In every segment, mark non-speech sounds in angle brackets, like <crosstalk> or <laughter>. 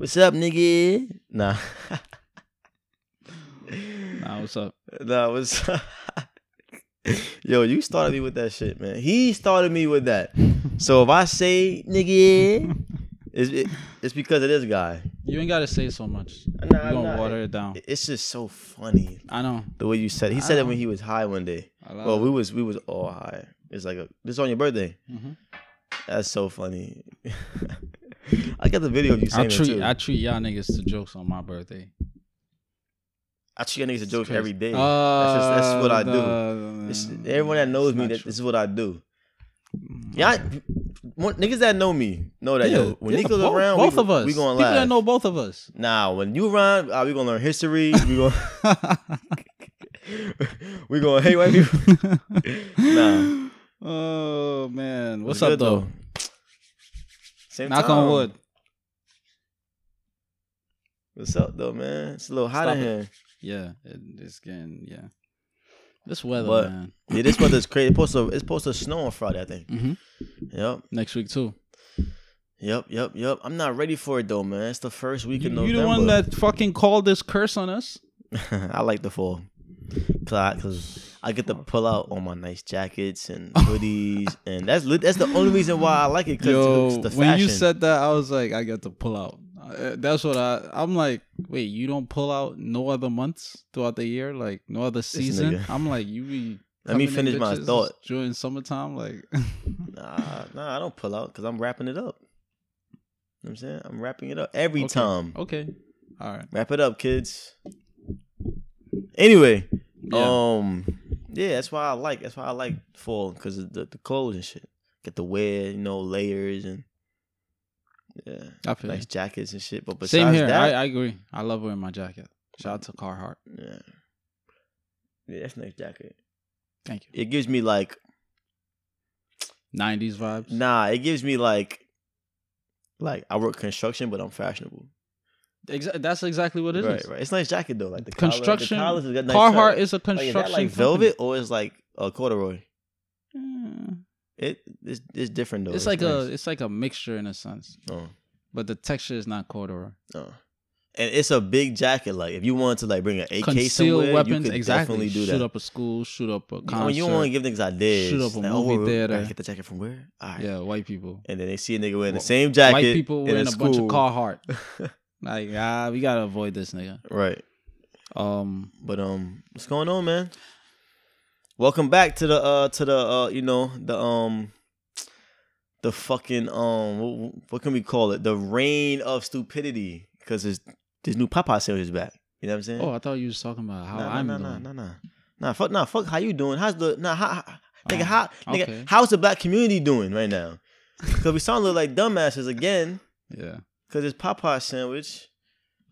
What's up, nigga? Nah. <laughs> Nah, what's up? nah, what's up? <laughs> Yo, you started me with that shit, man. He started me with that. So if I say nigga, it's, it, it's because of this guy. You ain't gotta say so much. Nah, you gonna nah, water it down. It's just so funny I know. the way you said. It. He said it when he was high one day. I Well, it. we was we was all high. It's like a, this on your birthday. Mhm. That's so funny. <laughs> I got the video of you I saying it treat too. I treat y'all niggas to jokes on my birthday. I treat y'all niggas to jokes every day. Uh, that's, just, that's what I do. It's, everyone that knows me, that, true. this is what I do. Mm, Yeah, niggas that know me know that Yeah, yo, when yeah, Nico's both, around, both we, of us. we gonna People that know both of us. Nah, when you around, uh, we gonna learn history. We gonna <laughs> we gonna hate white people. <laughs> Nah. Oh man, what's It's up good, though? Same Knock time. on wood. What's up though, man? It's a little hot Stop in it. here. Yeah, it, it's getting yeah. This weather, But- man. Yeah, this weather's crazy. It's supposed to it's supposed to snow on Friday, I think. hmm Yep, Next week too. yep, yep, yep. I'm not ready for it though, man. It's the first week You, of you November. the one that fucking called this curse on us? <laughs> I like the fall. Cause I, get to pull out all my nice jackets and <laughs> hoodies, and that's that's the only reason why I like it. Cause Yo, it's the fashion. when you said that, I was like, I got to pull out. Uh, That's what I. I'm like, wait, you don't pull out no other months throughout the year, like no other season. I'm like, you be. Let me finish my thought. during summertime, like. <laughs> nah, nah, I don't pull out because I'm wrapping it up. You know what I'm saying I'm wrapping it up every Okay. time. okay, all right. Wrap it up, kids. Anyway, Yeah. um, yeah, that's why I like. That's why I like fall because of the, the clothes and shit. Get to wear, you know, layers and yeah, I feel nice you. jackets and shit. But besides Same here. that, I, I agree. I love wearing my jacket. Shout out to Carhartt. yeah, yeah, that's a nice jacket. Thank you. It gives me like, 90s vibes. nah, it gives me like, like I work construction, but I'm fashionable. Exa- that's exactly what it is. right, right. It's a nice jacket though. Like the collar- Construction. the collars nice Carhartt is a Like, construction. is that like velvet or is like a corduroy? Mm, It it's, it's different though. It's like a it's like a mixture in a sense, Oh, but the texture is not corduroy. oh. And it's a big jacket. Like if you wanted to like bring an AK Conceal somewhere, weapons, you could exactly. definitely do shoot that. up a school, shoot up a You concert. you don't want to give niggas ideas. Shoot up a Like, movie oh, theater. I Get the jacket from where? All right. yeah, white people. And then they see a nigga wearing the same jacket. white people in wearing a, bunch of. Carhartt. <laughs> like ah, we gotta avoid this nigga. Right. Um, But um, what's going on, man? Welcome back to the uh to the uh you know the um the fucking um what, what can we call it? The reign of stupidity because this this new Popeye sandwich is back. You know what I'm saying? oh, I thought you was talking about how nah, I'm nah, doing. nah, nah, nah, nah. Fuck, nah, fuck. How you doing? How's the nah? How, how nigga? Oh, How nigga? okay. How's the black community doing right now? Because we sound like dumbasses again. <laughs> Yeah, Because it's Popeye sandwich.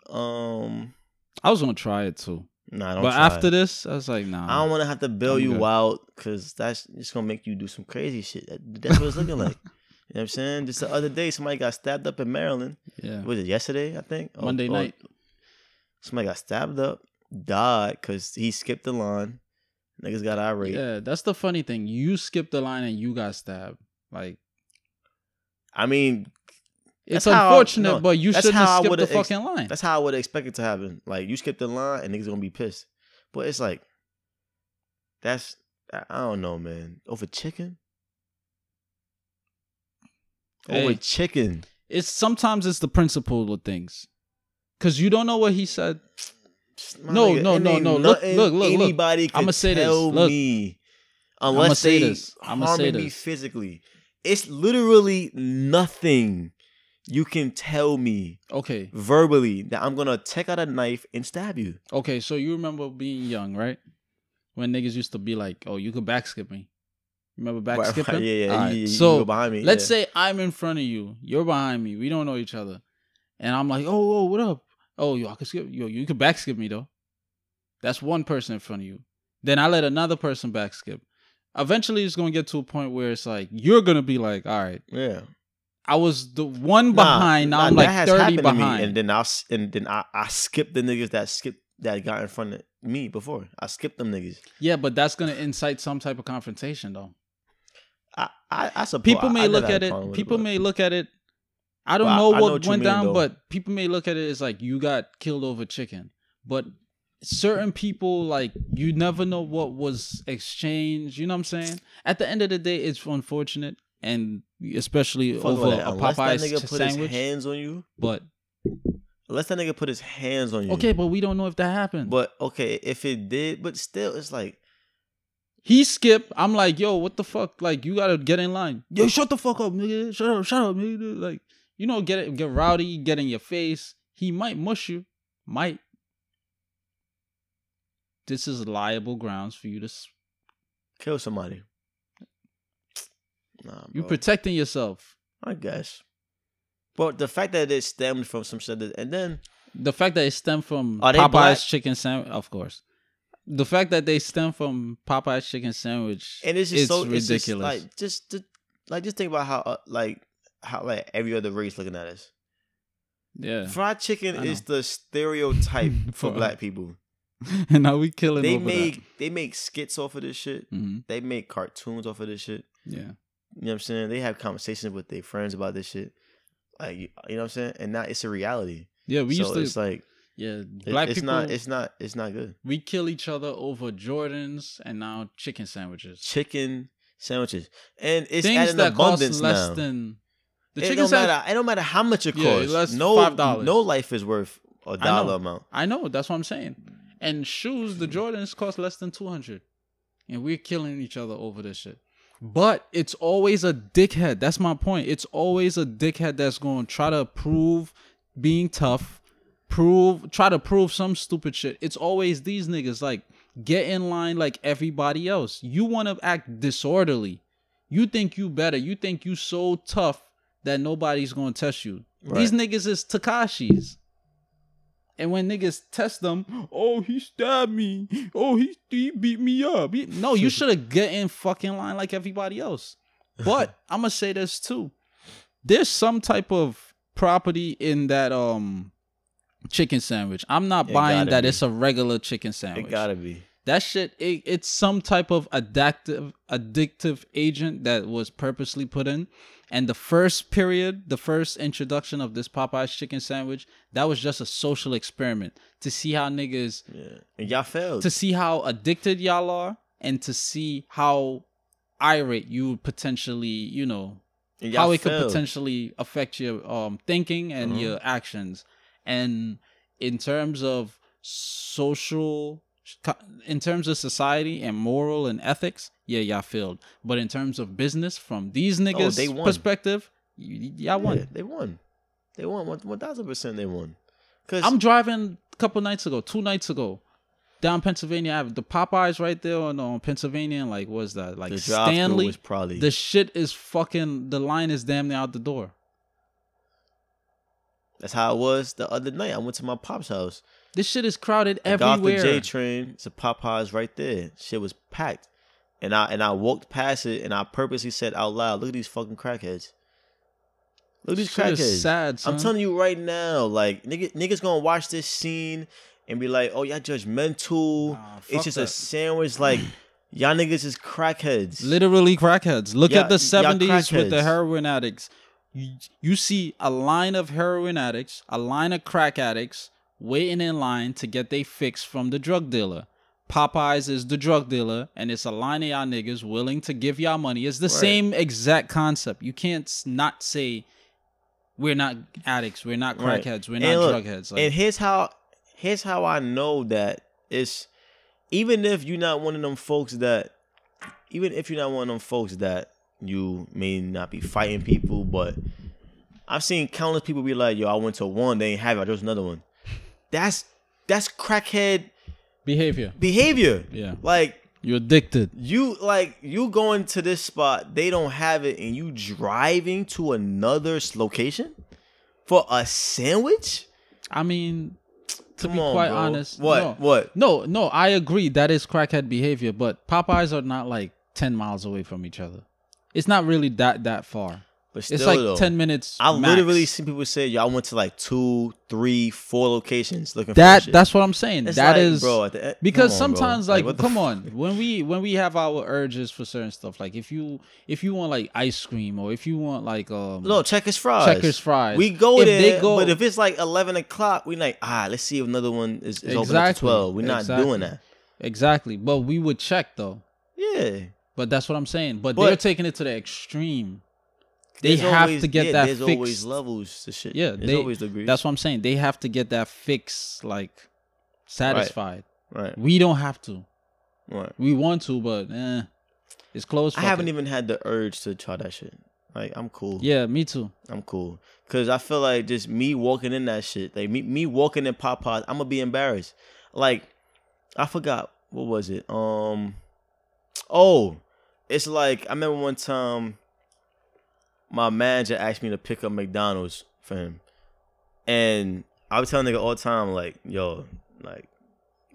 Um, I was gonna try it too, nah, don't but after it. this, I was like, nah. I don't want to have to bail you good. out because that's just gonna make you do some crazy shit. That- That's what it's looking like. <laughs> You know what I'm saying? Just the other day, somebody got stabbed up in Maryland. yeah, Was it yesterday? I think Or- Monday or- night. Somebody got stabbed up, died because he skipped the line. Niggas got irate. yeah. That's the funny thing. You skipped the line and you got stabbed. Like I mean, it's That's how I- unfortunate, no, but you shouldn't have skipped the ex- fucking line. that's how I would expect it to happen. Like you skip the line and niggas gonna be pissed. But it's like, that's I don't know, man. Over chicken. Over chicken. It's sometimes it's the principle of things, because you don't know what he said. My No, nigga, no, no, no. Look, look, look, look. Anybody can I'ma say this. tell Look. me unless say they this. Say harming me this. physically. It's literally nothing you can tell me Okay, verbally that I'm gonna take out a knife and stab you. okay. So you remember being young, right? When niggas used to be like, "Oh, you could backskip me." Remember back Right, <laughs> right. Yeah, yeah. You- you so behind me. let's yeah. say I'm in front of you, you're behind me, we don't know each other, and I'm like, "Oh, oh, what up? Oh, yo, I can skip. Yo, you could backskip me though." That's one person in front of you. Then I let another person backskip. Eventually, it's gonna get to a point where it's like you're gonna be like, "All right, yeah. I was the one Nah, behind. Now nah, I'm that like has thirty happened to me, behind." and then I and then I I skipped the niggas that skipped that got in front of me before. I skipped them niggas. yeah, but that's gonna incite some type of confrontation, though. I I, I suppose People may I never look at it. People but- may look at it. I don't I- know I what know what went mean, down, though. but people may look at it as like you got killed over chicken. But certain people, like you never know what was exchanged. You know what I'm saying? At the end of the day, it's unfortunate, and especially Fuck over a Unless that Popeye's nigga put his sandwich. hands on you. But Unless that nigga put his hands on you. okay, but we don't know if that happened. But okay, if it did, but still, it's like He skip. I'm like, yo, what the fuck? Like, you gotta get in line. Yo, shut the fuck up, nigga. Shut up, shut up, nigga. Like, you know, get it, get rowdy, get in your face. He might mush you. Might. This is liable grounds for you to. s- kill somebody. Nah, You bro. protecting yourself. I guess. But the fact that it stemmed from some shit, that, and then The fact that it stemmed from Popeye's black? chicken sandwich, of course. The fact that they stem from Popeye's chicken sandwich, and it's just it's so it's just ridiculous. like just, just like just think about how uh, like how like every other race looking at us. yeah. Fried chicken is the stereotype <laughs> for black people. <laughs> and now we killing They make they make skits off of this shit. that. Mhm. They make cartoons off of this shit. Yeah. You know what I'm saying? They have conversations with their friends about this shit. Like you know what I'm saying? And now it's a reality. Yeah, we so used to. it's like yeah, black it's people. not it's not it's not good. we kill each other over Jordans and now chicken sandwiches. Chicken sandwiches. And it's Things at an that cost abundance less now. than the it chicken don't sandwich. matter. It don't matter how much it Yeah, costs. no, $5. no life is worth a dollar amount. I know that's what I'm saying. And shoes, the Jordans cost less than two hundred, and we're killing each other over this shit. But it's always a dickhead. That's my point. It's always a dickhead that's going to try to prove being tough, prove try to prove some stupid shit. It's always these niggas like get in line like everybody else. You want to act disorderly. You think you better. You think you so tough that nobody's going to test you. These niggas is Tekashis. And when niggas test them, oh he stabbed me, oh he he beat me up. He- no, you <laughs> should have get in fucking line like everybody else. But <laughs> I'm gonna say this too. There's some type of property in that um chicken sandwich. I'm not It buying that be. it's a regular chicken sandwich. It gotta be. That shit, it, it's some type of addictive addictive agent that was purposely put in. And the first period, the first introduction of this Popeye's chicken sandwich, that was just a social experiment to see how niggas, Yeah. And y'all failed. to see how addicted y'all are, and to see how irate you would potentially, you know, how it could potentially affect your um thinking and Uh-huh. your actions and in terms of social in terms of society and moral and ethics yeah y'all failed but in terms of business from these niggas Oh, they won. perspective y- y'all won Yeah, they won. They won. One thousand percent. They won. Cause i'm driving a couple nights ago two nights ago down pennsylvania Ave. the popeyes right there on, on pennsylvania and like what's that like stanley was probably the shit is fucking the line is damn near out the door that's how it was the other night. I went to my pop's house. This shit is crowded I got off the. J train. It's a Popeyes right there. Shit was packed, and I and I walked past it, and I purposely said out loud, "Look at these fucking crackheads. Look at these Shit is crackheads." sad, son. I'm telling you right now, like nigga, niggas gonna watch this scene and be like, "Oh, y'all judgmental. Nah, fuck it's just a that. sandwich." Like <clears throat> y'all niggas is crackheads. Literally crackheads. Look Yeah, at the y'all 70s with the crackheads. heroin addicts. You, you see a line of heroin addicts, a line of crack addicts waiting in line to get they fix from the drug dealer. Popeyes is the drug dealer, and it's a line of y'all niggas willing to give y'all money. It's the Right. same exact concept. You can't not say we're not addicts, we're not Right. crackheads, we're And not look, drug heads. Like, and here's how here's how I know that it's even if you're not one of them folks that even if you're not one of them folks that you may not be fighting people, but I've seen countless people be like, "Yo, I went to one, they ain't have it. There's another one." That's that's crackhead behavior. behavior. Yeah. Like You're addicted. you like you going to this spot, they don't have it, and you driving to another location for a sandwich. I mean, to Come be on, quite bro. honest, What? no. What? No, no, I agree. That is crackhead behavior, but Popeyes are not like ten miles away from each other. It's not really that that far. But still, it's like though, ten minutes. I max. literally seen people say, "Yo, I went to like two, three, four locations looking that. for that." That's what I'm saying. It's That like, is bro. At the, e- because on, bro. sometimes like, come fuck? on <laughs> when we when we have our urges for certain stuff like if you if you want like ice cream or if you want like um No, checkers fries. checkers fries We go if there, they go- but if it's like eleven o'clock, we like ah, let's see if another one is, is open up to Exactly. twelve. We're not Exactly. doing that. exactly but we would check though Yeah, but that's what i'm saying but, But- they're taking it to the extreme they There's have always- to get yeah, that There's fixed always levels to shit. Yeah, there's they- always degrees. that's what i'm saying they have to get that fix like satisfied right. we don't have to Right. we want to but eh, it's close I haven't it. even had the urge to try that shit. Like I'm cool. yeah me too I'm cool. Cause I feel like just me walking in that shit, like me me walking in Popeyes, I'm gonna be embarrassed. Like I forgot what was it? Um oh, it's like I remember one time my manager asked me to pick up McDonald's for him, and I was telling nigga all the time like, yo, like.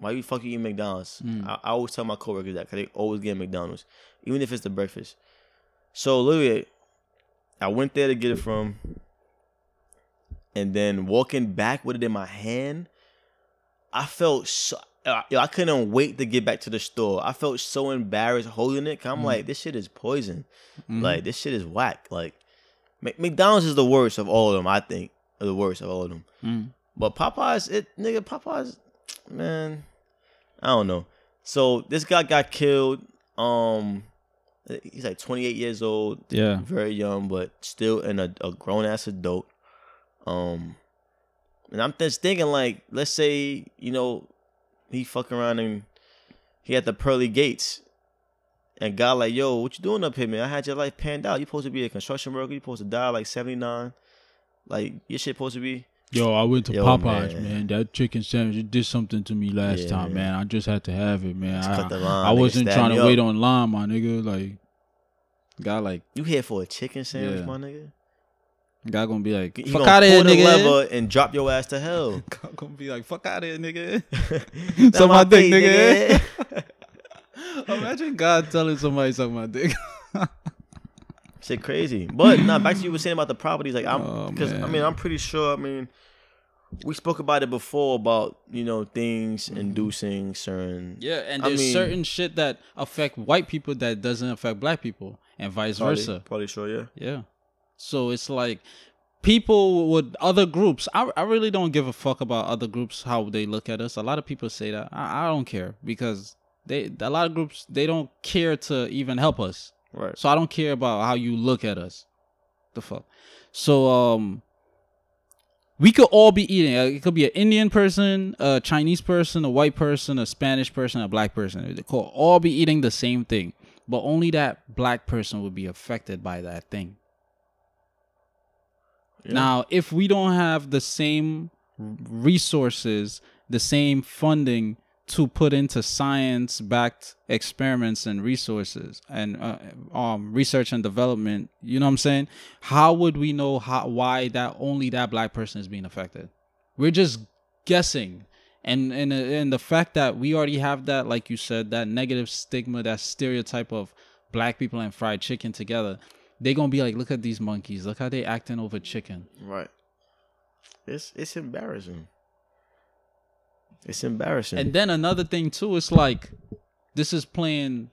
Why you fucking eating McDonald's? Mm. I, I always tell my coworkers that because they always get McDonald's, even if it's the breakfast. So literally, I went there to get it from, and then walking back with it in my hand, I felt so. uh, Yo, I couldn't wait to get back to the store. I felt so embarrassed holding it. Cause I'm Mm. like, this shit is poison. Mhm. Like this shit is whack. Like McDonald's is the worst of all of them. I think the worst of all of them. Mm. But Popeyes, it nigga, Popeyes, man, I don't know. So this guy got killed. Um, he's like 28 years old, yeah very young, but still in a, a grown ass adult. Um, and I'm just thinking like, let's say you know, he fuck around and he had the pearly gates. And God like, yo, what you doing up here, man? I had your life panned out. You supposed to be a construction worker. You supposed to die like 79. Like your shit supposed to be Yo, I went to Yo, Popeyes, man. man. That chicken sandwich it did something to me last Yeah, time, man. I just had to have it, man. Just I, cut the line, I wasn't trying to wait on line, my nigga. Like, got like, You here for a chicken sandwich, Yeah. my nigga? got gonna be like, You fuck out of here, nigga. lever and drop your ass to hell. <laughs> God gonna be like, fuck out of here, nigga. <laughs> That's Suck my dick, bait, nigga. <laughs> Imagine God telling somebody suck my dick. Shit crazy. But nah, back to you <laughs> were saying about the properties. Like I'm Oh, because I mean I'm pretty sure. I mean, we spoke about it before about you know things mm-hmm. inducing certain. yeah, and I there's mean- certain shit that affect white people that doesn't affect black people, and vice Probably, versa. probably sure. Yeah. Yeah. So it's like people with other groups. I, I really don't give a fuck about other groups how they look at us. A lot of people say that. I, I don't care because they a lot of groups they don't care to even help us. Right. So I don't care about how you look at us. The fuck. So um we could all be eating. It could be an Indian person, a Chinese person, a white person, a Spanish person, a black person. They could all be eating the same thing, but only that black person would be affected by that thing. Yeah. Now, if we don't have the same resources, the same funding to put into science-backed experiments and resources and uh, um, research and development, you know what I'm saying? How would we know how why that only that black person is being affected? We're just guessing. And and and the fact that we already have that, like you said, that negative stigma, that stereotype of black people and fried chicken together, they gonna be like, look at these monkeys, look how they acting over chicken. Right. It's it's embarrassing. It's embarrassing. And then another thing too, it's like this is playing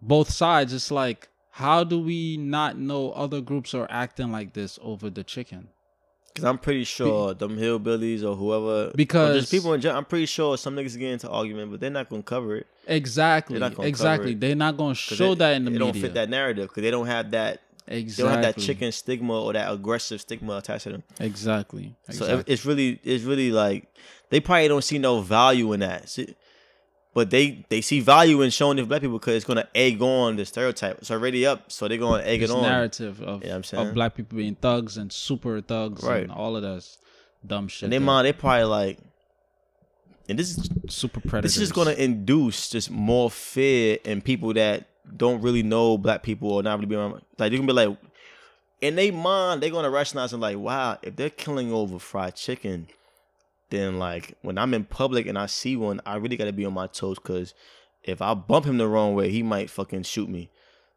both sides. It's like, how do we not know other groups are acting like this over the chicken? Cause I'm pretty sure them hillbillies or whoever, or Because- just people in general, I'm pretty sure some niggas get into argument, but they're not gonna cover it. Exactly. They're not gonna Exactly. They're not gonna show it- that in the it media. don't fit that narrative because they don't have that. exactly. They don't have that chicken stigma or that aggressive stigma attached to them. Exactly. So exactly. it- it's really, it's really like they probably don't see no value in that. See- but they they see value in showing it black people because it's gonna egg on the stereotype. It's already up, so they're gonna egg this it on. narrative of, You know what I'm saying? of black people being thugs and super thugs Right. and all of that dumb shit. And they mind they probably like, and this is super predators. this is gonna induce just more fear in people that don't really know black people or not really be around. Like they can be like, in they mind they're gonna rationalize and like, wow, if they're killing over fried chicken, then like when I'm in public and I see one, I really gotta be on my toes because if I bump him the wrong way, he might fucking shoot me.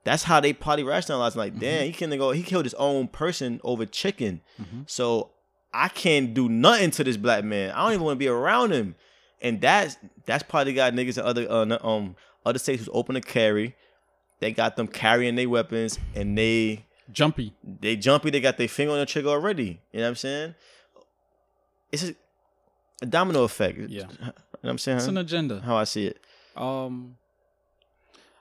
That's how they probably rationalize. Like, Mm-hmm. damn, he couldn't go. He killed his own person over chicken. Mhm. So I can't do nothing to this black man. I don't even want to be around him. And that's that's probably got niggas in other uh, um other states who's open to carry. They got them carrying their weapons and they Jumpy. they jumpy. They got their finger on the trigger already. You know what I'm saying? It's a, a domino effect. Yeah. You know what I'm saying? It's an agenda. How I see it. Um,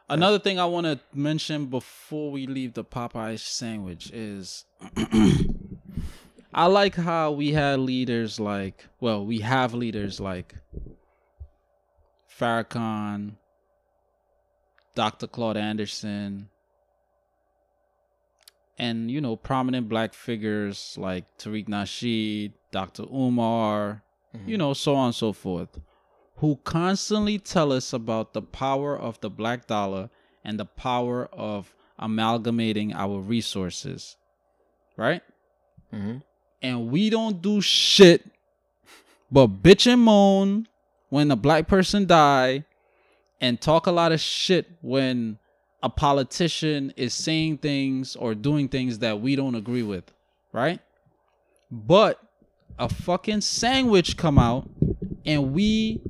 another thing I want to mention before we leave the Popeye sandwich is <clears throat> I like how we had leaders like, well, we have leaders like Farrakhan, Dr. Claude Anderson, and you know prominent black figures like Tariq Nasheed, Dr. Umar, you know, so on and so forth, who constantly tell us about the power of the black dollar and the power of amalgamating our resources, right? Mm-hmm. And we don't do shit but bitch and moan when a black person die and talk a lot of shit when a politician is saying things or doing things that we don't agree with, right? But a fucking sandwich come out and we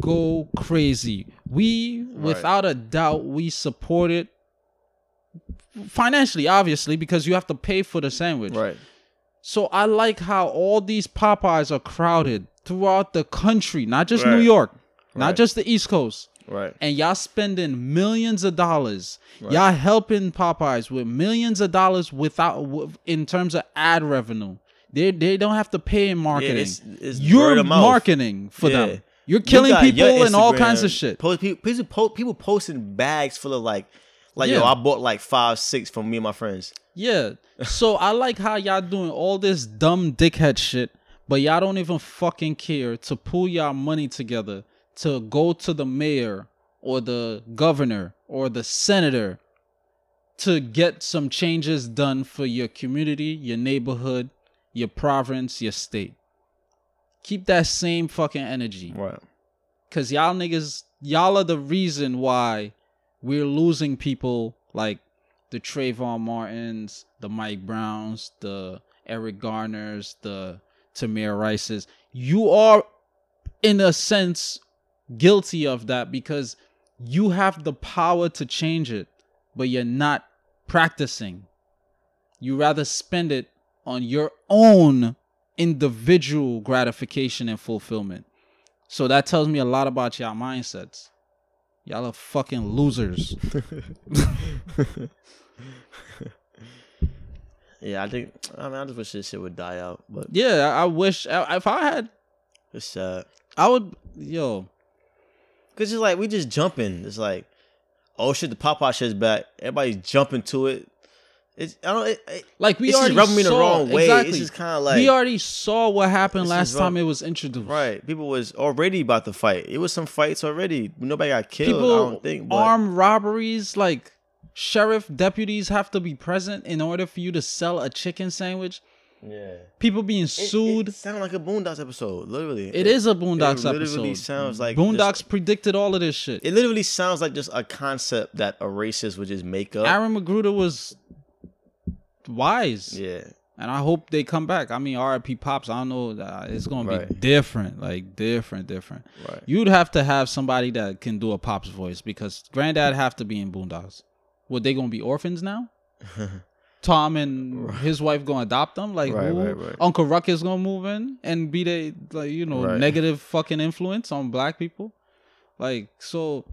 go crazy. We without a doubt we support it financially obviously because you have to pay for the sandwich. Right. So I like how all these Popeyes are crowded throughout the country, not just New Right. York, not Right. just the East Coast. Right. And y'all spending millions of dollars. Right. Y'all helping Popeyes with millions of dollars without in terms of ad revenue. They they don't have to pay in marketing. it's- it's You're marketing for Yeah. them. You're You killing your people and all kinds of shit. Post, people, people, people posting bags full of like, like yo, I bought like five, six from me and my friends. Yeah. <laughs> So I like how y'all doing all this dumb dickhead shit, but y'all don't even fucking care to pull y'all money together to go to the mayor or the governor or the senator to get some changes done for your community, your neighborhood, your province, your state. Keep that same fucking energy. Right. Cause y'all niggas, y'all are the reason why we're losing people like the Trayvon Martins, the Mike Browns, the Eric Garners, the Tamir Rices. You are, in a sense, guilty of that because you have the power to change it, but you're not practicing. You rather spend it on your own individual gratification and fulfillment. So that tells me a lot about y'all mindsets. Y'all are fucking losers. <laughs> Yeah, I think. I mean, I just wish this shit would die out, but Yeah, I I wish I- if I had, it's sad. I would. Yo, Cause it's like we just jumping. It's like, oh shit, the Popeye shit's back. Everybody's jumping to it. It's I don't. It, it, like we already rubbing me the wrong way. Exactly. It's just kind of like we already saw what happened last time it was introduced. right. People was already about to fight. It was some fights already. Nobody got killed. I don't think. But armed robberies like sheriff deputies have to be present in order for you to sell a chicken sandwich. yeah. People being sued. It, sounds like a Boondocks episode. Literally, it is a Boondocks episode. it literally episode. sounds like Boondocks predicted all of this shit. it literally sounds like just a concept that a racist would just make up. Aaron McGruder was wise. yeah. And I hope they come back. I mean, RIP Pops, I don't know. Uh, it's going to be different. Like, different, different. Right. You'd have to have somebody that can do a Pops voice because Granddad have to be in Boondocks. What, they to be orphans now? <laughs> Tom and his wife to adopt them? Like, Right, right, right. Uncle Ruckus going to move in and be the, like, you know, Right. negative fucking influence on black people? Like, so,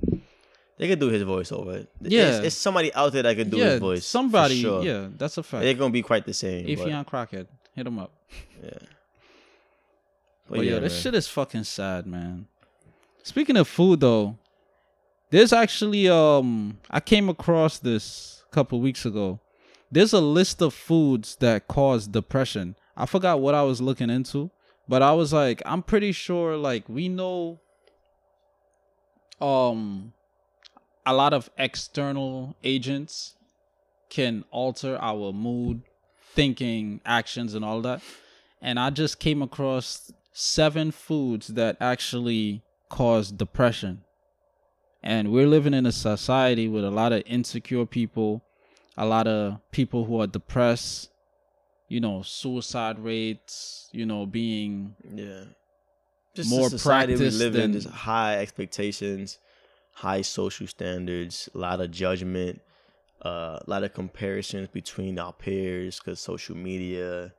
They could do his voice over it. Yeah. It's, it's somebody out there that could do yeah, his voice. somebody, sure. yeah, that's a fact. They're gonna be quite the same. but- Affion Crockett, hit him up. yeah. But, yeah, this man. shit is fucking sad, man. Speaking of food though, there's actually um I came across this a couple weeks ago. There's a list of foods that cause depression. I forgot what I was looking into, but I was like, I'm pretty sure like we know um a lot of external agents can alter our mood, thinking, actions and all that. And I just came across seven foods that actually cause depression. And we're living in a society with a lot of insecure people, a lot of people who are depressed, you know, suicide rates, you know, being Yeah. Just More society we practice live in, just high expectations, high social standards, a lot of judgment, uh, a lot of comparisons between our peers because social media,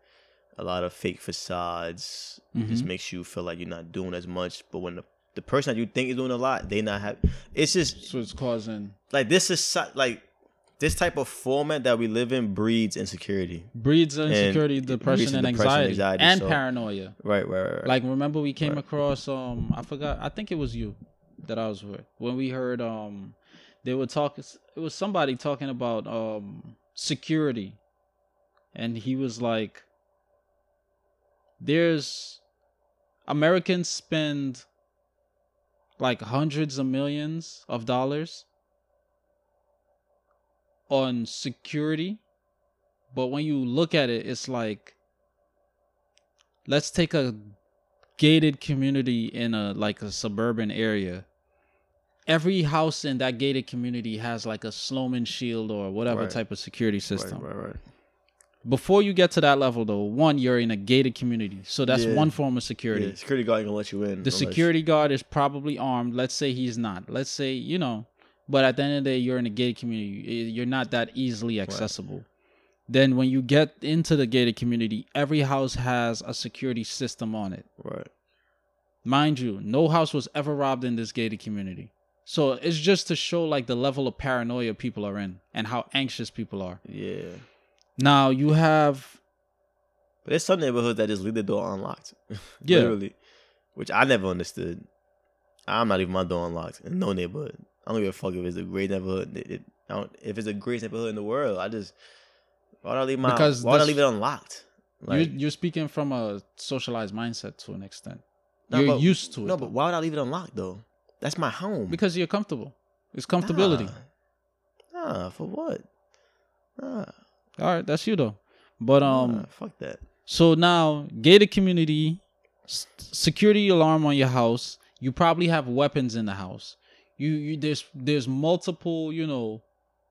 a lot of fake facades just Mhm. makes you feel like you're not doing as much. But when the, the person that you think is doing a lot, they not have. It's just so it's causing like this is like this type of format that we live in breeds insecurity. breeds insecurity, it depression, breeds and depression, anxiety, anxiety, and so- paranoia. Right, right, right. right. Like remember we came Right. across um I forgot I think it was you that I was with. When we heard um they were talking it was somebody talking about um security. And he was like there's Americans spend like hundreds of millions of dollars on security. But when you look at it it's like let's take a gated community in a like a suburban area every house in that gated community has like a Slomin's Shield or whatever Right. type of security system right, right. right. before you get to that level though one you're in a gated community so that's Yeah. one form of security Yeah, security guard gonna let you in. the unless- security guard is probably armed let's say he's not let's say you know but at the end of the day you're in a gated community you're not that easily accessible then when you get into the gated community every house has a security system on it Right. mind you no house was ever robbed in this gated community so it's just to show like the level of paranoia people are in and how anxious people are Yeah. now you have But there's some neighborhoods that just leave the door unlocked. <laughs> Yeah. Literally. Which I never understood. I'm not even my door unlocked in no neighborhood. I don't give a fuck if it's a great neighborhood. It, it, I don't, if it's a great neighborhood in the world, I just why don't I leave my Because why don't I leave it unlocked? Like you're, you're speaking from a socialized mindset to an extent No, you're but- used to it no, though. but why would I leave it unlocked though? That's my home. because you're comfortable it's comfortability Nah, Nah, for what? Nah, all right that's you though but um nah, fuck that. So now, gated community, s- security alarm on your house. You probably have weapons in the house. You, you there's there's multiple you know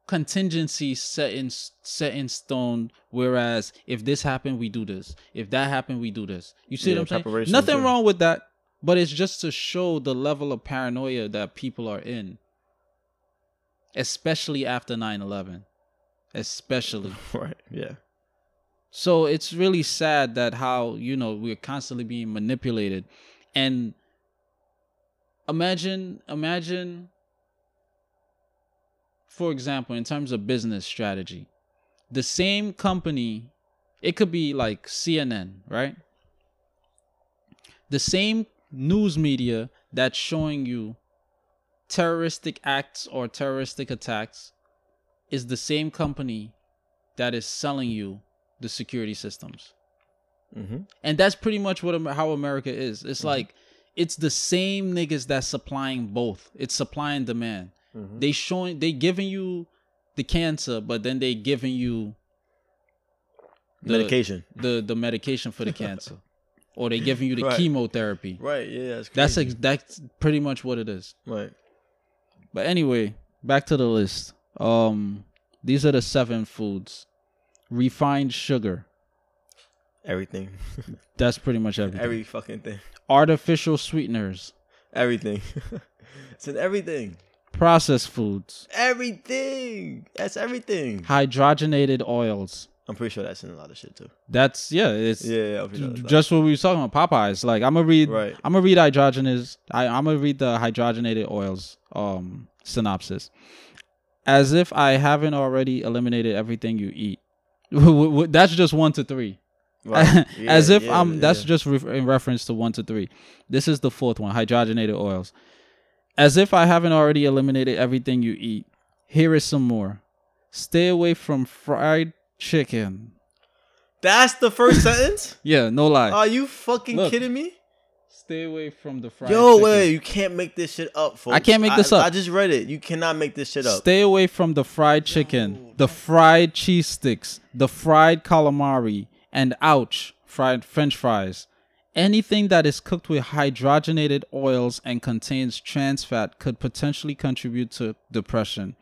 contingencies set in set in stone. Whereas if this happened, we do this. If that happened, we do this. You see Yeah, what I'm saying? Nothing too. wrong with that, but it's just to show the level of paranoia that people are in, especially after 9/11, especially. <laughs> Right. Yeah. So it's really sad that how, you know, we're constantly being manipulated. And imagine imagine for example, in terms of business strategy, the same company, it could be like CNN, right? The same news media that's showing you terroristic acts or terroristic attacks is the same company that is selling you the security systems. Mm-hmm. And that's pretty much what how America is. It's like it's the same niggas that's supplying both. It's supply and demand. Mhm. They showing they giving you the cancer, but then they giving you the, Medication. the the medication for the cancer, <laughs> or they giving you the Right. chemotherapy. Right. Yeah. That's That's ex- that's pretty much what it is. right. But anyway, back to the list. Um, these are the seven foods: refined sugar. Everything. <laughs> That's pretty much everything. Every fucking thing. Artificial sweeteners, Everything. <laughs> it's in everything. processed foods, Everything. That's everything. hydrogenated oils. I'm pretty sure that's in a lot of shit too. That's yeah, it's Yeah, yeah sure just what we was talking about. Popeyes. Like I'm gonna read. Right. I'm gonna read hydrogenous. I, I'm gonna read the hydrogenated oils um synopsis. As if I haven't already eliminated everything you eat. <laughs> That's just one to three. Right. <laughs> As if yeah, I'm. That's yeah. just re- in reference to one to three. This is the fourth one. Hydrogenated oils. As if I haven't already eliminated everything you eat. Here is some more. Stay away from fried chicken. That's the first <laughs> sentence? Yeah, no lie. Are you fucking Look. kidding me? Stay away from the fried Yo, chicken. wait, you can't make this shit up, folks. I can't make this up. I just read it. You cannot make this shit up. Stay away from the fried chicken, the fried cheese sticks, the fried calamari, and ouch, fried french fries. Anything that is cooked with hydrogenated oils and contains trans fat could potentially contribute to depression.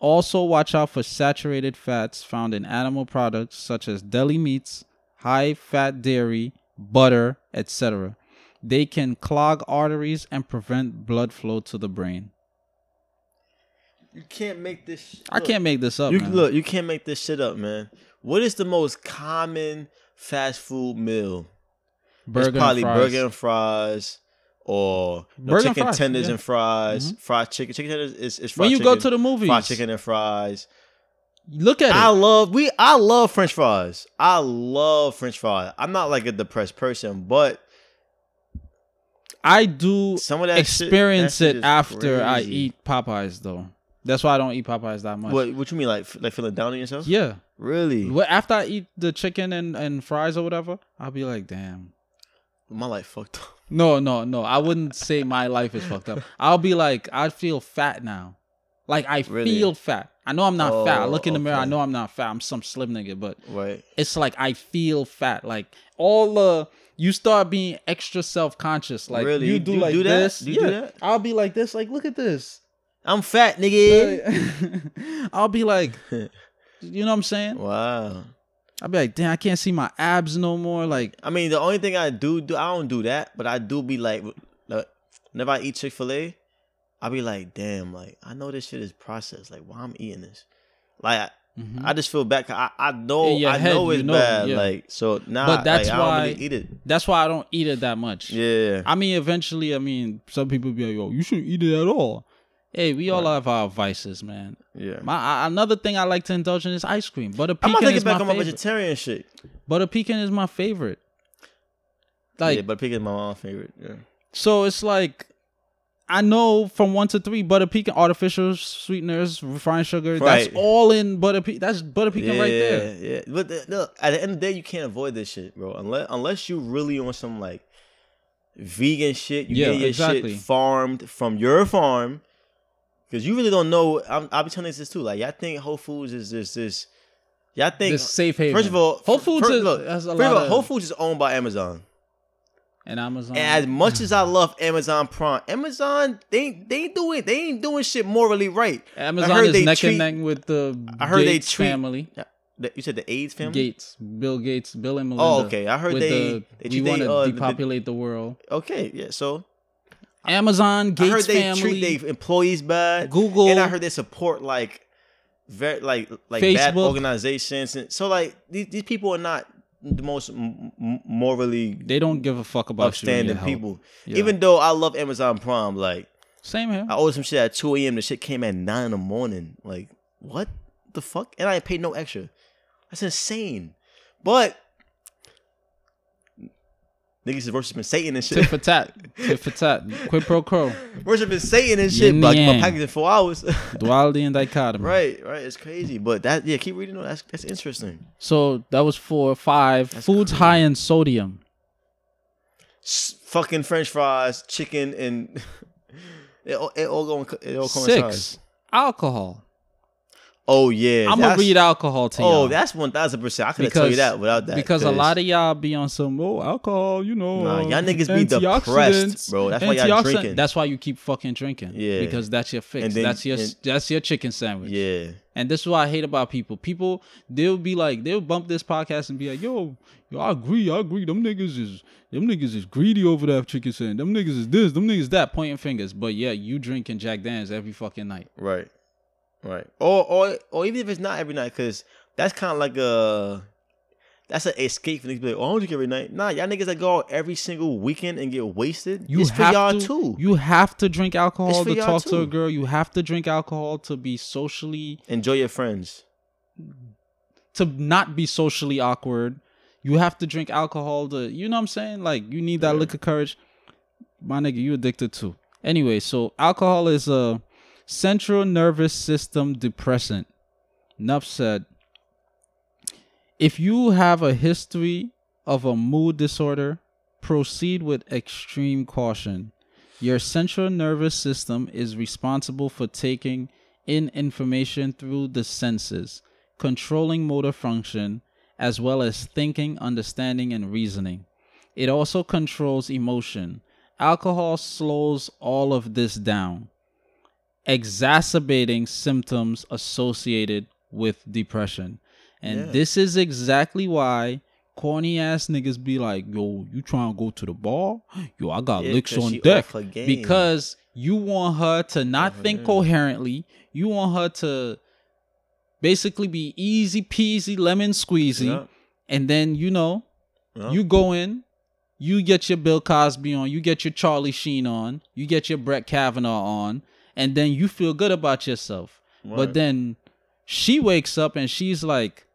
Also, watch out for saturated fats found in animal products such as deli meats, high fat dairy, butter, etc. They can clog arteries and prevent blood flow to the brain. You can't make this. Sh- I look, can't make this up. You man. look. You can't make this shit up, man. What is the most common fast food meal? burger it's probably and burger and fries, or you know, Burger and chicken fries, tenders yeah. Mm-hmm. and fries, fried chicken. Chicken tenders is, is fried when you chicken, go to the movies, fried chicken and fries. look at I it. love we. I love French fries. I love French fries. I'm not like a depressed person, but I do some of that shit- experience that shit it is after I eat Popeyes, though. That's why I don't eat Popeyes that much. What What you mean, like like feeling down on yourself? Yeah. Really? What after I eat the chicken and, and fries or whatever, I'll be like, damn. My life fucked up. No, no, no. I wouldn't say my life is fucked up. I'll be like, I feel fat now. Like I Really? feel fat. I know I'm not fat. I Oh, look in the oh, mirror. I okay. know I'm not fat. I'm some slim nigga, but Right. it's like I feel fat. Like all the you start being extra self conscious. Like Really? you do like do that? this. You do yeah. that? I'll be like this. Like look at this. I'm fat, nigga. <laughs> I'll be like, <laughs> you know what I'm saying? wow. I'll be like, damn, I can't see my abs no more. Like, I mean, the only thing I do do, I don't do that, but I do be like, like, whenever I eat Chick Fil A, I be like, damn, like I know this shit is processed. Like, why I'm eating this? Like, I, mhm. I just feel bad. 'cause I, I know, I head, know it's know, bad. yeah. Like, so nah, But that's like, I don't why- really eat it. that's why I don't eat it that much. Yeah. I mean, eventually, I mean, some people be like, yo, you shouldn't eat it at all. Hey, we all Right. have our vices, man. Yeah. My another thing I like to indulge in is ice cream. Butter I'm pecan gonna is get back my on my favorite. vegetarian shit. Butter pecan is my favorite. Like yeah, but pig is my mom's favorite. Yeah. so, it's like I know from one to three butter pecan, artificial sweeteners, refined sugar. That's all in butter pecan. That's butter pecan yeah, right there. Yeah, But the, look, at the end of the day, you can't avoid this shit, bro. Unless unless you really on some like vegan shit, you Yeah, get your exactly. shit farmed from your farm. Because you really don't know. I'm, I'll be telling you this too. Like, y'all think Whole Foods is this this. Y'all think This safe haven. first of all, Whole Foods first, is- look, first of lot all, of- Whole Foods is owned by Amazon. and Amazon. And as much as I love Amazon Prime, Amazon they they ain't doing they ain't doing shit morally right. Amazon heard is they neck treat- and neck with the I heard they treat- family. You said the AIDS family. Gates, Bill Gates, Bill and Melinda. Oh, okay. I heard they the, they we want to uh, the- depopulate the world. Okay, yeah. So Amazon, Gates I heard they family, treat their employees bad. Google, and I heard they support like very like like bad organizations. And so like these these people are not the most morally they don't give a fuck about upstanding people. Yeah. Even though I love Amazon Prime, like Same here. I ordered some shit at two a.m. The shit came at nine in the morning. Like what the fuck? And I ain't paid no extra. That's insane. But niggas is worshiping Satan and Tit shit. for tat. Tit for tat. Quid pro quo. <laughs> worshiping Satan and shit. Yin But get my yang. package in four hours. <laughs> Duality and dichotomy. right, right. It's crazy. But that yeah, keep reading. on. That's that's interesting. So that was four, five. That's Foods crazy. high in sodium. S- fucking French fries, chicken, and <laughs> it all, it all going it all coincides. Six. Alcohol. Oh yeah, I'm gonna read alcohol to oh, y'all. Oh, that's one thousand percent. I couldn't tell you that without that. because a lot of y'all be on some oh alcohol, you know. Nah, y'all niggas be depressed, bro. That's why y'all drinking. That's why you keep fucking drinking. Yeah. because that's your fix. Then- that's your and- that's your chicken sandwich. yeah, And this is what I hate about people. People they'll be like they'll bump this podcast and be like, yo, yo, I agree, I agree. Them niggas is them niggas is greedy over that chicken sandwich. Them niggas is this, them niggas that, pointing fingers. But yeah, you drinking Jack Daniels every fucking night. right, right. Or or or even if it's not every night, because that's kind of like a that's an escape for niggas. Be like, oh, I don't drink every night. Nah, y'all niggas that go out every single weekend and get wasted. You it's for have y'all to, too. You have to drink alcohol to for talk to a girl. You have to drink alcohol to be socially Enjoy your friends. to not be socially awkward. You have to drink alcohol to, you know what I'm saying? Like you need that Yeah. liquor courage. My nigga, you addicted to. Anyway, so alcohol is a central nervous system depressant. Enough said. If you have a history of a mood disorder, proceed with extreme caution. Your central nervous system is responsible for taking in information through the senses, controlling motor function, as well as thinking, understanding, and reasoning. It also controls emotion. Alcohol slows all of this down. Exacerbating symptoms associated with depression. And Yeah. this is exactly why corny ass niggas be like, yo, you trying to go to the bar? Yo, I got Yeah, licks on deck. off her game. Because you want her to not think game. coherently. You want her to basically be easy peasy, lemon squeezy. Yeah, And then, you know, yeah. you go in, you get your Bill Cosby on, you get your Charlie Sheen on, you get your Brett Kavanaugh on, and then you feel good about yourself. But then she wakes up and she's like,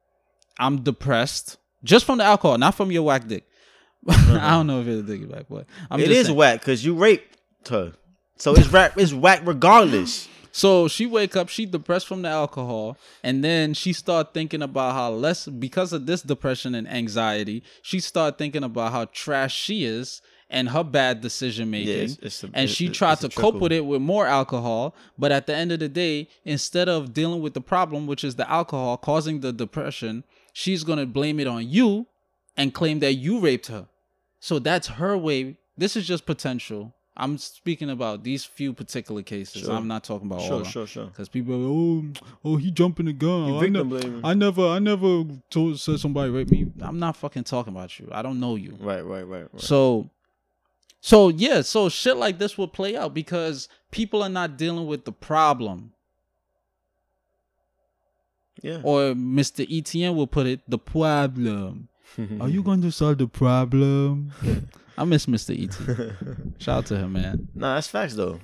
I'm depressed. Just from the alcohol, not from your whack dick. <laughs> I don't know if it's a dick back, but I'm It is saying. whack because you raped her, so it's whack. It's whack regardless. So she wake up, she depressed from the alcohol, and then she start thinking about how less because of this depression and anxiety, she start thinking about how trash she is and her bad decision making. Yeah, it's- it's a- and she tried to cope with it with more alcohol, but at the end of the day, instead of dealing with the problem, which is the alcohol causing the depression, she's gonna blame it on you and claim that you raped her. So that's her way. This is just potential. I'm speaking about these few particular cases. Sure. I'm not talking about all Sure, of them. sure, sure. Because people are like, oh, oh, he jumping the gun. I, ne-. I never, I never told said somebody raped me. I'm not fucking talking about you. I don't know you. Right, right, right, right. So, so yeah, so shit like this will play out because people are not dealing with the problem, yeah. or Mr. ETN will put it, the problem. <laughs> Are you going to solve the problem? <laughs> I miss Mr. ET. <laughs> Shout out to him, man. Nah, that's facts though.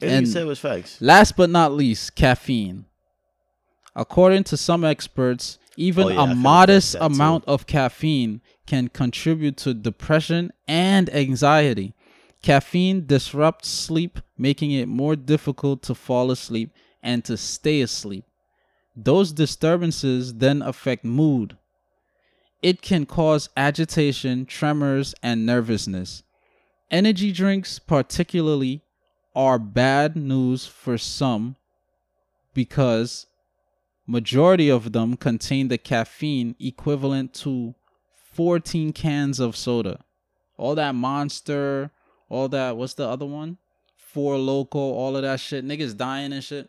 Everything And- you said was facts. Last but not least, caffeine. According to some experts, even Oh, yeah, a modest too. amount of caffeine can contribute to depression and anxiety. Caffeine disrupts sleep, making it more difficult to fall asleep and to stay asleep. Those disturbances then affect mood. It can cause agitation, tremors, and nervousness. Energy drinks, particularly, are bad news for some because majority of them contain the caffeine equivalent to 14 cans of soda. All that monster, all that what's the other one? Four loco, all of that shit. Niggas dying and shit.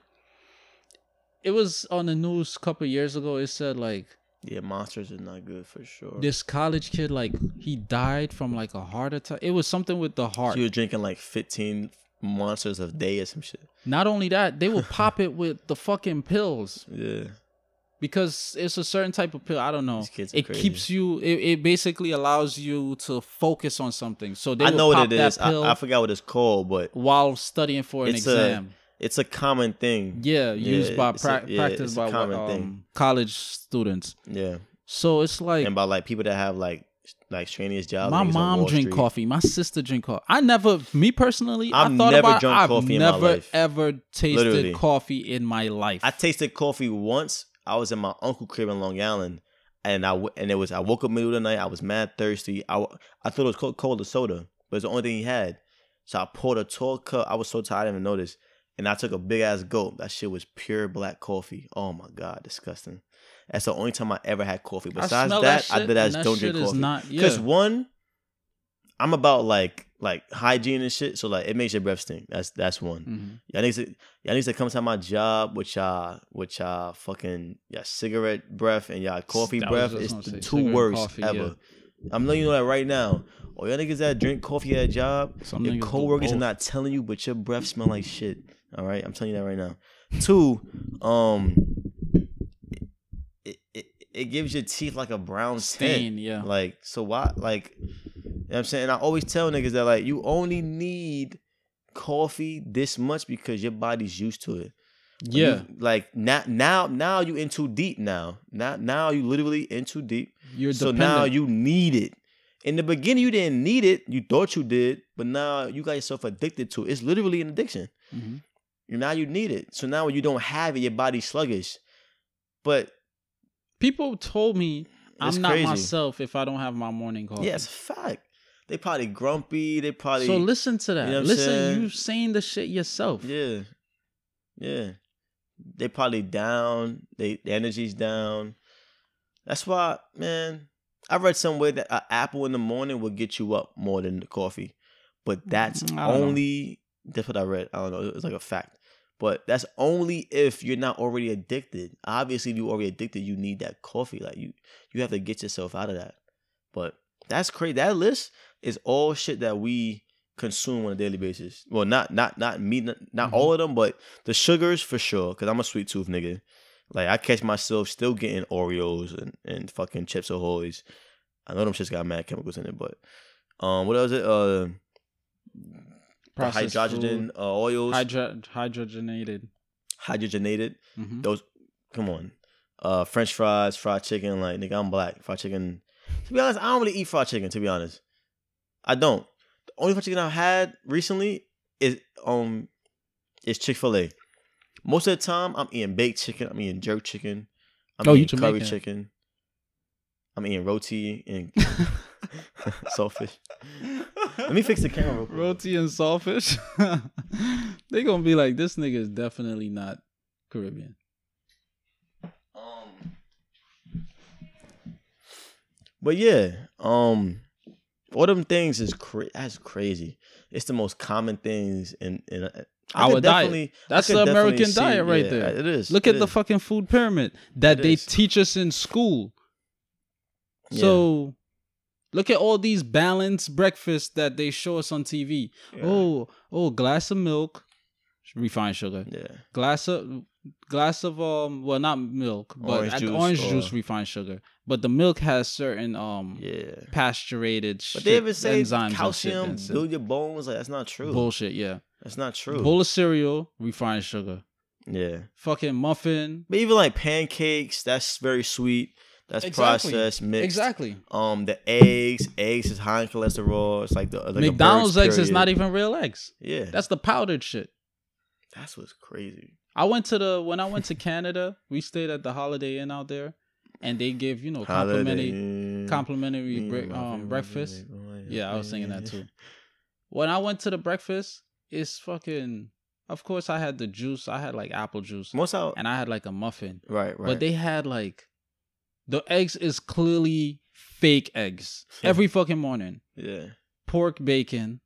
It was on the news a couple years ago. It said like Yeah, monsters is not good for sure. this college kid like he died from like a heart attack. It was something with the heart. She was drinking like 15 monsters of day or some shit. Not only that, they will <laughs> pop it with the fucking pills Yeah. because it's a certain type of pill. I don't know. These kids are It crazy. keeps you. It, it basically allows you to focus on something. So they I know pop what it is. I, I forgot what it's called, but while studying for an it's a exam. it's a common thing. yeah, used by it's a- pra- yeah, practice by common um, thing. college students. Yeah. So it's like And by like people that have like like strenuous jobs. my mom drink Street. coffee. My sister drink coffee. I never, me personally, I I've thought never about. drunk I've coffee in my never life. ever tasted Literally. coffee in my life. I tasted coffee once. I was in my uncle crib in Long Island, and I and it was I woke up middle of the night. I was mad thirsty. I I thought it was cold, Cola soda, but it's the only thing he had. So I poured a tall cup. I was so tired I didn't even notice, and I took a big ass gulp. That shit was pure black coffee. Oh my god, disgusting. That's the only time I ever had coffee. Besides smell that, that I shit, did and as that don't drink coffee. Because yeah. one, I'm about like like hygiene and shit. So like it makes your breath stink. That's that's one. Mhm. Y'all need to y'all need to come to my job with y'all with y'all fucking y'all cigarette breath and y'all coffee I was breath. It's the two worst coffee, ever. I'm letting you know that right now. All y'all niggas that drink coffee at a job, Some your coworkers are not telling you, but your breath smell like shit. All right, I'm telling you that right now. Two, um, it, gives your teeth like a brown Stain, yeah. Like so why like you know what I'm saying? I always tell niggas that like you only need coffee this much because your body's used to it. Yeah, You- like now now now you in too deep now. Now now you literally in too deep. you're so dependent. now you need it. In the beginning you didn't need it. You thought you did, but now you got yourself addicted to it. It's literally an addiction. Mhm. You now you need it. So now when you don't have it, your body's sluggish. But people told me It's I'm not crazy. myself if I don't have my morning coffee. yeah, it's a fact. They probably grumpy. They probably So listen to that. You know listen, saying? you saying the shit yourself. Yeah. Yeah. They probably down. They the energy's down. That's why, man, I read somewhere that an apple in the morning will get you up more than the coffee. But that's Mm, know. only that's what I read. I don't know. It's like a fact. But that's only if you're not already addicted. Obviously, if you're already addicted, you need that coffee. Like you, you have to get yourself out of that. But that's crazy. That list is all shit that we consume on a daily basis. Well, not not not me, not, not Mhm. all of them, but the sugars for sure. Cause I'm a sweet tooth nigga. Like I catch myself still getting Oreos and, and fucking Chips Ahoy's. I know them shits got mad chemicals in it, but um, what else? It uh, the hydrogen uh, oils, hydro- hydrogenated. hydrogenated. hmm Those, come on, uh, French fries, fried chicken. Like nigga, I'm black. Fried chicken. To be honest, I don't really eat fried chicken. To be honest, I don't. The only fried chicken I've had recently is um, is Chick Fil A. Most of the time, I'm eating baked chicken. I'm eating jerk chicken. I'm Oh, eating curry chicken. I'm eating roti and <laughs> <laughs> saltfish. Let me fix the camera. Real quick. Roti and saltfish. <laughs> they gonna be like, this nigga is definitely not Caribbean. Um, but yeah, um, all them things is cra- that's crazy. It's the most common things in in. uh, I Our diet. That's the American see- diet right yeah, there. It is. Look it at the fucking food pyramid that It they is. teach us in school. So look at all these balanced breakfasts that they show us on TV. Yeah. Oh, oh, glass of milk, refined sugar. yeah, Glass of glass of um, well, not milk, but Orange juice, orange or- juice refined sugar. But the milk has certain um yeah. pasturated But shit, they even say enzymes calcium build your bones. Like that's not true. bullshit. Yeah, That's not true. bowl of cereal, refined sugar. yeah, Fucking muffin. but even like pancakes, that's very sweet. That's Exactly. processed, mixed. Exactly. Um, the eggs, eggs is high in cholesterol. It's like the like McDonald's eggs is not even real eggs. Yeah, That's the powdered shit. that's what's crazy. I went to the when I went to Canada, we stayed at the Holiday Inn out there, and they give you know complimentary Holiday. complimentary bre- um, breakfast. Yeah, I was singing that too. <laughs> When I went to the breakfast, it's fucking. Of course, I had the juice. I had like apple juice, Most out, and I had like a muffin. right, right. But they had like the eggs is clearly fake eggs every fucking morning. yeah, Pork bacon.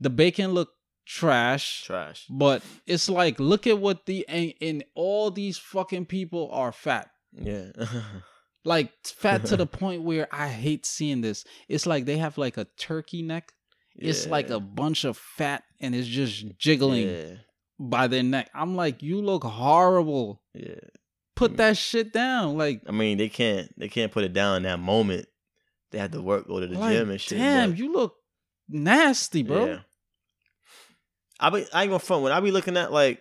The bacon look trash. trash. But it's like, look at what the and, and all these fucking people are fat. Yeah, <laughs> Like fat to the <laughs> point where I hate seeing this. It's like they have like a turkey neck. It's like a bunch of fat and it's just jiggling Yeah, by their neck. I'm like, you look horrible. yeah. Put mm. that shit down. Like, I mean, they can't they can't put it down in that moment. They have to work, go to the like, gym and shit. damn, but- you look nasty, bro. Yeah. I be I ain't gonna front when I be looking at like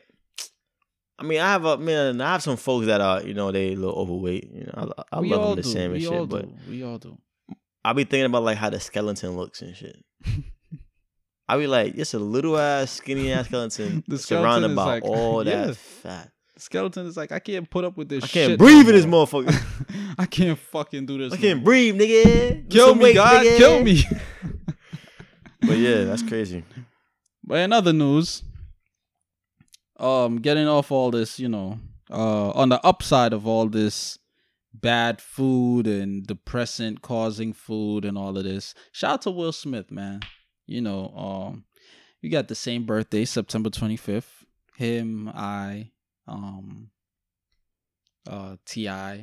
I mean I have a man I have some folks that are you know they a little overweight you know I, I we love them the do. same and shit but do. We all do. I be thinking about like how the skeleton looks and shit. <laughs> I be like just a little ass skinny ass skeleton surrounded by like- all that Yeah. fat. Skeleton is like, I can't put up with this I shit. can't breathe in this motherfucker. <laughs> I can't fucking do this. I can't breathe, nigga. Kill me, weight, God. nigga. Kill me. <laughs> But yeah, that's crazy. But in other news, um, getting off all this, you know, uh, on the upside of all this bad food and depressant causing food and all of this, shout out to Will Smith, man. You know, um, we got the same birthday, September twenty fifth. Him, I, um, uh, Ti, uh,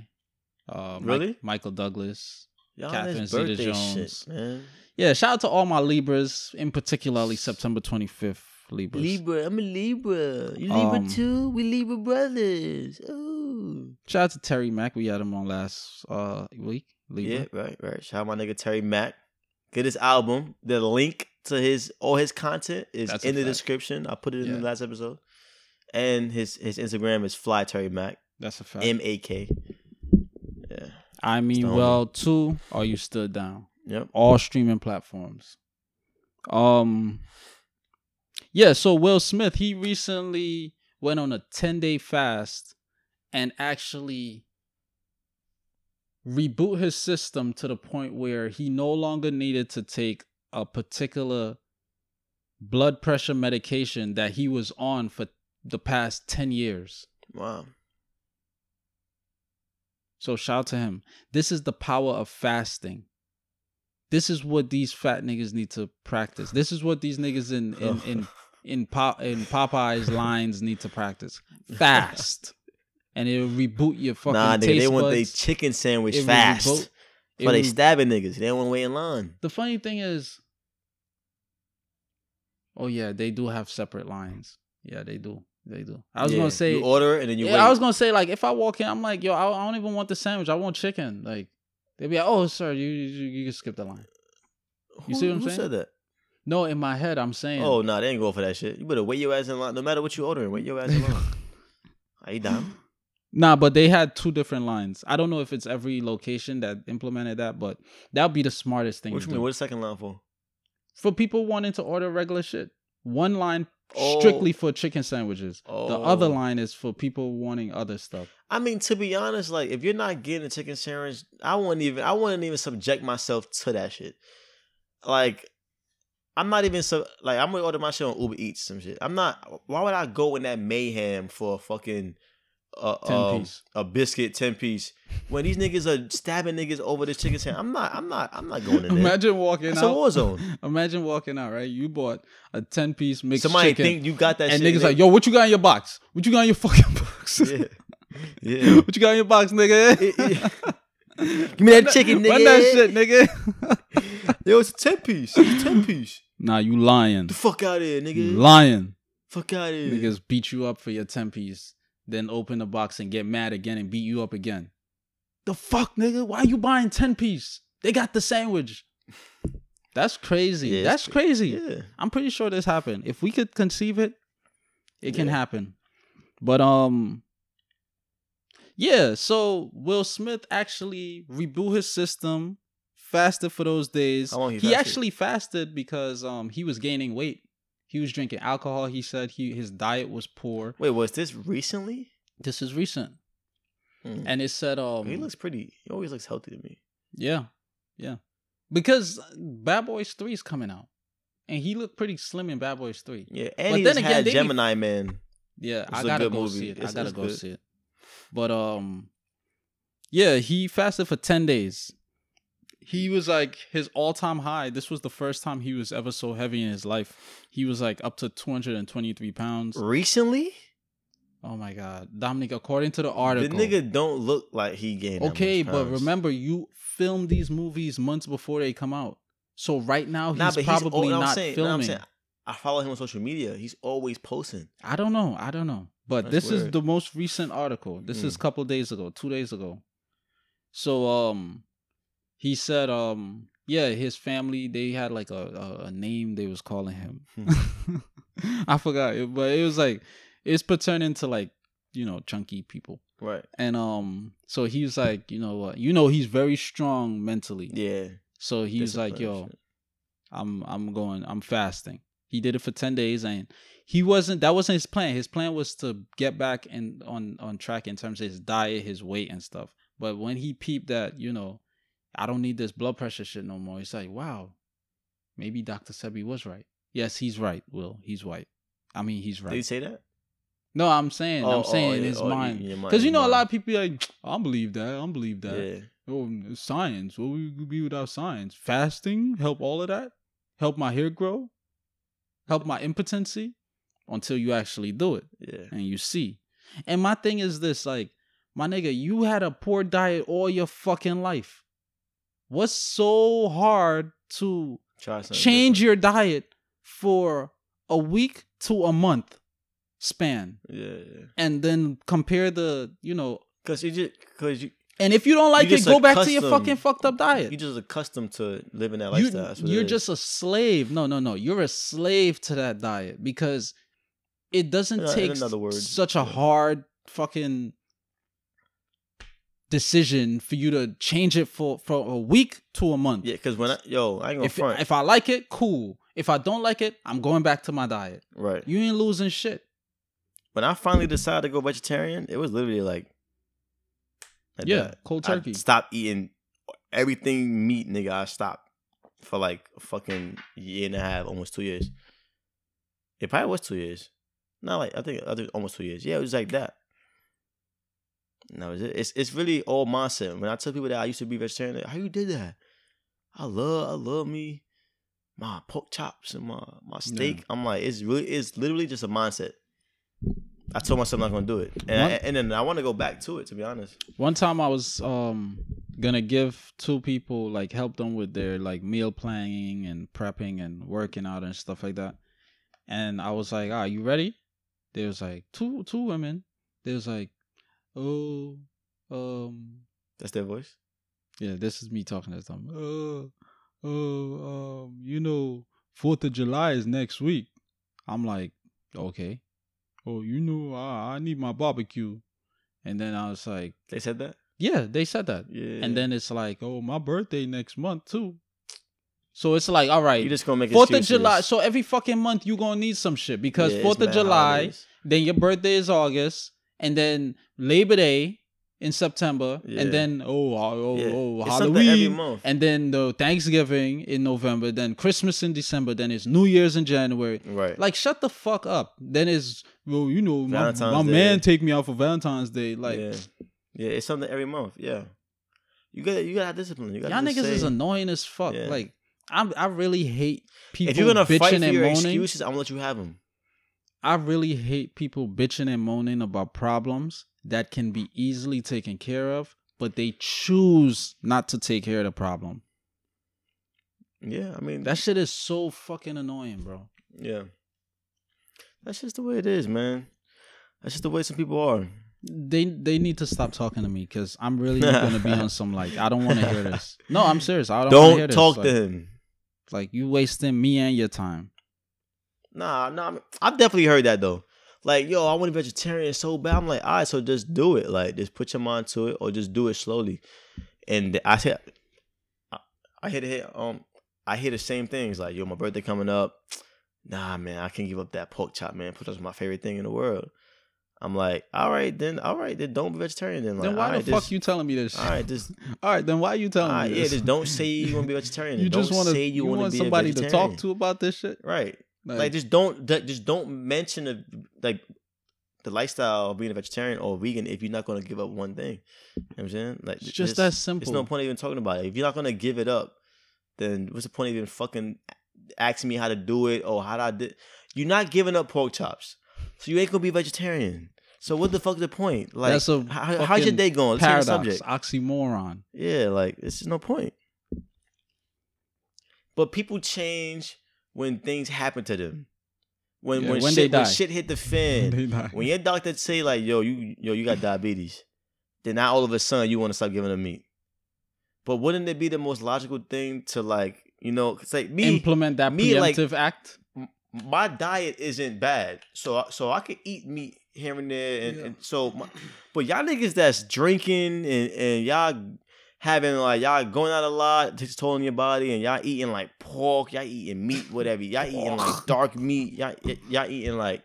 Mike- Really? Michael Douglas, Y'all Catherine Zeta-Jones. shit, yeah, shout out to all my Libras, in particularly September 25th Libras. Libra, I'm a Libra. You Libra Um, too? We Libra brothers. Oh. Shout out to Terry Mack. We had him on last uh week. Libra. Yeah, right, right. Shout out my nigga Terry Mack. Get his album. The link to his all his content is That's in the fact. description. I put it in Yeah. the last episode. And his his Instagram is Fly Terry Mack. That's a fact. M A K. Yeah. I mean, Stone. well, two. Are you stood down? Yep. All streaming platforms. Um. Yeah. So Will Smith, he recently went on a ten day fast, and actually reboot his system to the point where he no longer needed to take a particular blood pressure medication that he was on for the past 10 years. Wow. So shout out to him. This is the power of fasting. This is what these fat niggas need to practice. This is what these niggas in in, in <laughs> in pop in Popeyes lines need to practice fast, and it'll reboot your fucking nah, nigga, taste they want their chicken sandwich It fast. but they will- stabbing niggas. They don't want to wait in line. The funny thing is, oh yeah, they do have separate lines. Yeah, they do. They do. I was Yeah, gonna say, you order and then you yeah, wait. I was gonna say like if I walk in, I'm like, yo, I, I don't even want the sandwich. I want chicken. Like they'd be like, oh, sir, you you, you can skip the line. you see what I'm who saying? said that? No, in my head, I'm saying, Oh no, they ain't go for that shit. You better wait your ass in line. No matter what you ordering, wait your ass in line. <laughs> Are you down? Nah, but they had two different lines. I don't know if it's every location that implemented that, but that would be the smartest thing What to you do. mean? What's the second line for? for people wanting to order regular shit. One line Oh. strictly for chicken sandwiches. The other Oh. line is for people wanting other stuff. I mean, to be honest, like if you're not getting a chicken sandwich, I wouldn't even. I wouldn't even subject myself to that shit. Like, I'm not even so. Like, I'm gonna order my shit on Uber Eats some shit. I'm not. Why would I go in that mayhem for a fucking uh, 10 um, a biscuit ten piece when these niggas are stabbing niggas over this chicken sandwich? I'm not. I'm not. I'm not going in there. Imagine walking It's a war zone. <laughs> Imagine walking out, right? You bought a 10 piece mixed Somebody chicken. think you got that and shit. niggas like, yo, what you got in your box? What you got in your <laughs> fucking box? yeah, <laughs> yeah. what you got in your box, nigga? It- it- Give me that chicken, Run nigga. that shit, nigga. Yo, it's a ten piece. It's a ten piece. nah, you lying. The fuck out of here, You nigga. lying. Fuck out of here. Niggas beat you up for your 10 piece, then open the box and get mad again and beat you up again. The fuck, nigga? Why you buying 10 piece? They got the sandwich. That's crazy. Yeah, That's crazy. Yeah. I'm pretty sure this happened. If we could conceive it, it can Yeah. happen. But um yeah, so Will Smith actually reboot his system, fasted for those days. He he fasted? actually fasted because um he was gaining weight. He was drinking alcohol. He said he his diet was poor. Wait, was this recently? This is recent. Hmm. And it said um he looks pretty. He always looks healthy to me. yeah. Yeah. Because Bad Boys 3 is coming out. And he looked pretty slim in Bad Boys 3. Yeah, and But he then again, had they be- Gemini Man. Yeah, It's I a gotta go movie. see it. I gotta it's go good. see it. But um, yeah, he fasted for ten days. He was like his all time high. This was the first time he was ever so heavy in his life. He was like up to two hundred and twenty three pounds. Recently, Oh my god, Dominic! According to the article, the nigga don't look like he gained. okay, but pounds. remember you filmed these movies months before they come out. So right now he's nah, probably he's, oh, no, not saying, filming. saying, I follow him on social media. He's always posting. I don't know. I don't know. But That's this is the most recent article. This is a Mm. couple days ago, two days ago. So um he said um yeah, his family they had like a a, a name they was calling him. <laughs> I forgot, it, but it was like it's pertaining to like, you know, chunky people. Right. And um so he's like, you know what, you know he's very strong mentally. Yeah. So he's like, yo, shit. I'm I'm going I'm fasting. He did it for 10 days and he wasn't that wasn't his plan. His plan was to get back and on on track in terms of his diet, his weight and stuff. But when he peeped that, you know, I don't need this blood pressure shit no more. He's like, "Wow. Maybe Dr. Sebi was right." Yes, he's right, Will. He's white. I mean, he's right. Did he say that? No, I'm saying Oh, I'm saying oh, in yeah, his oh, mind. mind, Cuz you know a lot of people like, "I don't believe that. I don't believe that." Yeah. Oh, science. What would we be without science? Fasting help all of that. Help my hair grow. Help my impotency. Until you actually do it Yeah. and you see. And my thing is this: like, my nigga, you had a poor diet all your fucking life. What's so hard to change your diet for a week to a month span, different. Yeah. yeah. and then compare the, you know, Cause you just, cause you, and if you don't like it, go back to your fucking fucked up diet. you just accustomed to living that you, lifestyle. What you're just a slave. No, no, no. You're a slave to that diet because it doesn't in take word, such a hard fucking decision for you to change it for for a week to a month. yeah. Cause when I, yo, I ain't gonna if front. if I like it, cool. If I don't like it, I'm going back to my diet. right. You ain't losing shit. when I finally decided to go vegetarian, it was literally like, like Yeah, that. cold I turkey. stopped eating everything meat, nigga. I stopped for like a fucking year and a half, almost two years. It probably was two years. Not like I think I think almost two years. Yeah, it was like that. No, it's it's it's really all mindset. When I tell people that I used to be vegetarian, like, how you did that? I love I love me. my pork chops and my my steak. I'm like, it's really it's literally just a mindset. I told myself I'm not gonna do it, and, What? I, and then I want to go back to it. To be honest, One time I was um gonna give two people like help them with their like meal planning and prepping and working out and stuff like that. And I was like, "Ah, you ready?" There was like two two women. There was like, "Oh, um, that's their voice. yeah, this is me talking this time. Oh, oh, um, you know, Fourth of July is next week." I'm like, "Okay." Oh, you know, I, I need my barbecue. And then I was like, They said that. "Yeah, they said that." Yeah. And then it's like, oh, my birthday next month too. So it's like, all right, you just gonna make Fourth of. July. So every fucking month you gonna need some shit because Yeah, Fourth of July, holidays. then your birthday is August, and then Labor Day in September, Yeah. and then oh oh, oh Yeah. oh It's every Halloween, and then the Thanksgiving in November, then Christmas in December, then it's New Year's in January. right. Like shut the fuck up. Then it's well, you know, my, Valentine's my man take me out for Valentine's Day. Like yeah, yeah, it's something every month. Yeah, you got you got discipline. You got Y'all niggas is annoying as fuck. Yeah. Like I'm, I really hate people If you're gonna bitching fight for and your moaning. excuses, I'm gonna let you have them. I really hate people bitching and moaning about problems that can be easily taken care of, but they choose not to take care of the problem. Yeah, I mean That shit is so fucking annoying, bro. Yeah. That's just the way it is, man. That's just the way some people are. They they need to stop talking to me because I'm really gonna be on <laughs> some like I don't want to hear this. No, I'm serious. I don't, Don't talk like, to him. Like you wasting me and your time. Nah, nah. I've definitely heard that though. Like, yo, I want to be vegetarian so bad. I'm like, all right, so just do it. Like, just put your mind to it, or just do it slowly. And I said, I, I hit it. Um, I hear the same things. Like, yo, my birthday coming up. Nah, man, I can't give up that pork chop, man. Pork chop's my favorite thing in the world. I'm like, all right, then, all right, then don't be vegetarian. Then, like, then why the fuck just- you telling me this? All right, just <laughs> All right, then why you telling right, me This? yeah, just don't say you want to be <laughs> vegetarian. you don't just want to say you, you, want somebody to talk to about this shit. Right. Like, just don't just don't mention the like the lifestyle of being a vegetarian or vegan if you're not gonna give up one thing. You know what I'm saying? Like It's just that simple. There's no point even talking about it. If you're not gonna give it up, then what's the point of even fucking asking me how to do it or how I do You're not giving up pork chops. So you ain't gonna be vegetarian. So what the fuck is the point? Like That's a how, how's your day going? Let's Paradox, subject. oxymoron. Yeah, like it's just no point. But people change when things happen to them. When Yeah, when, when shit when shit hit the <laughs> fan. when your doctor say like, yo, you yo, you got diabetes, then now all of a sudden you want to stop giving them meat. But wouldn't it be the most logical thing to like, you know, cause like me, implement that me, like- preemptive act. my diet isn't bad, so I- so I could eat meat here and there, and, Yeah. and so, my, but y'all niggas that's drinking and and y'all having like y'all going out a lot, takes a toll on your body, and y'all eating like pork, y'all eating meat, whatever, y'all eating like dark meat, y'all y'all eating like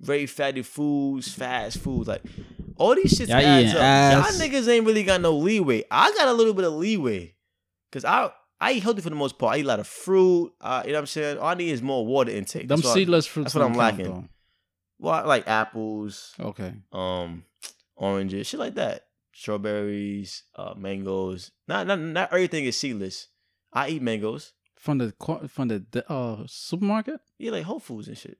very fatty foods, fast foods, like all these shits Y'all adds up. ass. Y'all niggas ain't really got no leeway. I got a little bit of leeway, cause I. I eat healthy for the most part. I eat a lot of fruit. Uh, you know what I'm saying? All I need is more water intake. Them That's I- seedless fruits. that's what I'm lacking. well, I like apples. Okay. um, oranges, shit like that. Strawberries, uh, mangoes. Not not not everything is seedless. I eat mangoes. From the from the uh supermarket, Yeah, like Whole Foods and shit.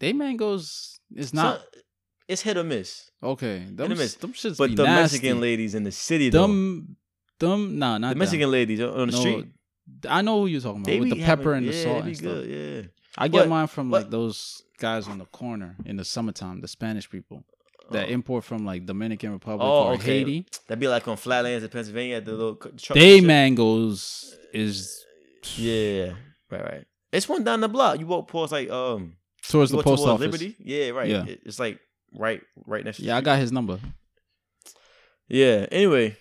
they mangoes is not So, it's hit or miss. okay. Them, a miss. them shits But the nasty. Mexican ladies in the city, though, them them nah not the them. Mexican ladies on the No, street, I know who you're talking about they with the pepper having- and the yeah, salt and stuff. good. Yeah, I get But- mine from but- like those guys on the corner in the summertime, the Spanish people that Oh. import from like Dominican Republic Oh, or okay. Haiti. that'd be like on Flatlands in Pennsylvania at the little truck. Mangoes is Yeah, right, right. It's one down the block. You walk past like um towards the post towards office. Liberty. Yeah, right. Yeah. It's like right, right next. Yeah, I got his number. Yeah. Anyway,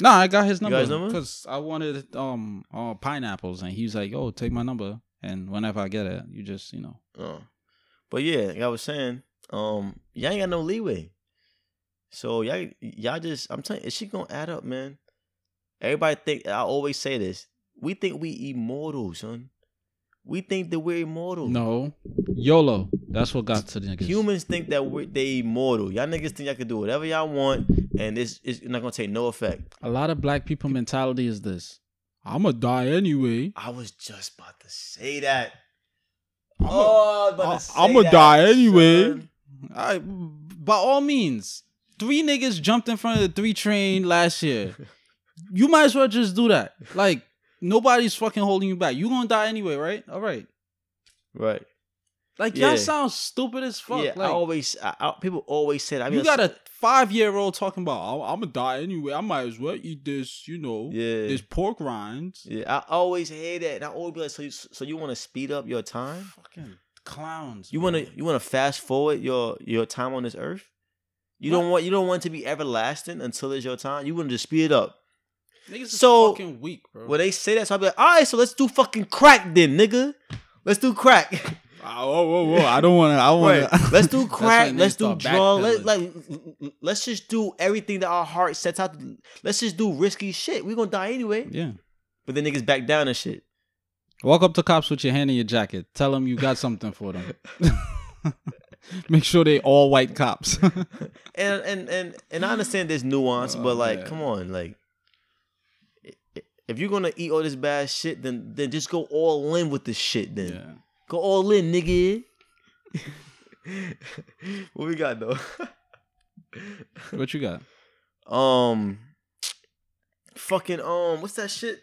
No, I got his number because I wanted um uh, pineapples, and he was like, "Oh, take my number, and whenever I get it, you just you know." uh, but yeah, like I was saying, um, y'all ain't got no leeway. So y'all, y'all just, I'm telling you, is she gonna add up, man? Everybody think I always say this. We think we immortal, son. We think that we're immortal. No, YOLO. That's what got to the niggas. Humans think that we're they immortal. Y'all niggas think y'all can do whatever y'all want, and it's it's not gonna take no effect. A lot of black people mentality is this: I'ma die anyway. I was just about to say that. I'ma- oh, I was about I- to say I'ma die anyway. son. I, by all means, three niggas jumped in front of the three train last year. <laughs> You might as well just do that. Like nobody's fucking holding you back. You gonna die anyway, right? All right. Right. Like Yeah. y'all sound stupid as fuck. yeah, like, I always, I, I, people always say that. I mean, you got a five year old talking about oh, I'm, gonna die anyway. I might as well eat this, you know, yeah, this pork rinds. yeah. I always hear that, and I always be like, so, you, so you want to speed up your time? Fucking clowns. You want to, you want to fast forward your your time on this earth? You What? don't want, you don't want to be everlasting until it's your time. You want to just speed it up. Niggas is So- fucking weak, bro. When they say that, so I be like, all right, so let's do fucking crack then, nigga. Let's do crack. <laughs> Ah, whoa, whoa, whoa! I don't want to. I want to. Let's do <laughs> crack. Let's do drug. Let, like, let's just do everything that our heart sets out. To, let's just do risky shit. We gonna die anyway. Yeah. But then niggas back down and shit. Walk up to cops with your hand in your jacket. Tell them you got something for them. <laughs> Make sure they all white cops. <laughs> And and and and I understand there's nuance, Oh, but like, man. come on, like, if you're gonna eat all this bad shit, then then just go all in with this shit. Then yeah. go all in, nigga. <laughs> what we got though? What you got? um, fucking um, what's that shit?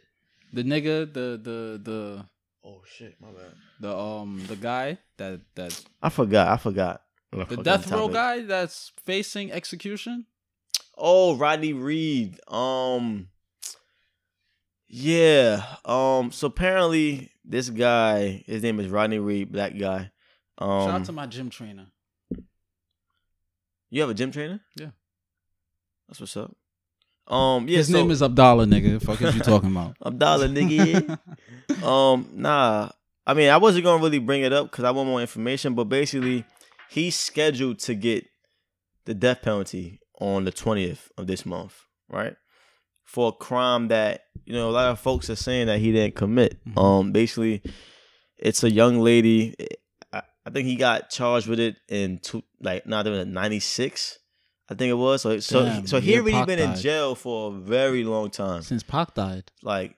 The nigga, the the the Oh shit, my bad. the um the guy that that I forgot. I forgot. the death row guy that's facing execution. Oh, Rodney Reed. Um Yeah. Um so apparently this guy, his name is Rodney Reed, black guy. Um Shout out to my gym trainer. You have a gym trainer? Yeah. That's what's up. Um yeah, His so, name is Abdallah, nigga. Fuck is you talking about? <laughs> Abdallah nigga. <laughs> um nah. I mean, I wasn't going to really bring it up cuz I want more information, but basically he's scheduled to get the death penalty on the 20th of this month, right? For a crime that, you know, a lot of folks are saying that he didn't commit. Mhm. Um basically it's a young lady I, I think he got charged with it in two, like not even 96 I think it was. So so Damn, so he already Pac been in jail for a very long time. Since Pac died. like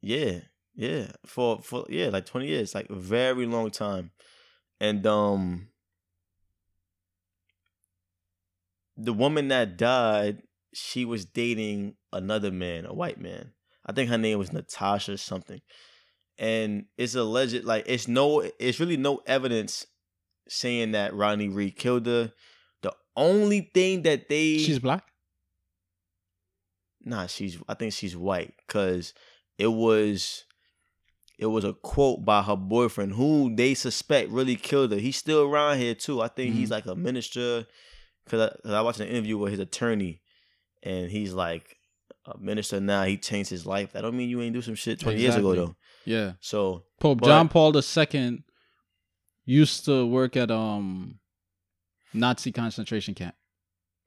yeah yeah for for yeah like 20 years like a very long time. And um the woman that died she was dating another man a white man. I think her name was natasha something. And it's alleged like it's no it's really no evidence saying that Rodney Reed killed her only thing that they She's black. Nah, she's. I think she's white because it was, it was a quote by her boyfriend who they suspect really killed her. He's still around here too. I think he's Mhm. like a minister. Cause I, I watched an interview with his attorney, and he's like a minister now. He changed his life. That don't mean you ain't do some shit twenty years ago though. Yeah. So Pope But- John Paul II used to work at um Nazi concentration camp.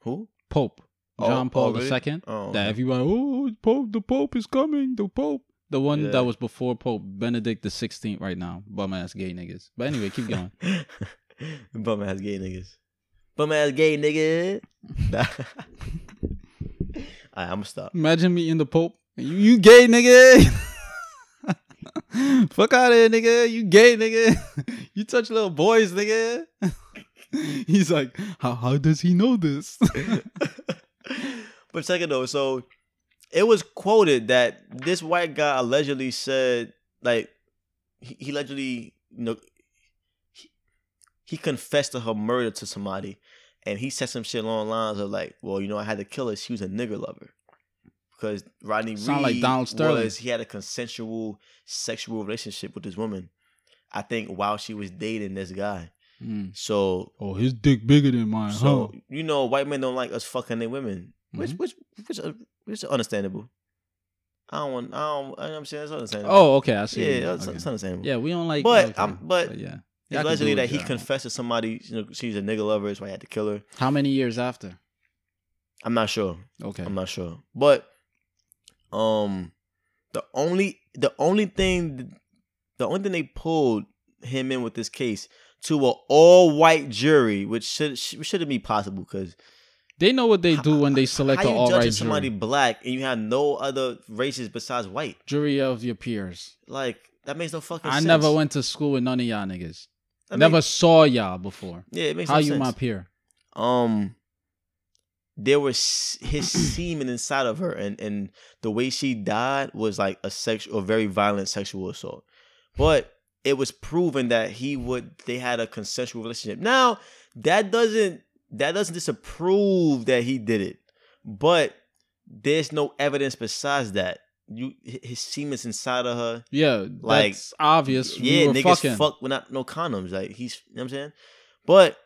who? Pope Oh, John oh, Paul really? II. Oh, That okay. everybody, oh, Pope, the Pope is coming, the Pope. The one Yeah. that was before Pope Benedict the Sixteenth, right now. Bum ass gay niggas. But anyway, keep going. <laughs> Bum ass gay niggas. Bum ass gay nigga. <laughs> Alright, I'm gonna stop. Imagine meeting the Pope. You, you gay nigga. <laughs> Fuck out of here, nigga. You gay nigga. you touch little boys, nigga. <laughs> He's like, how how does he know this? <laughs> but second though, so it was quoted that this white guy allegedly said, like, he, he allegedly, you know, he, he confessed to her murder to somebody, and he said some shit along the lines of like, well, you know, I had to kill her. She was a nigger lover. Because Rodney Sound like Reed Donald Sterling. was he had a consensual sexual relationship with this woman. I think while she was dating this guy. Mm. So Oh, his dick bigger than mine, so huh? you know, white men don't like us fucking their women, which Mhm. which which uh, which is understandable. I don't want. I don't. I know what I'm saying it's understandable. Oh, okay, I see. yeah, Yeah, it's, it's understandable. yeah, we don't like. But, okay. um, but yeah, It's allegedly that he y'all confessed to somebody. You know, she's a nigga lover. That's why he had to kill her. How many years after? I'm not sure. Okay, I'm not sure. But um, the only the only thing the only thing they pulled him in with this case to an all white jury, which should shouldn't be possible because They know what they do when they select how an you all judging right somebody jury. black and you have no other races besides white? Jury of your peers. Like that makes no fucking I sense. never went to school with none of y'all niggas. That never make- saw y'all before. yeah, it makes no sense. How no you sense. my peer? um there was his <clears throat> semen inside of her and and the way she died was like a sexual a very violent sexual assault but it was proven that he would they had a consensual relationship now that doesn't that doesn't disapprove that he did it but there's no evidence besides that you his semen's inside of her Yeah, Like, that's obvious. yeah, we niggas fucking. fuck without no condoms. Like he's, you know what I'm saying? But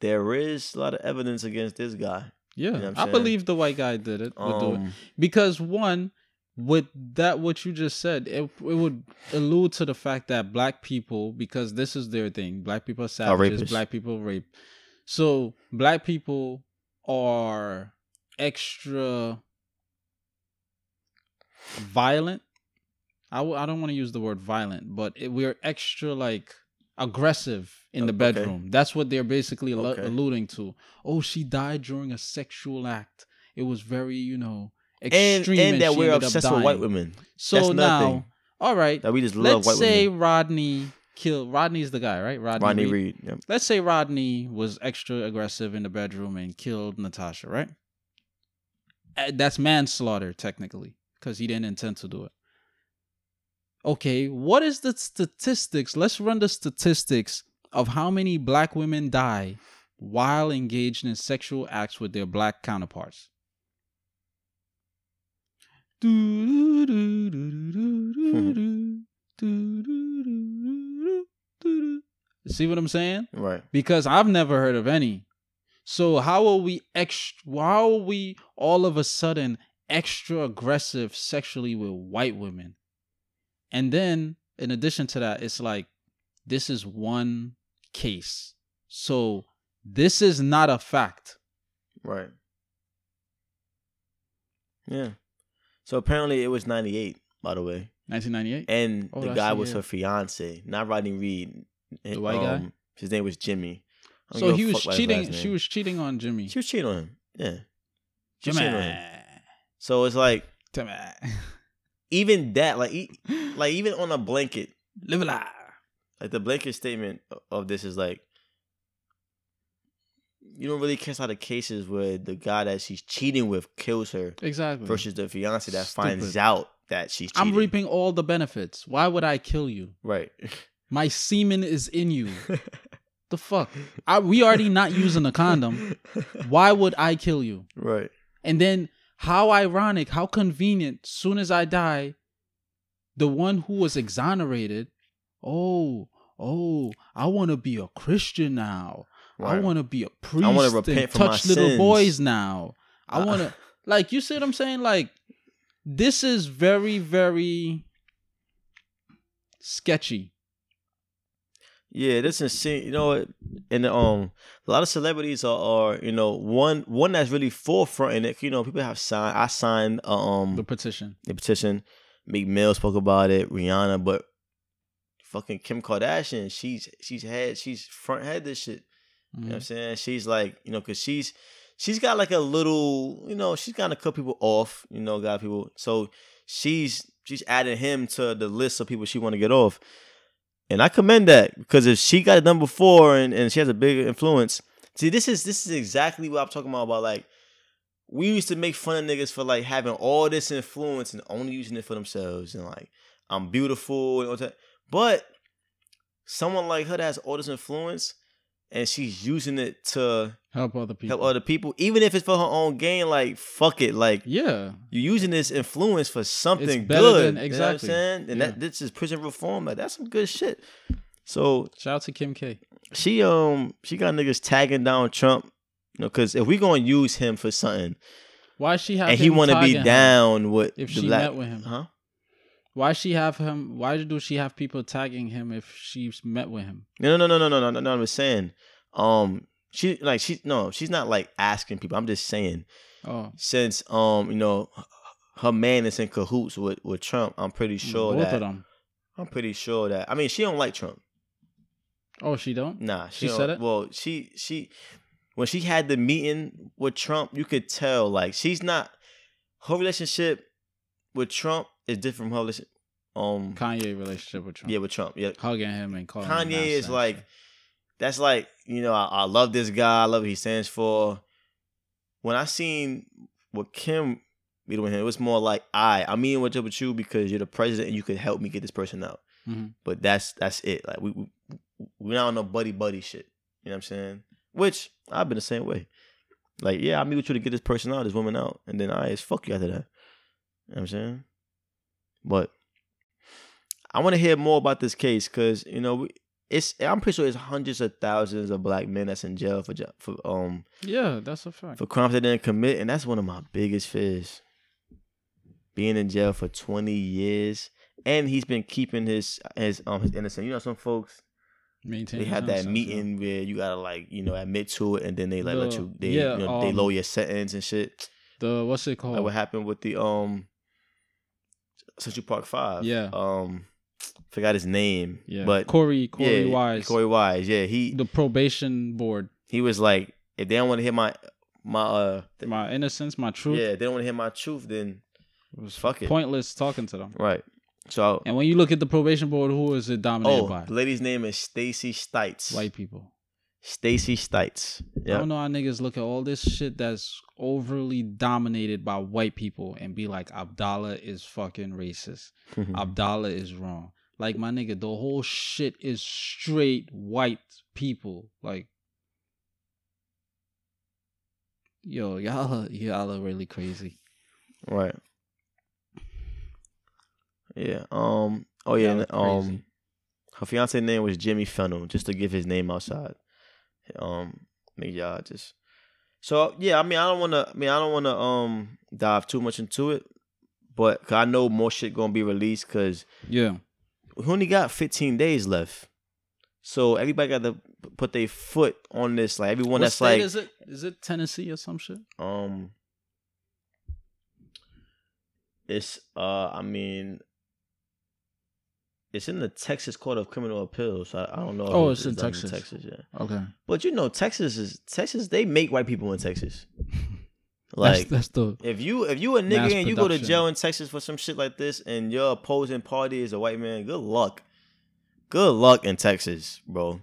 there is a lot of evidence against this guy. yeah, know I'm saying? believe the white guy did it. do it. Um, because one with that what you just said it, it would allude to the fact that black people because this is their thing black people are savages black people rape so black people are extra violent. I w- I don't want to use the word violent but it, we're extra like aggressive in the Oh, okay. bedroom. That's what they're basically Okay. alluding to. Oh she died during a sexual act. It was very you know extreme and that we're obsessed with white women. So That's now, all right, That we just love let's say women. Rodney killed. Rodney's the guy, right? Rodney, Rodney Reed. Reed. Let's say Rodney was extra aggressive in the bedroom and killed Natasha, right? Uh, That's manslaughter technically because he didn't intend to do it. Okay, what is the statistics? Let's run the statistics of how many black women die while engaged in sexual acts with their black counterparts. See what I'm saying? Right. Because I've never heard of any. So how are we extra? How are we all of a sudden extra aggressive sexually with white women? And then, in addition to that, it's like this is one case. So this is not a fact. Right. Yeah. So apparently it was 98, by the way. 1998. And Oh, the guy was her fiance, not Rodney Reed. The white guy? Um, His name was Jimmy. So he was fuck about his cheating. She was cheating on Jimmy. She was cheating on him. Yeah. She Jimmy. on him. So it's like Jimmy. even that, like, like even on a blanket, Live a lie. like the blanket statement of this is like, you don't really catch a lot of cases where the guy that she's cheating with kills her Exactly. versus the fiance that finds out that she's cheating. I'm reaping all the benefits. Why would I kill you? Right. <laughs> My semen is in you. <laughs> The fuck? I, we already not using a condom. <laughs> Why would I kill you? Right. And then how ironic, how convenient. Soon as I die, the one who was exonerated, oh, oh, I want to be a Christian now. I want to be a priest. wanna and repent for my touch little sins. boys now. I want to, like, you see what I'm saying? Like, this is very, very sketchy. Yeah, this is insane. You know what? And um, a lot of celebrities are, are you know one one that's really forefront in it. You know, people have signed. I signed um The petition. the petition. Meek Mill spoke about it. Rihanna, but fucking Kim Kardashian, she's she's had she's front had this shit. You know what I'm Mhm. saying? She's like, you know, cause she's she's got like a little, you know, she's got to cut people off, you know, got people. So she's she's adding him to the list of people she want to get off. And I commend that because if she got it done before and, and she has a big influence. See, this is this is exactly what I'm talking about. About like we used to make fun of niggas for like having all this influence and only using it for themselves and like I'm beautiful and all that. But someone like her that has all this influence and she's using it to Help other people. help other people, even if it's for her own gain. Like fuck it, like yeah. you're using this influence for something good. than- You know I'm exactly. saying? And Yeah. that this is prison reform. Like that's some good shit. So Shout out to Kim K. she um she got niggas tagging down Trump. You know, because if we gonna use him for something, Why she have and he want to be down with if she black, met with him? huh? Why she have him? Why do she have people tagging him if she's met with him? No, no, no, no, no, no, no, no. I'm just saying. Um, she like she no, she's not like asking people. I'm just saying Oh, since um you know her man is in cahoots with with Trump. I'm pretty sure both that of them. I'm pretty sure that I mean she don't like Trump. Oh, she don't. Nah, she, She said it? Well, she she when she had the meeting with Trump, you could tell like she's not her relationship with Trump is different from her relationship. Um, Kanye relationship with Trump. yeah, with Trump. Yeah, Hugging him and calling him Kanye is like that's like you know I, I love this guy. I love what he stands for. When I seen what Kim meeting with him, it was more like I I mean what's up with you because you're the president and you could help me get this person out. Mhm. But that's that's it. Like we we we not on no buddy buddy shit. You know what I'm saying? Which I've been the same way. Like yeah, I meet with you to get this person out, this woman out, and then I just fuck you after that. You know what I'm saying? But I want to hear more about this case because you know we, it's. I'm pretty sure it's hundreds of thousands of black men that's in jail for for um Yeah, that's a fact. for crimes they didn't commit, and that's one of my biggest fears. Being in jail for 20 years, and he's been keeping his his um his innocence. You know, some folks Maintain they have that innocence, yeah. meeting where you gotta like you know admit to it, and then they like let you they yeah, you know, they um, lower your sentence and shit. The what's it called? Like what happened with the um Central Park Five. Yeah. Um, forgot his name. yeah, but Korey Korey yeah, Wise, Korey Wise. Yeah, he the probation board. he was like, if they don't want to hear my my uh th- My innocence, my truth. yeah, if they don't want to hear my truth, then it was fuck it. pointless talking to them. right. So And when you look at the probation board, who is it dominated oh, by? the lady's name is Stacey Stites. White people. Stacey Stites. I don't know how niggas look at all this shit that's overly dominated by white people and be like, Abdallah is fucking racist. <laughs> Abdallah is wrong. Like my nigga, the whole shit is straight white people. Like, yo, y'all, are- <laughs> y'all are really crazy. right. Yeah. Um. Oh yeah. Y'all and, are Um. Her fiance name was Jimmy Fennell, just to give his name outside. Um, make y'all just. So yeah, I mean, I don't want to. I mean, I don't want to um dive too much into it, but 'cause I know more shit gonna be released because Yeah, we only got 15 days left. So everybody got to put their foot on this. Like everyone What that's like, is it? Is it Tennessee or some shit? um, it's uh, I mean. It's in the Texas Court of Criminal Appeals. I, I don't know. if Oh, it's in done Texas. Texas, yeah. Okay, But you know, Texas is Texas. They make white people in Texas. <laughs> Like that's the if you if you a nigga and you go to jail in Texas for some shit like this, and your opposing party is a white man, good luck. Good luck in Texas, bro.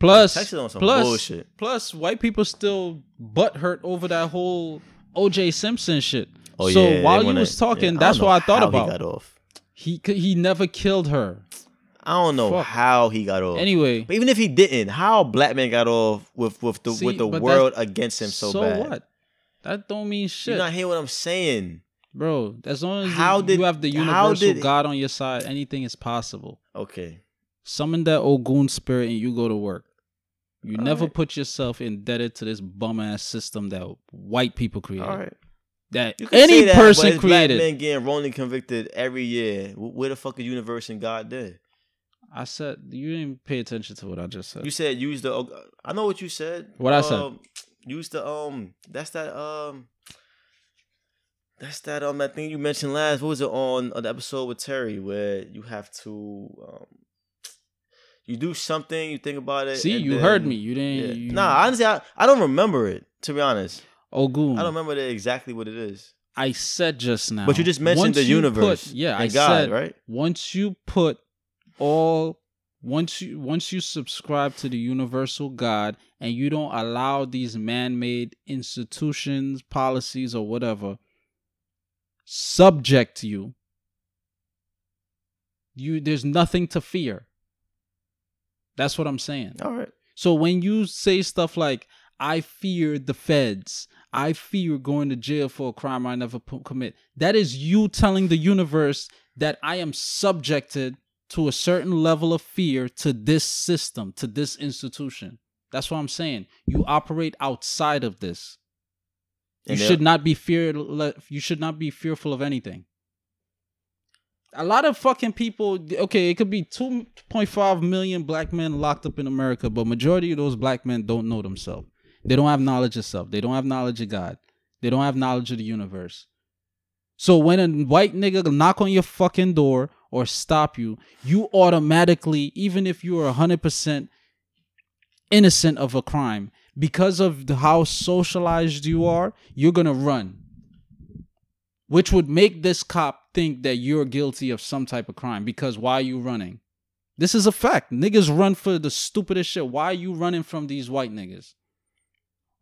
plus Texas on some plus bullshit. plus white people still butt hurt over that whole OJ Simpson shit. Oh so yeah. while you wanna- was talking, yeah, that's what I thought about. He. He never killed her. I don't know Fuck. how he got off. Anyway, but even if he didn't, how black man got off with with the See, with the world against him so, so bad? what? That don't mean shit. You not hear what I'm saying? bro. As long as How you, did- you have the universal did- God on your side, anything is possible. Okay. Summon that Ogun spirit and you go to work. You All never right. put yourself indebted to this bum ass system that white people created. All right. That You can say any that, person it's black created. men getting wrongly convicted every year. Where the fuck is universe and God there? I said you didn't pay attention to what I just said. You said use the. I know what you said. What I said? Um, Use the um. That's that um. That's that um that thing you mentioned last. What was it on, on the episode with Terry where you have to um. You do something, you think about it. See, you then- heard me. You didn't. Yeah. You, Nah, honestly, I, I don't remember it. To be honest, Ogun. I don't remember the, exactly what it is. I said just now. But you just mentioned once the universe. Put, yeah, I God, said right? once you put all once you once you subscribe to the universal God and you don't allow these man-made institutions, policies, or whatever subject you, you there's nothing to fear. That's what I'm saying. All right. So when you say stuff like "I fear the feds," "I fear going to jail for a crime I never p- commit," that is you telling the universe that I am subjected to a certain level of fear to this system, to this institution. That's what I'm saying. You operate outside of this. You should not be fear. You should not be fearful of anything. A lot of fucking people. Okay, it could be two point five million black men locked up in America, but majority of those black men don't know themselves. They don't have knowledge of self. They don't have knowledge of God. They don't have knowledge of the universe. So when a white nigga knock on your fucking door or stop you, you automatically, even if you are hundred percent innocent of a crime because of the, how socialized you are you're gonna run which would make this cop think that you're guilty of some type of crime because why are you running this is a fact niggas run for the stupidest shit why are you running from these white niggas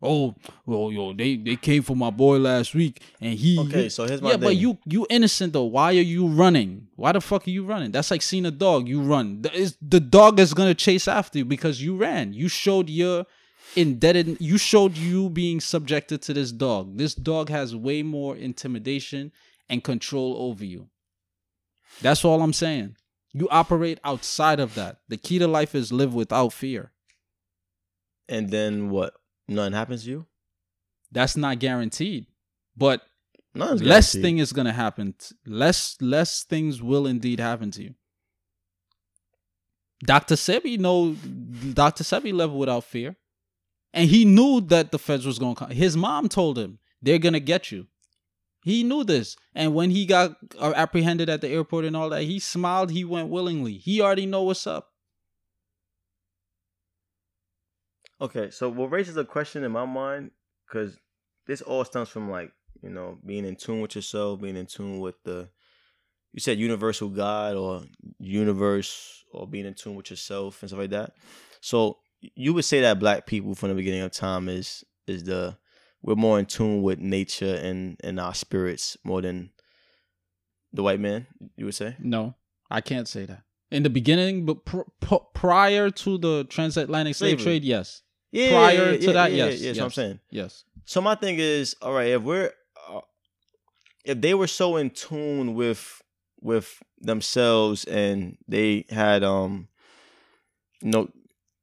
oh well yo they they came for my boy last week and he Okay, so here's my yeah, but you you innocent though. Why are you running? Why the fuck are you running? That's like seeing a dog. You run. The, is, the dog is gonna chase after you because you ran. You showed your indebted. You showed you being subjected to this dog. This dog has way more intimidation and control over you. That's all I'm saying. You operate outside of that. The key to life is live without fear. And then what? Nothing happens to you. That's not guaranteed. But Nothing's less guaranteed. thing is gonna happen. t- Less less things will indeed happen to you. Dr. Sebi know Dr. Sebi level without fear. And he knew that the feds was gonna come. His mom told him they're gonna get you. He knew this. And when he got uh, apprehended at the airport and all that, he smiled, he went willingly. He already know what's up. Okay, so what raises a question in my mind, because this all stems from like you know being in tune with yourself, being in tune with the you said universal God or universe, or being in tune with yourself and stuff like that. So you would say that black people from the beginning of time is is the we're more in tune with nature and and our spirits more than the white man. You would say. No, I can't say that. In the beginning, but pr- pr- prior to the transatlantic slave Slavery. trade, yes. Yeah, Prior yeah, to yeah, that, yeah, yes, yeah, that's what I'm saying. Yes. So my thing is, all right, if we're uh, if they were so in tune with with themselves and they had um no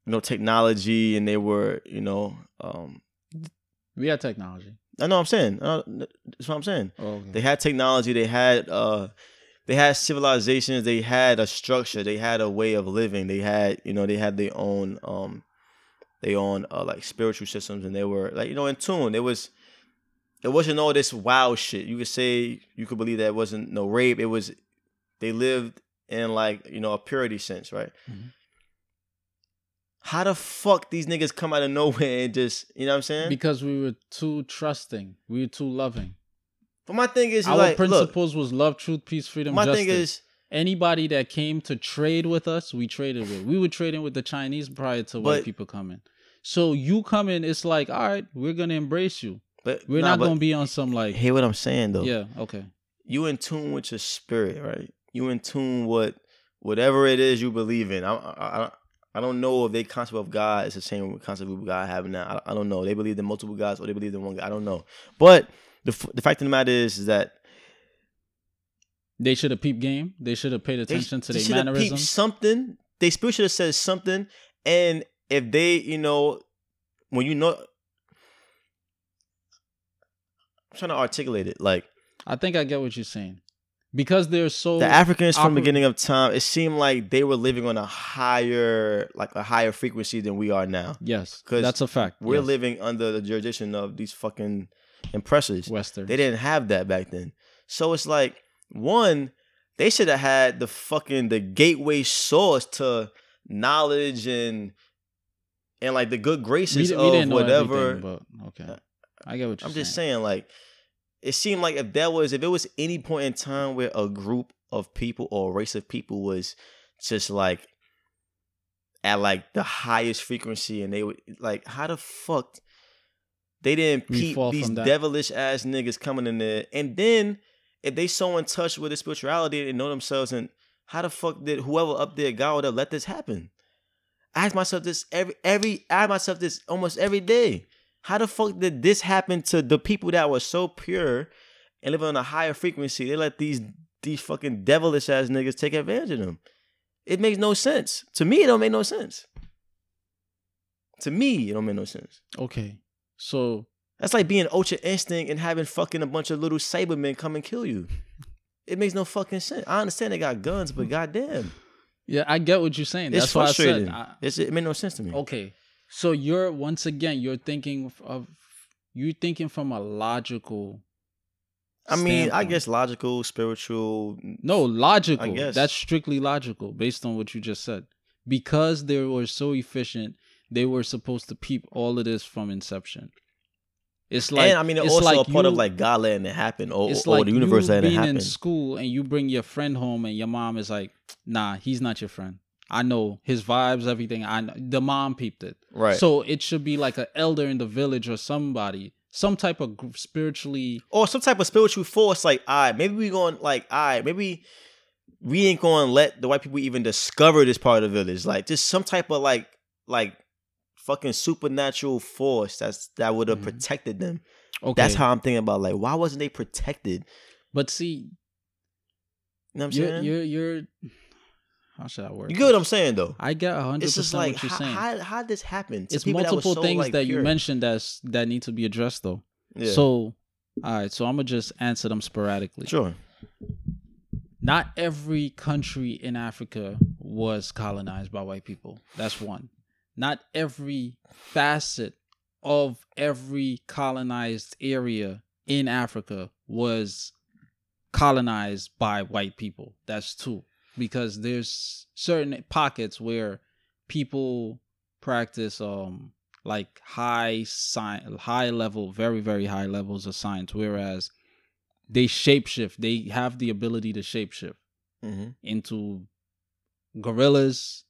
no technology and they were you know um We had technology. I know what I'm saying uh, that's what I'm saying Oh, okay. they had technology they had uh they had civilizations they had a structure they had a way of living they had you know they had their own um their own uh, like spiritual systems and they were like you know in tune it was it wasn't all this wild shit you could say you could believe that it wasn't no rape it was they lived in like you know a purity sense right Mhm. how the fuck these niggas come out of nowhere and just you know what i'm saying because we were too trusting. We were too loving. But my thing is Our like look, principles was love, truth, peace, freedom, my justice. thing is Anybody that came to trade with us, we traded with. We were trading with the Chinese prior to white people coming. So you come in, it's like, all right, we're gonna embrace you. but We're nah, not but gonna be on some like, hear what i'm saying though yeah, okay. you in tune with your spirit, right? You in tune with whatever it is you believe in. I, I, I, don't know if their concept of God is the same concept of God have now. I, I don't know. They believe in multiple gods or they believe in one God. I don't know. But the f- the fact of the matter is, is that They should have peeped game. They should have paid they, attention to they their should mannerisms. something. They spirit should have said something. And if they, you know, when you know, I'm trying to articulate it. Like I think I get what you're saying. Because they're so the Africans from the beginning of time, it seemed like they were living on a higher, like a higher frequency than we are now. Yes, because that's a fact. We're yes. living under the jurisdiction of these fucking impressors. Western. They didn't have that back then. So it's like one, they should have had the fucking the gateway source to knowledge and and like the good graces di- we of whatever. but okay. I get what you're saying. I'm saying. just saying, like, it seemed like if that was if it was any point in time where a group of people or a race of people was just like at like the highest frequency and they would like how the fuck they didn't peep these devilish ass niggas coming in there and then if they so in touch with the spirituality and know themselves and how the fuck did whoever up there God would have let this happen? I ask myself this every every I ask myself this almost every day. How the fuck did this happen to the people that were so pure and living on a higher frequency? They let these these fucking devilish ass niggas take advantage of them. It makes no sense. To me, it don't make no sense. To me, it don't make no sense. Okay, so That's like being ultra instinct and having fucking a bunch of little Saibamen come and kill you. It makes no fucking sense. I understand they got guns, but goddamn, yeah, I get what you're saying. it's That's why I said. I, It's, it made no sense to me. okay, so you're once again you're thinking of you're thinking from a logical. I mean, I guess logical, spiritual. No, logical. guess. That's strictly logical based on what you just said. Because they were so efficient, they were supposed to peep all of this from inception. It's like and I mean, it's also like a part of like God letting it happen, or, it's or like the universe you letting it being happen. in school and you bring your friend home and your mom is like, "Nah, he's not your friend. I know his vibes, everything. I know. the mom peeped it. Right. So it should be like an elder in the village or somebody, some type of spiritually. or some type of spiritual force. Like, all right, maybe we going like, all right, maybe we ain't going to let the white people even discover this part of the village. Like, just some type of like, like fucking supernatural force that's that would have Mhm. protected them. Okay, That's how I'm thinking about. Like, why wasn't they protected? But see, You know what I'm you're saying? you're you're. How should I word? you get what? I'm saying though. I get hundred It's just percent like what you're how, saying. how how this happen? it's people that was multiple so, things like, that you mentioned that's that need to be addressed though. Yeah. So, all right. So I'm gonna just answer them sporadically. sure. Not every country in Africa was colonized by white people. That's one. Not every facet of every colonized area in Africa was colonized by white people. That's two. Because there's certain pockets where people practice um like high science high level, very, very high levels of science, whereas they shapeshift. They have the ability to shapeshift hmm into gorillas,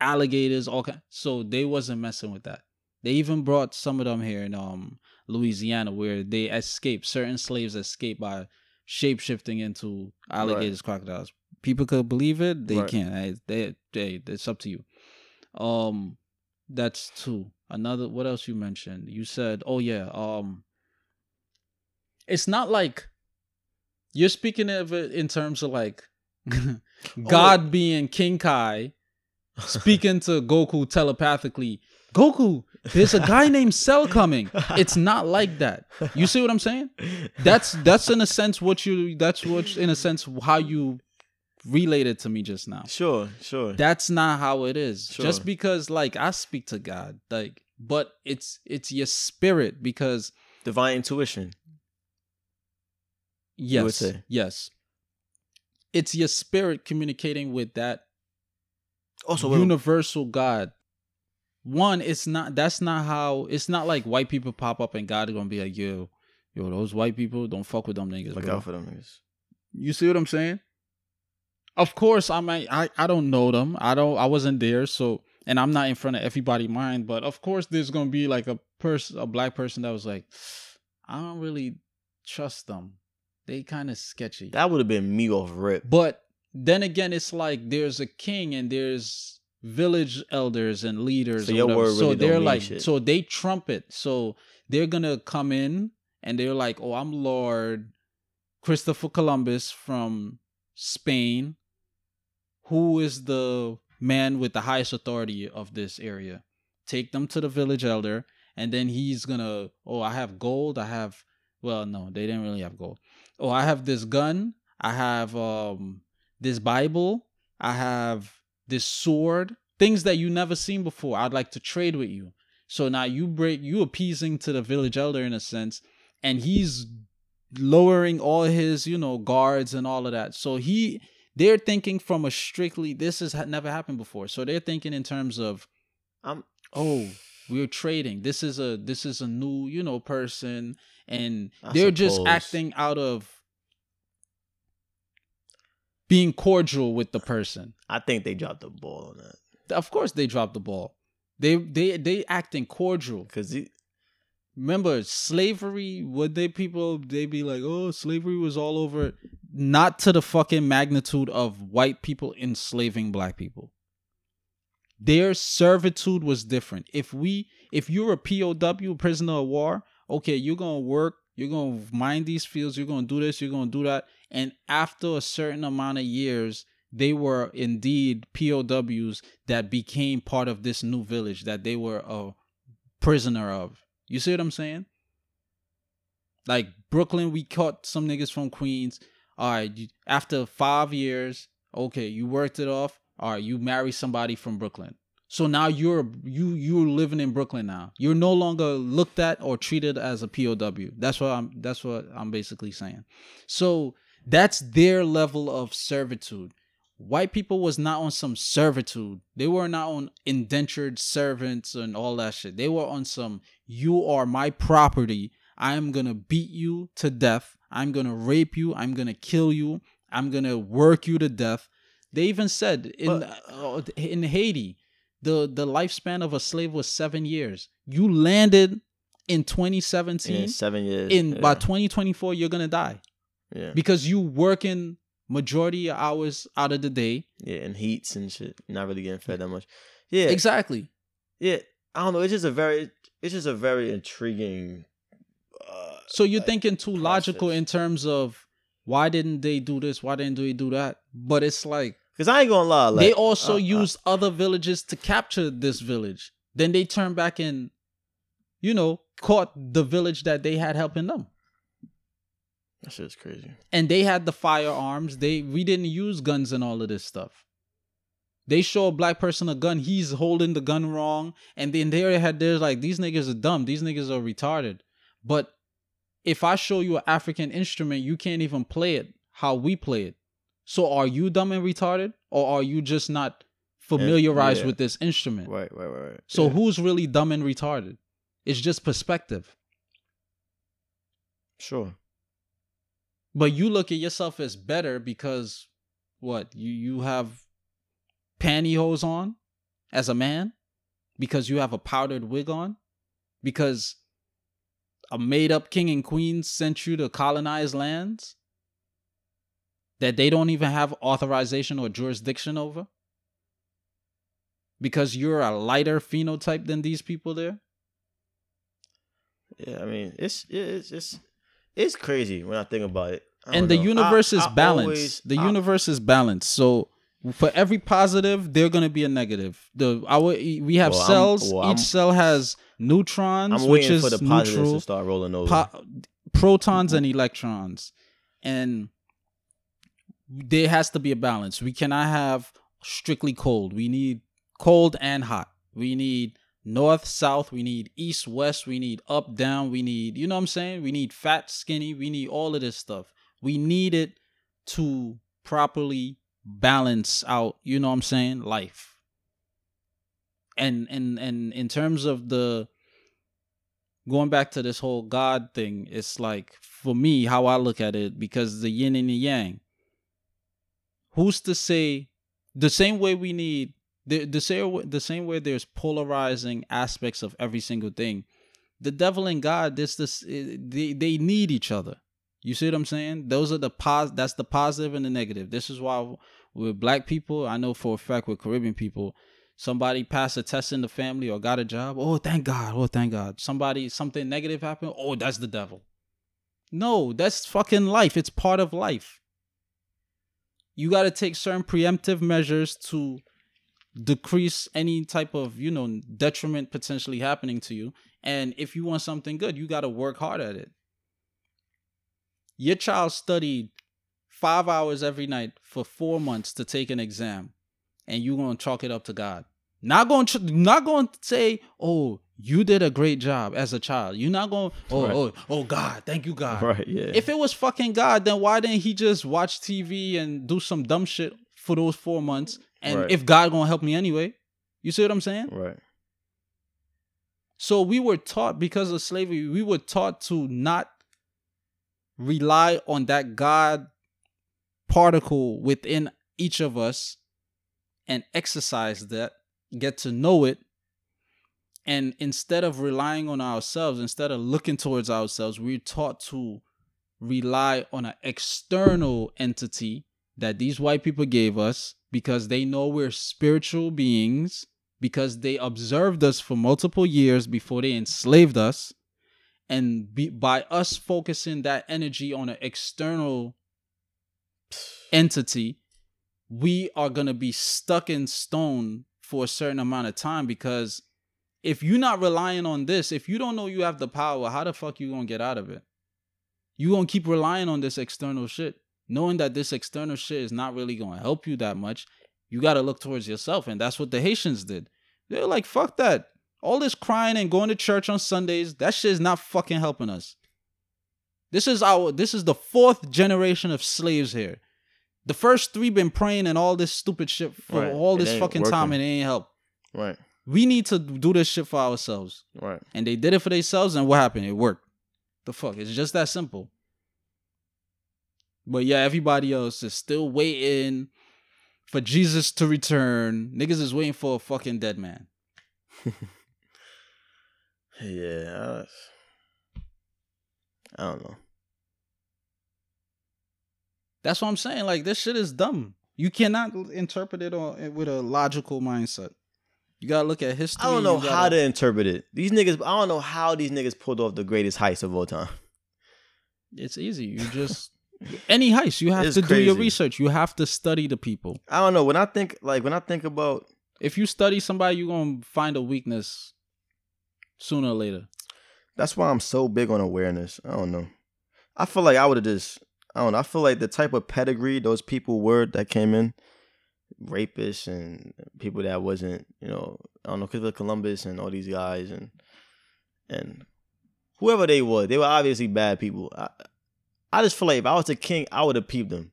alligators, all kind. So they wasn't messing with that. They even brought some of them here in um Louisiana where they escaped. Certain slaves escaped by shape shifting into alligators, crocodiles. People could believe it. They Right. can't. Hey, They, they, it's up to you. Um, that's two. Another. What else you mentioned? You said, oh yeah. Um, it's not like you're speaking of it in terms of like <laughs> God being King Kai speaking to Goku telepathically. Goku, there's a guy <laughs> named Cell coming. It's not like that. You see what I'm saying? That's that's in a sense what you that's what in a sense how you related to me just now. sure, sure. That's not how it is. Sure. Just because like I speak to God, like but it's it's your spirit because Divine intuition. Yes, yes. It's your spirit communicating with that Also, universal God. One, it's not. That's not how. It's not like white people pop up and God is gonna be like, yo, yo, those white people don't fuck with them niggas. look bro. out for them niggas. You see what I'm saying? Of course, I might. I I don't know them. I don't. I wasn't there, so and I'm not in front of everybody mind. But of course, there's gonna be like a person, a black person that was like, I don't really trust them. They kind of sketchy. That would have been me off rip. But then again, it's like there's a king and there's village elders and leaders. So or your whatever. word so really don't they're like, shit. so they trumpet. So they're gonna come in and they're like, "Oh, I'm Lord Christopher Columbus from Spain, who is the man with the highest authority of this area. Take them to the village elder, and then he's gonna, oh, I have gold. I have, well, no, they didn't really have gold. Oh, I have this gun. I have um this Bible. I have this sword. Things that you never seen before. I'd like to trade with you. So now you break, you appeasing to the village elder in a sense, and he's lowering all his, you know, guards and all of that. So he, they're thinking from a strictly, this has never happened before. So they're thinking in terms of, I'm oh, we're trading. This is a, this is a new, you know, person, and I they're just acting out of being cordial with the person. I think they dropped the ball on that Of course, they dropped the ball. They they they acting cordial. because Remember slavery? Would they people? They be like, oh, slavery was all over. Not to the fucking magnitude of white people enslaving black people. Their servitude was different. If we, if you're a POW, prisoner of war, okay, you're gonna work, you're gonna mine these fields, you're gonna do this, you're gonna do that, and after a certain amount of years, they were indeed POWs that became part of this new village that they were a prisoner of. You see what I'm saying? Like Brooklyn, we caught some niggas from Queens. All right, after five years, okay, you worked it off. All right, you marry somebody from Brooklyn. So now you're you you're living in Brooklyn now. You're no longer looked at or treated as a POW. That's what I'm that's what I'm basically saying. So that's their level of servitude. white people was not on some servitude. They were not on indentured servants and all that shit. They were on some you are my property. I am going to beat you to death. I'm going to rape you. I'm going to kill you. I'm going to work you to death. They even said in But- uh, in Haiti, the the lifespan of a slave was 7 years. You landed in 2017 in seven years. in yeah. by 2024 you're going to die yeah, because you working majority of hours out of the day. yeah, and heats and shit. Not really getting fed that much. Yeah, Exactly. yeah. I don't know. It's just a very, it's just a very intriguing. Uh, So you're like, thinking too logical in terms of why didn't they do this? Why didn't they do that? But it's like Cause I ain't gonna lie. Like, they also uh, uh, used other villages to capture this village. Then they turned back and, you know, caught the village that they had helping them. That shit's crazy. And they had the firearms. They we didn't use guns and all of this stuff. They show a black person a gun, he's holding the gun wrong, and then they had there's like these niggas are dumb, these niggas are retarded. But if I show you an African instrument, you can't even play it how we play it. So are you dumb and retarded, or are you just not familiarized yeah. with this instrument? Right, right, right. right. So yeah. who's really dumb and retarded? It's just perspective. Sure. But you look at yourself as better because what? You you have pantyhose on as a man? Because you have a powdered wig on? Because a made up king and queen sent you to colonize lands that they don't even have authorization or jurisdiction over? Because you're a lighter phenotype than these people there? Yeah, I mean, it's it's it's it's crazy when I think about it. And the know. universe I- is I balanced. always- the I- universe is balanced. So for every positive, there's gonna be a negative. The our we have Well, cells. well, Each I'm- cell has neutrons, I'm which waiting is for the positives neutral, to start rolling over. po- protons and mm-hmm. electrons, and there has to be a balance. We cannot have strictly cold. We need cold and hot. We need north, south. We need east, west. We need up, down. We need, you know what I'm saying? We need fat, skinny. We need all of this stuff. We need it to properly balance out, you know what I'm saying? Life. And and and in terms of the going back to this whole God thing, it's like for me how I look at it because the yin and the yang. Who's to say the same way we need the same the same way there's polarizing aspects of every single thing. The devil and God, this this eh, they they need each other. You see what I'm saying? Those are the pos. That's the positive and the negative. This is why with black people, I know for a fact with Caribbean people, somebody passed a test in the family or got a job. Oh, thank God. Oh, thank God. Somebody something negative happened. Oh, that's the devil. No, that's fucking life. It's part of life. You got to take certain preemptive measures to decrease any type of you know detriment potentially happening to you and if you want something good you got to work hard at it your child studied five hours every night for four months to take an exam and you're gonna chalk it up to god not going to not going to say oh you did a great job as a child you're not going oh Right. oh oh god thank you god right, yeah. if it was fucking God, then why didn't he just watch TV and do some dumb shit for those four months? And Right. if God gonna help me anyway, you see what I'm saying? right. So we were taught because of slavery, we were taught to not rely on that God particle within each of us and exercise that, get to know it. And instead of relying on ourselves, instead of looking towards ourselves, we're taught to rely on an external entity that these white people gave us because they know we're spiritual beings because they observed us for multiple years before they enslaved us and be, by us focusing that energy on an external entity we are going to be stuck in stone for a certain amount of time because if you're not relying on this if you don't know you have the power how the fuck you going to get out of it? You going to keep relying on this external shit knowing that this external shit is not really going to help you that much you got to look towards yourself and that's what the haitians did they're like fuck that all this crying and going to church on sundays that shit is not fucking helping us this is our this is the fourth generation of slaves here The first three been praying and all this stupid shit for Right. all this fucking time and it ain't help. Right. We need to do this shit for ourselves. Right. And they did it for themselves, and what happened? It worked. The fuck? It's just that simple. But yeah, everybody else is still waiting for Jesus to return. Niggas is waiting for a fucking dead man. <laughs> Yeah. I don't know. That's what I'm saying. Like this shit is dumb. You cannot interpret it on, with a logical mindset. You gotta look at history. I don't know gotta- how to interpret it. These niggas, I don't know how these niggas pulled off the greatest heist of all time. It's easy. You just <laughs> any heist. You have It's to do your research. You have to study the people. I don't know. When I think, like, when I think about, If you study somebody, you're gonna find a weakness sooner or later. that's why I'm so big on awareness. I don't know. I feel like I would have just, I don't know. I feel like the type of pedigree those people were that came in, rapists and people that wasn't, you know, I don't know, Christopher Columbus and all these guys and and whoever they were, they were obviously bad people. I, I just feel like if I was the king, I would have peeped them.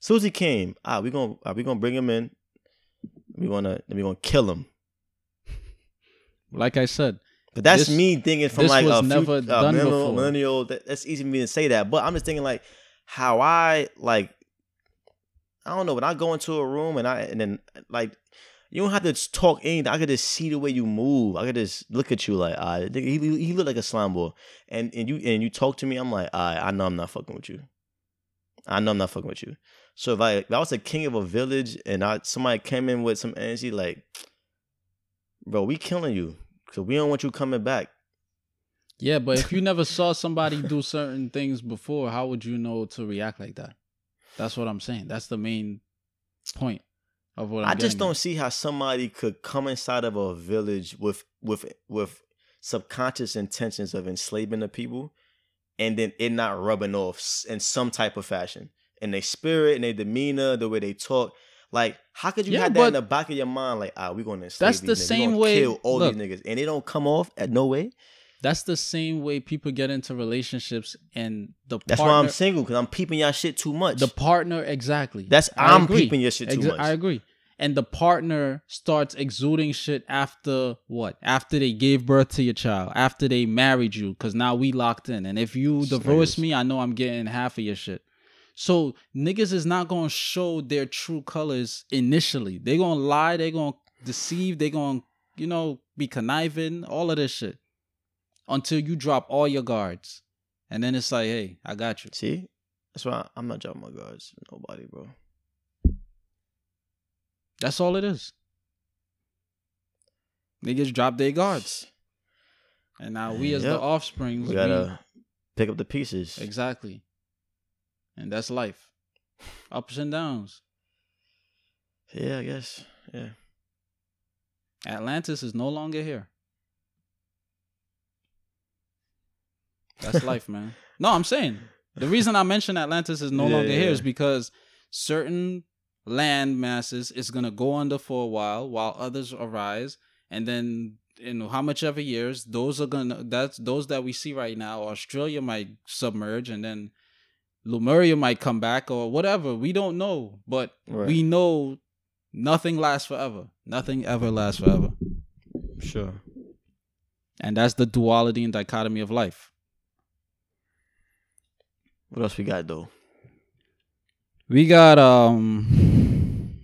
As soon as he came, ah, we gonna ah, we gonna bring him in. We gonna we gonna kill him. <laughs> Like I said, But that's This- me thinking from like a never fut- done millennial, before. millennial. That, that's easy for me to say that, but I'm just thinking like how I like. I don't know when I go into a room and I and then like you don't have to talk anything. I could just see the way you move. I could just look at you like, ah, nigga, he he look like a slime ball, and and you and you talk to me. I'm like, ah, I know I'm not fucking with you. I know I'm not fucking with you. So if I if I was a king of a village and I somebody came in with some energy like, bro, we killing you because we don't want you coming back. yeah, but if you <laughs> never saw somebody do certain things before, how would you know to react like that? That's what I'm saying. That's the main point of what I'm I just getting don't see how somebody could come inside of a village with with with subconscious intentions of enslaving the people, and then it not rubbing off in some type of fashion in their spirit, in their demeanor, the way they talk. Like, how could you Yeah, have that in the back of your mind? Like, ah, we're gonna enslave that's these the niggas. Same way- kill all look. these niggas, and they don't come off at no way. That's the same way people get into relationships and the That's partner, why I'm single because I'm peeping y'all shit too much. the partner exactly. That's I I'm agree. peeping your shit too Exa- much. I agree. And the partner starts exuding shit after what? After they gave birth to your child, after they married you, because now we locked in. And if you divorce me, I know I'm getting half of your shit. So niggas is not gonna show their true colors initially. They gonna lie, they gonna deceive, they gonna, you know, be conniving, all of this shit. Until you drop all your guards. And then it's like, hey, I got you. See, that's why I'm not dropping my guards. Nobody, bro. That's all it is. Niggas drop their guards. And now we as the offspring, We gotta pick up the pieces. exactly. And that's life. <laughs> Ups and downs. Yeah, I guess. Yeah. Atlantis is no longer here. That's life, man. No, I'm saying the reason I mention Atlantis is no Yeah, longer yeah, here yeah. is because certain land masses is gonna go under for a while while others arise, and then in how much ever years those are gonna that's those that we see right now. Australia might submerge, and then Lemuria might come back or whatever. We don't know, but Right. we know nothing lasts forever. Nothing ever lasts forever. Sure. And that's the duality and dichotomy of life. What else we got though? We got um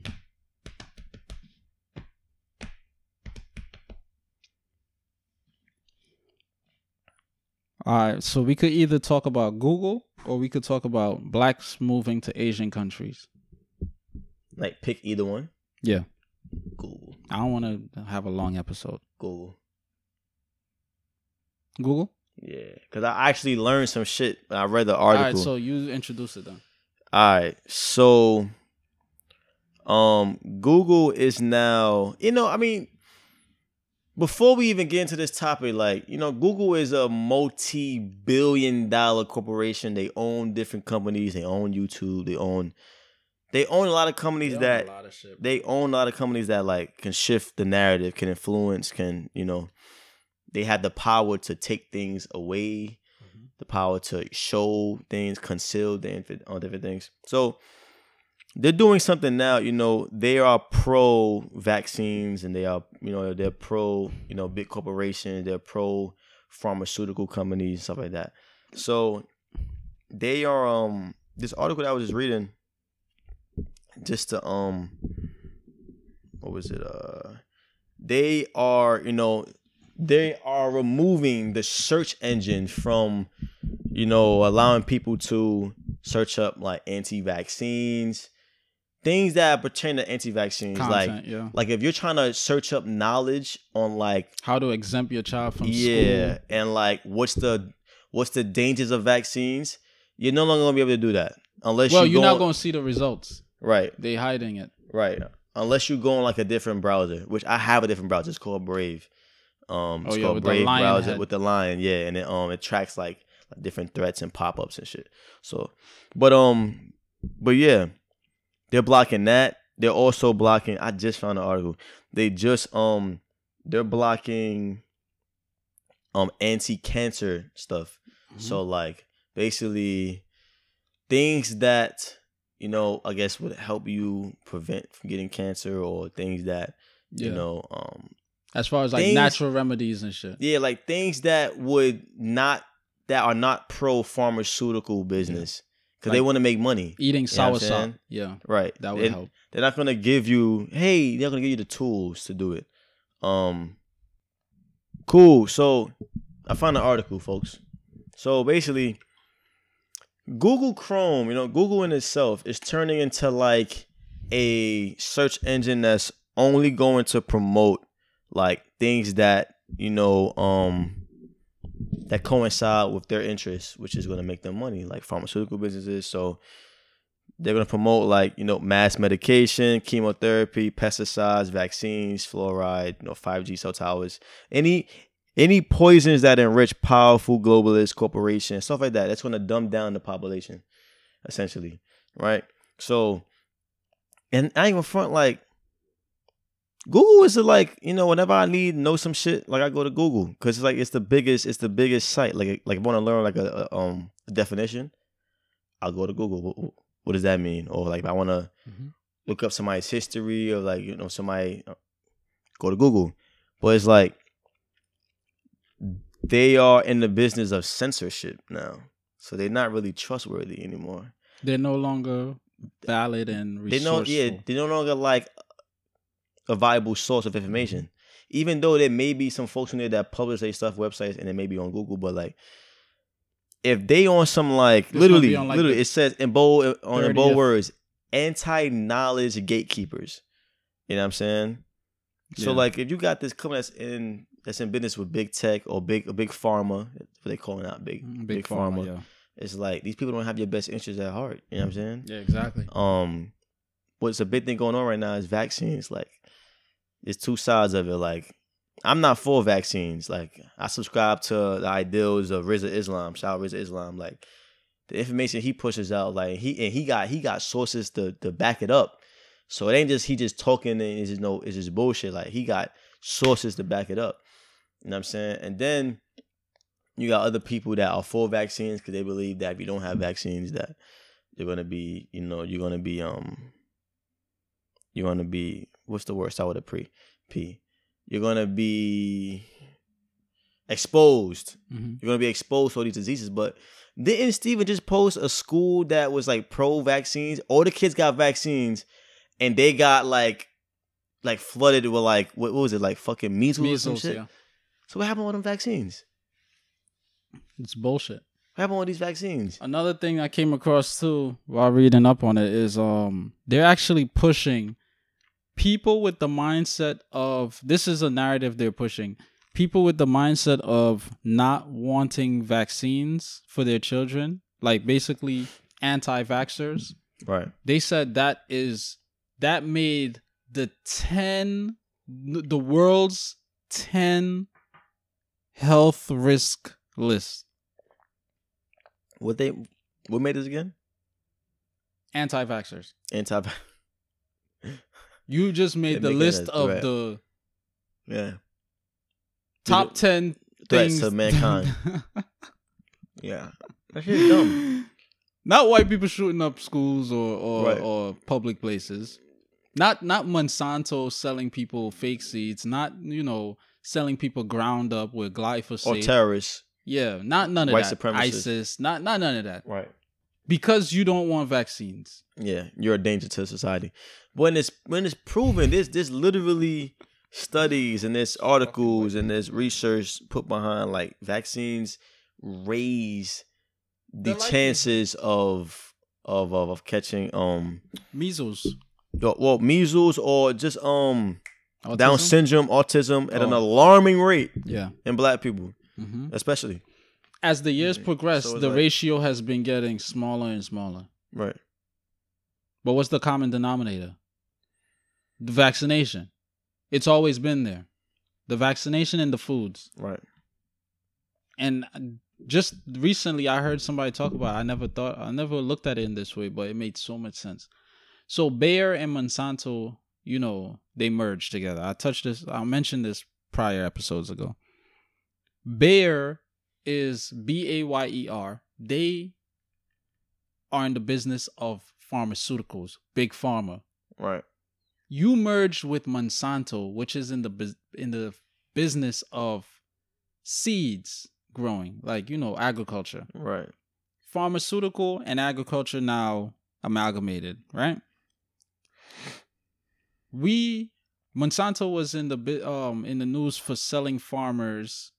All right, so we could either talk about Google or we could talk about blacks moving to Asian countries. Like pick either one. Yeah. Google. I don't want to have a long episode. Google. Google? Yeah, because I actually learned some shit. when I read the article. right, so you introduce it then. All right. So um Google is now, you know, I mean before we even get into this topic, like, you know, Google is a multi-billion dollar corporation. They own different companies, they own YouTube, they own they own a lot of companies that lot of shit. they own a lot of companies that like can shift the narrative, can influence, can, you know, they had the power to take things away the power to show things, conceal things, different things. So they're doing something now. You know, they are pro vaccines and they are, you know, they're pro, you know, big corporations. They're pro pharmaceutical companies, stuff like that. So they are. Um, this article that I was just reading, just to um, what was it? Uh, they are, you know, they are removing the search engine from, you know, allowing people to search up like anti-vaccines things that pertain to anti-vaccines like yeah. like if you're trying to search up knowledge on like How to exempt your child from yeah school. and like what's the what's the dangers of vaccines you're no longer gonna be able to do that unless Well, you you're go not to see the results. right They hiding it. right unless you go on like a different browser which i have a different browser it's called brave um it's Oh, yeah, called with the brave lion browser with the lion. Yeah and it um it tracks like different threats and pop-ups and shit. So but um but yeah they're blocking that. They're also blocking i just found an article. They just um they're blocking um anti-cancer stuff. Mm-hmm. so like basically things that you know i guess would help you prevent from getting cancer or things that you know um As far as like Things- natural remedies and shit. yeah like things that would not that are not pro pharmaceutical business because they want to make money Eating You know sour I'm sop. saying? Yeah, right that would help. they're not gonna give you hey they're gonna give you the tools to do it um cool so i found an article folks so basically google chrome you know google in itself is turning into like a search engine that's only going to promote like things that you know um that coincide with their interests which is going to make them money like pharmaceutical businesses. So they're going to promote like you know mass medication chemotherapy pesticides vaccines fluoride you know 5g cell towers any any poisons that enrich powerful globalist corporations stuff like that that's going to dumb down the population essentially right? So and i gonna front like google is like you know whenever i need know some shit like i go to google because it's like it's the biggest it's the biggest site. Like like if i want to learn like a, a um a definition i'll go to google. What- what does that mean? Or like if i want to Mhm. look up somebody's history or like you know somebody uh, go to google. But it's like they are in the business of censorship now so they're not really trustworthy anymore. They're no longer valid and they know yeah they no longer like a viable source of information. Even though there may be some folks in there that publish their stuff websites and it may be on google but like if they on some like This literally like, literally it says in bold on in bold words anti-knowledge gatekeepers. You know what i'm saying? So like if you got this company that's in that's in business with big tech or big a big pharma what they call it out big Mm, big, big pharma, pharma. Yeah, it's like these people don't have your best interests at heart. You know what i'm saying? Yeah, exactly. um what's a big thing going on right now is vaccines. Like there's two sides of it like i'm not for vaccines like i subscribe to the ideals of Rizza islam shout out Rizza islam like the information he pushes out like he and he got he got sources to to back it up. So it ain't just he just talking and it's just no it's just bullshit like he got sources to back it up. You know what i'm saying? And then you got other people that are for vaccines because they believe that if you don't have vaccines that you're gonna be, you know, you're gonna be um you're gonna be what's the word? Start with a pre P. You're gonna be exposed. hmm You're gonna be exposed to all these diseases. But didn't Steven just post a school that was like pro vaccines? All the kids got vaccines and they got like like flooded with like what, what was it, like fucking measles, Measles, shit? yeah. So what happened with them vaccines? It's bullshit. What happened with these vaccines? Another thing I came across too while reading up on it is um they're actually pushing people with the mindset of this is a narrative they're pushing. People with the mindset of not wanting vaccines for their children, like basically anti-vaxxers. Right. They said that is that made the 10 the world's 10 health risk list. What they what made this again? Anti-vaxxers. Anti You just made the list of threat. the Yeah. top 10 threats things to mankind. <laughs> Yeah. That shit's dumb. Not white people shooting up schools or or, Right. or public places. Not not Monsanto selling people fake seeds. Not you know selling people ground up with glyphosate or terrorists. yeah, not none of White that. supremacists. ISIS. Not not none of that. Right. Because you don't want vaccines. Yeah, you're a danger to society. When it's when it's proven, this there's literally studies and there's articles and there's research put behind like vaccines raise the like- chances of of of, of catching um Measles. well measles or just um Down syndrome, autism at an Oh. alarming rate Yeah. in black people, hmm especially. As the years Yeah. progress, So the like- ratio has been getting smaller and smaller. Right. But what's the common denominator? The vaccination. It's always been there. The vaccination and the foods. Right. And just recently I heard somebody talk about it. I never thought I never looked at it in this way, but it made so much sense. So Bayer and Monsanto, you know, they merged together. I touched this I mentioned this prior episodes ago. Bayer is B A Y E R. They are in the business of pharmaceuticals, big pharma. Right. You merged with Monsanto, which is in the in the business of seeds growing, like you know, agriculture. Right. Pharmaceutical and agriculture now amalgamated, right? We Monsanto was in the um in the news for selling farmers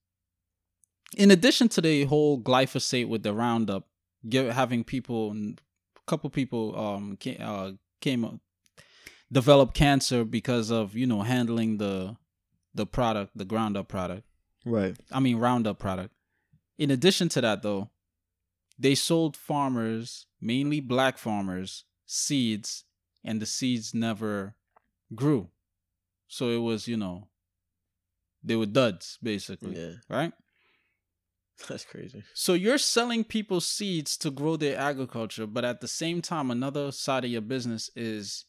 in addition to the whole glyphosate with the Roundup, give, having people, a couple people um came, uh, came up, developed cancer because of you know handling the the product, the ground up product. Right. I mean Roundup product. In addition to that, though, they sold farmers, mainly black farmers, seeds, and the seeds never grew. So it was, you know, they were duds basically, Yeah. right? <laughs> That's crazy. So you're selling people seeds to grow their agriculture, but at the same time, another side of your business is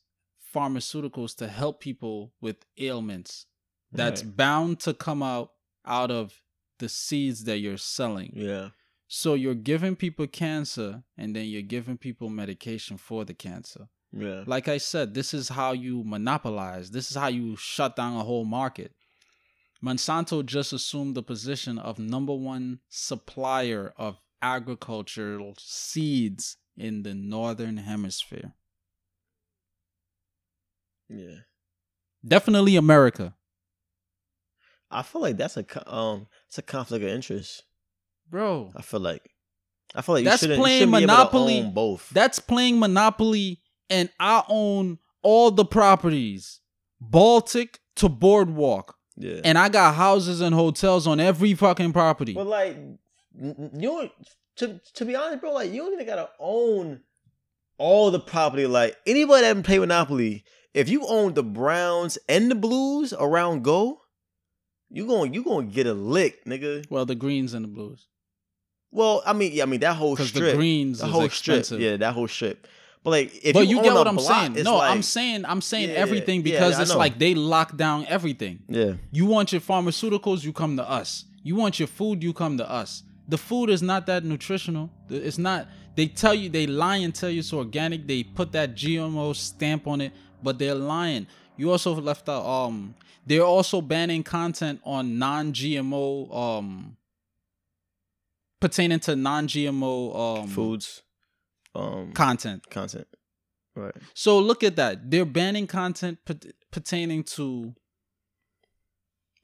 pharmaceuticals to help people with ailments that's Right. bound to come out out of the seeds that you're selling. Yeah. So you're giving people cancer and then you're giving people medication for the cancer. Yeah. Like I said, this is how you monopolize. This is how you shut down a whole market. Monsanto just assumed the position of number one supplier of agricultural seeds in the northern hemisphere. Yeah. Definitely America. I feel like that's a um it's a conflict of interest. Bro, I feel like I feel like That's you shouldn't, playing you shouldn't be able to Monopoly. own both. that's playing Monopoly and I own all the properties. Baltic to Boardwalk. Yeah. And I got houses and hotels on every fucking property. But like n- n- you don't- to to be honest, bro, like you don't even gotta own all the property. Like anybody that play Monopoly, if you own the Browns and the Blues around Go, you going you gonna get a lick, nigga. Well, the greens and the blues. Well, I mean, yeah, I mean that whole Because the strip, greens the is whole expensive. strip, yeah, that whole strip. But like, if but you, you, get what I'm block, saying. No, I'm saying I'm saying Yeah, everything yeah, because I it's like they lock down everything. yeah, You want your pharmaceuticals, you come to us. You want your food, you come to us. The food is not that nutritional. It's not. They tell you they lie and tell you it's organic. They put that GMO stamp on it, but they're lying. You also left out. Um, they're also banning content on non-GMO. Um, pertaining to non-GMO um foods, um, content. content, right? So look at that. They're banning content pert- pertaining to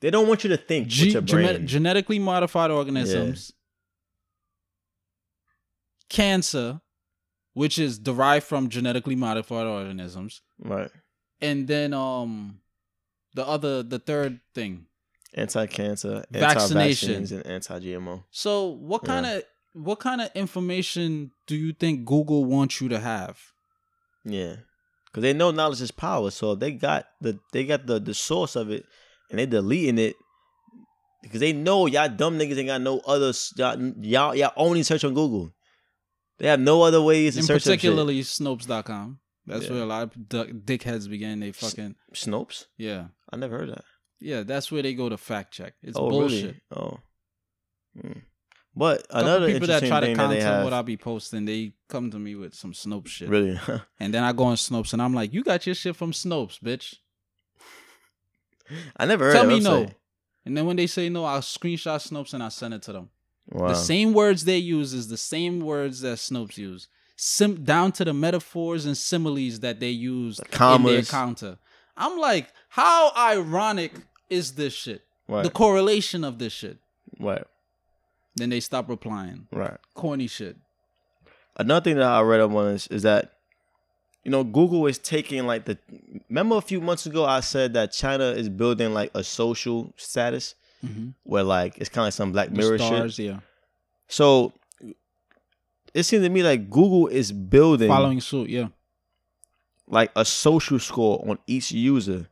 They don't want you to think Ge- with your gene- brain. genetically modified organisms, cancer, which is derived from genetically modified organisms, right. and then um the other the third thing. Anti-cancer, Vaccination. anti-vaccines, and anti-GMO. So what kind of what kind of information do you think Google wants you to have? Yeah, because they know knowledge is power. So they got the they got the the source of it, and they deleting it because they know y'all dumb niggas ain't got no other y'all y'all, y'all only search on Google. They have no other ways to In search particularly Snopes.com. That's Yeah. where a lot of dickheads begin. They fucking Snopes. yeah. I never heard that. Yeah, that's where they go to fact check. It's oh bullshit. really? Oh. Hmm. But another people that try to thing that they counter have, what I be posting, they come to me with some Snopes shit. really, <laughs> And then I go on Snopes and I'm like, you got your shit from Snopes, bitch. I never heard. Tell me no. And then when they say no, I'll screenshot Snopes and I send it to them. Wow. The same words they use is the same words that Snopes use. Sim- down to the metaphors and similes that they use in their counter. I'm like, how ironic is this shit? Right. The correlation of this shit. right. Then they stop replying. Right. Corny shit. Another thing that I read up on is, is that you know Google is taking like the. Remember a few months ago I said that China is building like a social status Mm-hmm. where like it's kind of like some Black Mirror shit. stars, yeah. So it seems to me like Google is building Following suit, yeah. like a social score on each user.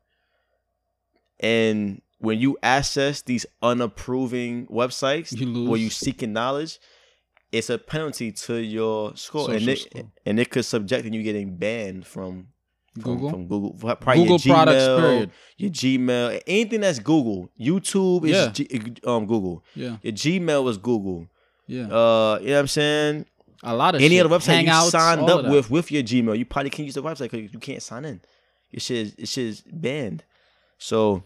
And when you access these unapproving websites You where you seeking knowledge, it's a penalty to your score. and it score. and it could subject you getting banned from from, Google? from Google probably Google your products, Gmail, period. Your Gmail, anything that's Google. YouTube is Yeah. G, um Google. Yeah. Your Gmail was Google. Yeah. Uh, you know what I'm saying? a lot of any shit. other website Hangouts, you signed up with with your Gmail, you probably can't use the website because you can't sign in. Your shit, is, your shit is banned. So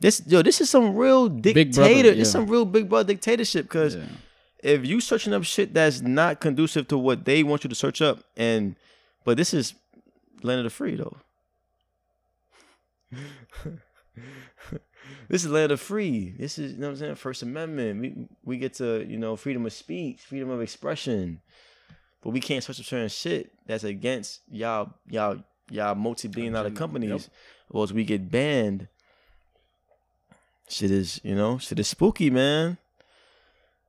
this, yo, this is some real dictator. brother, This yeah. is some real big brother dictatorship. Because Yeah. if you searching up shit that's not conducive to what they want you to search up, and but this is land of the free though. <laughs> this is land of free. This is you know what I'm saying. First Amendment. We we get to you know freedom of speech, freedom of expression, but we can't search up certain shit that's against y'all y'all y'all multi billion dollar companies, Yep. or else we get banned. Shit is you know shit is spooky, man.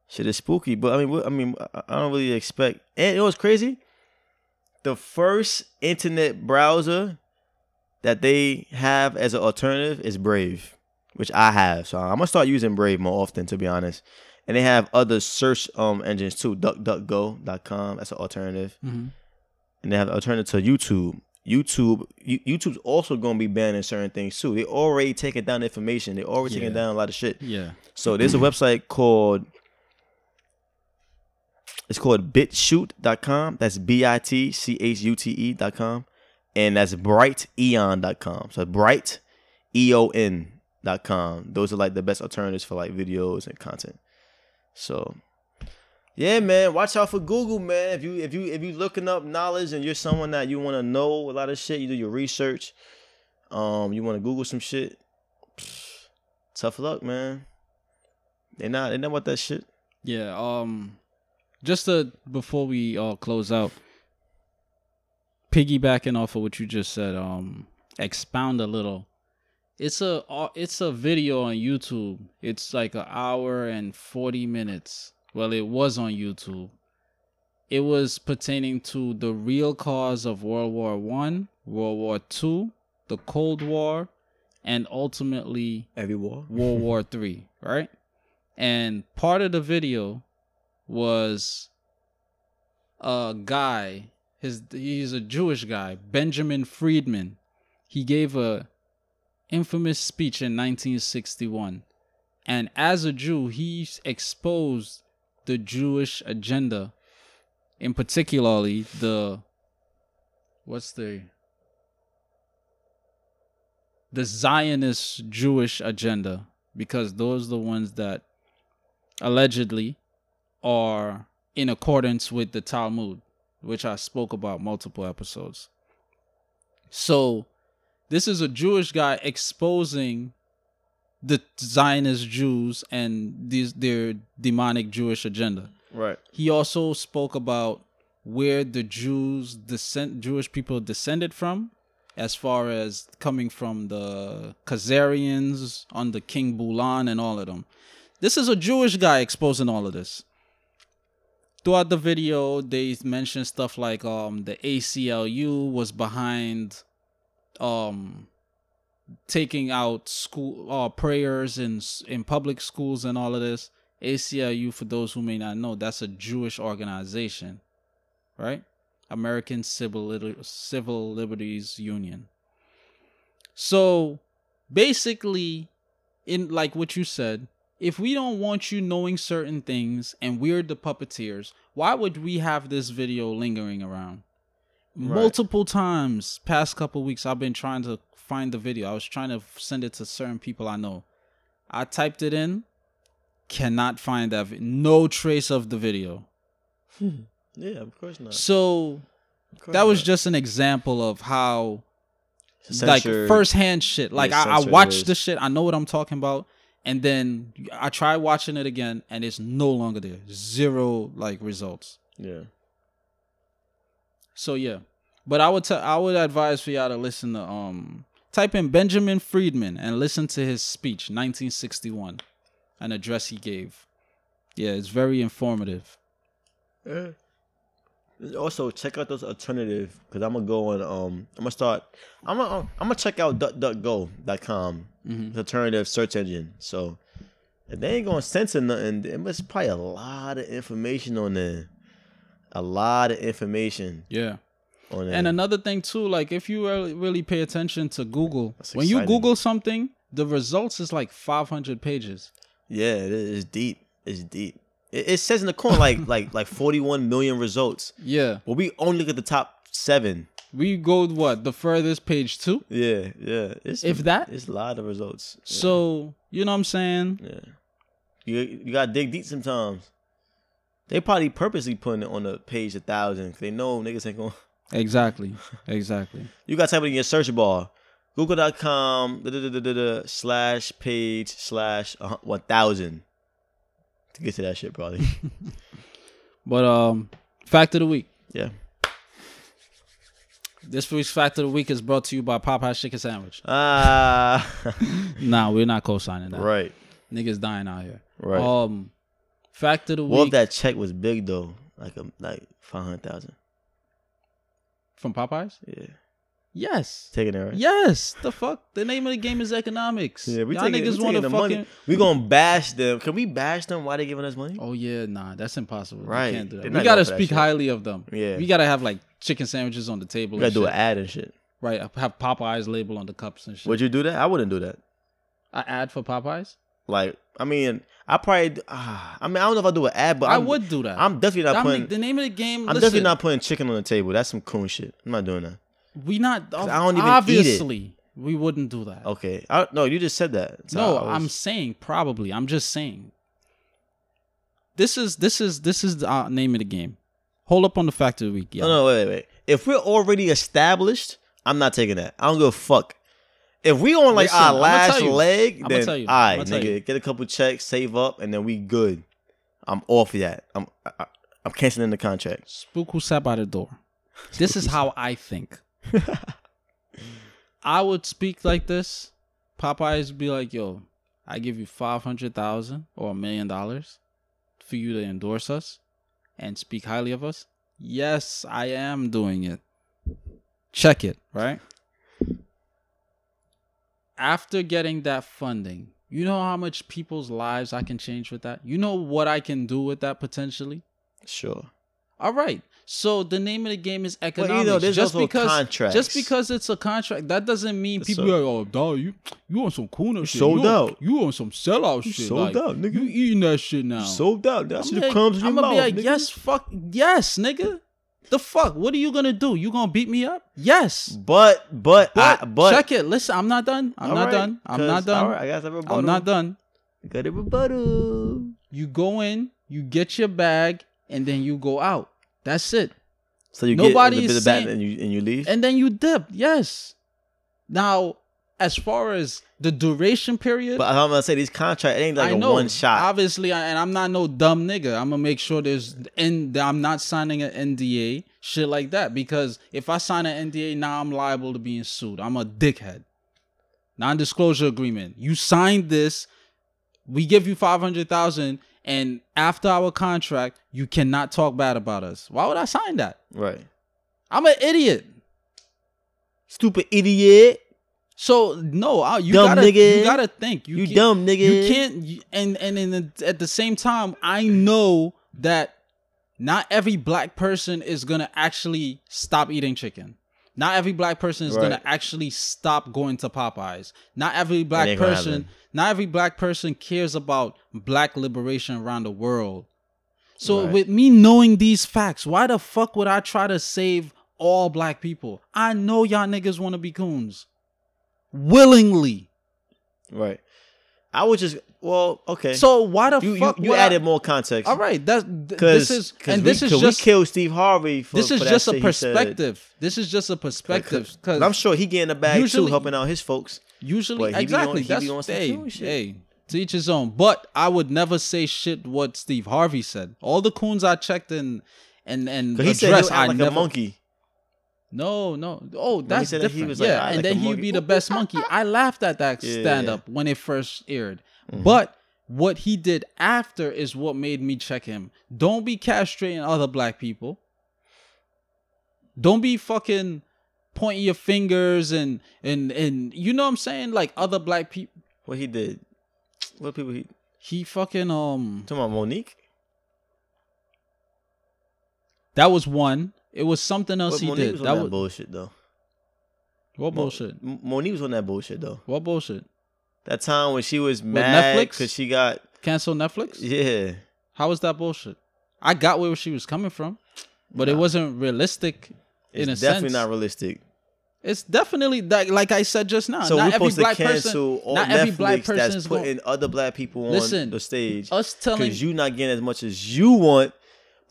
Shit is spooky, but I mean, what, I mean, I don't really expect. And it was crazy. The first internet browser that they have as an alternative is Brave, which I have. So I'm gonna start using Brave more often, to be honest. And they have other search um engines too, DuckDuckGo.com. That's an alternative. Mhm. And they have an alternative to YouTube. YouTube, YouTube's also gonna be banning certain things too. They already taking down information. They already taking down a lot of shit. Yeah. So there's a <clears throat> website called it's called bitchute.com. That's B I T C H U T E.com. And that's brighteon.com. So bright E O N.com. Those are like the best alternatives for like videos and content. So yeah, man, watch out for Google, man. If you if you if you looking up knowledge and you're someone that you want to know a lot of shit, you do your research, um, you want to Google some shit, tough luck, man. They not they not about that shit. Yeah. Um, just to before we uh close out, piggybacking off of what you just said, um, expound a little. It's a uh, it's a video on YouTube. It's like an hour and forty minutes. Well, it was on YouTube. It was pertaining to the real cause of World War One, World War Two, the Cold War, and ultimately Every war. World <laughs> War Three, right? And part of the video was a guy. His he's a Jewish guy, Benjamin Friedman. He gave a infamous speech in 1961, and as a Jew, he exposed the Jewish agenda, in particularly the what's the the Zionist Jewish agenda because those are the ones that allegedly are in accordance with the Talmud, which I spoke about multiple episodes. So, this is a Jewish guy exposing the Zionist Jews and these their demonic Jewish agenda. Right. He also spoke about where the Jews descend Jewish people descended from, as far as coming from the Khazarians under King Bulan and all of them. This is a Jewish guy exposing all of this. Throughout the video, they mention stuff like um the ACLU was behind um taking out school uh, prayers in in public schools and all of this. ACLU, for those who may not know, that's a Jewish organization, right? American Civil Civil Liberties Union. So basically, in like what you said, if we don't want you knowing certain things and we're the puppeteers, why would we have this video lingering around? Right. Multiple times past couple weeks I've been trying to find the video. I was trying to send it to certain people I know. I typed it in, cannot find that vi- no trace of the video. <laughs> Yeah, of course not. So course that was not. just an example of how Censored- like first hand shit. Like I, I watched the shit, I know what I'm talking about, and then I try watching it again, and it's no longer there. Zero like results. Yeah. So yeah, but I would tell I would advise for y'all to listen to um type in Benjamin Friedman and listen to his speech 1961, an address he gave. Yeah, it's very informative. Yeah. Also, check out those alternative because I'm gonna go on. Um, I'm gonna start. I'm gonna. I'm gonna check out DuckDuckGo.com. Mhm. It's alternative search engine. So if they ain't gonna censor nothing, there must probably a lot of information on there. A lot of information Yeah. on. And another thing too, like if you really, really pay attention to Google, That's when you. Google something, the results is like 500 pages. yeah, it is it's deep. It's deep. It, it says in the corner like <laughs> like like 41 million results, Yeah, but we only look at the top seven. we go what the furthest page two. Yeah, yeah. It's If that? it's a lot of results. Yeah. So you know what I'm saying? Yeah. You you gotta dig deep sometimes. They probably purposely putting it on the page a thousand they know niggas ain't gonna. <laughs> Exactly, exactly. You gotta type it in your search bar. Google.com da, da, slash page slash uh, one thousand to get to that shit probably. <laughs> But um, fact of the week. yeah. This week's fact of the week is brought to you by Popeye's Chicken Sandwich. <laughs> Ah. Nah, we're not co-signing that. right. Niggas dying out here. Right. Um, fact of the what if that check was big though? Like a like five hundred thousand. from Popeyes. Yeah. Yes. Taking it right. Yes. The fuck. The name of the game is economics. Yeah, we Y'all taking, niggas we taking the fucking. money. We gonna bash them. Can we bash them? Why they giving us money? Oh yeah, nah, that's impossible. Right. We can't do that. They're We gotta speak highly of them. Yeah. We gotta have like chicken sandwiches on the table. We gotta do shit. an ad and shit. Right. Have Popeyes label on the cups and shit. Would you do that? I wouldn't do that. An ad for Popeyes? Like, I mean, I probably. Uh, I mean, I don't know if I do an ad, but I I'm, would do that. I'm definitely not Dominic, putting. the name of the game. I'm listen, definitely not putting chicken on the table. That's some coon shit. I'm not doing that. We not. I don't even obviously, we wouldn't do that. Okay. I, no, you just said that. No, was- I'm saying probably. I'm just saying. This is this is this is the uh, name of the game. Hold up on the fact of the week, yeah. No, no, wait, wait, wait. If we're already established, I'm not taking that. I don't give a fuck. If we on like Listen, our last leg, then tell you. all right, nigga, you. get a couple checks, save up, and then we good. I'm off that. I'm I, I- I'm canceling the contract. Spook who sat by the door. <laughs> This is how I think. <laughs> I would speak like this. Popeyes would be like, "Yo, I give you five hundred thousand or a million dollars for you to endorse us and speak highly of us." Yes, I am doing it. Check it, right? After getting that funding, you know how much people's lives I can change with that? You know what I can do with that potentially? Sure. All right. So the name of the game is economics. you know, just because contracts. just because it's a contract, that doesn't mean people a- be like, oh, dog, you you on some cooler shit. sold you on, out. You on some sellout You shit. sold like, out, nigga. You eating that shit now. Sold out. That's I'm the like, crumbs in your I'm gonna mouth. be like, nigga. yes, fuck, yes, nigga. The fuck? What are you gonna do? You gonna beat me up? Yes. But but But, I, but check it. Listen, I'm not done. I'm not right, done. I'm not done. All right, I got a rebuttal. I'm not done. Got a rebuttal. You go in, you get your bag, and then you go out. That's it. So you Nobody get the, bat saying- and you and you leave. and then you dip. Yes. Now, as far as the duration period, but I'm gonna say these contracts it ain't like I a know one shot. Obviously, and I'm not no dumb nigga. I'm gonna make sure there's and that I'm not signing an NDA, shit like that. Because if I sign an NDA, now I'm liable to being sued. I'm a dickhead. Non-disclosure agreement. You signed this. We give you five hundred thousand, and after our contract, you cannot talk bad about us. Why would I sign that? Right. I'm an idiot. Stupid idiot. So no, I- you Dumb gotta nigga. you gotta think. You, You, can't- dumb nigga. You can't. you- And and in the, at the same time, I know that not every black person is gonna actually stop eating chicken. Not every black person is Right. gonna actually stop going to Popeyes. Not every black person, not every black person cares about black liberation around the world. So Right. with me knowing these facts, why the fuck would I try to save all black people? I know y'all niggas want to be coons. Willingly. Right. I would just well, okay. So why the you you, fuck you I- added more context. All right, that's th- Because this is and we, this is just we killed Steve Harvey. For, this is just a perspective. This is just a perspective Cause I'm sure he getting a bag too, helping out his folks. Usually, But he be on- exactly. he that's be on hey, hey, to each his own. But I would never say shit what Steve Harvey said. All the coons I checked and and and Cause he said I like never. a monkey. No, no. Oh, that's said that he different. was yeah, "I and like then he'd monkey." be the best monkey. I laughed at that <laughs> Yeah. stand up when it first aired. Mhm. But what he did after is what made me check him. Don't be castrating other black people. Don't be fucking pointing your fingers and and and you know what I'm saying? Like other black people. What he did? What people he He fucking um. talking about Mo'Nique? That was one. It was something else But he Mo'Nique did. was on That that was bullshit though. what Mo- bullshit. M- Mo'Nique was on that bullshit though. What bullshit. That time when she was mad Netflix? because she got canceled Netflix. yeah. How was that bullshit? I got where she was coming from, but it wasn't realistic. It's in a definitely sense, not realistic. it's definitely that. Like I said just now, So not we're every supposed to cancel person. all not Netflix every black person that's is going. putting other black people on Listen, the stage Us telling. because you not getting as much as you want,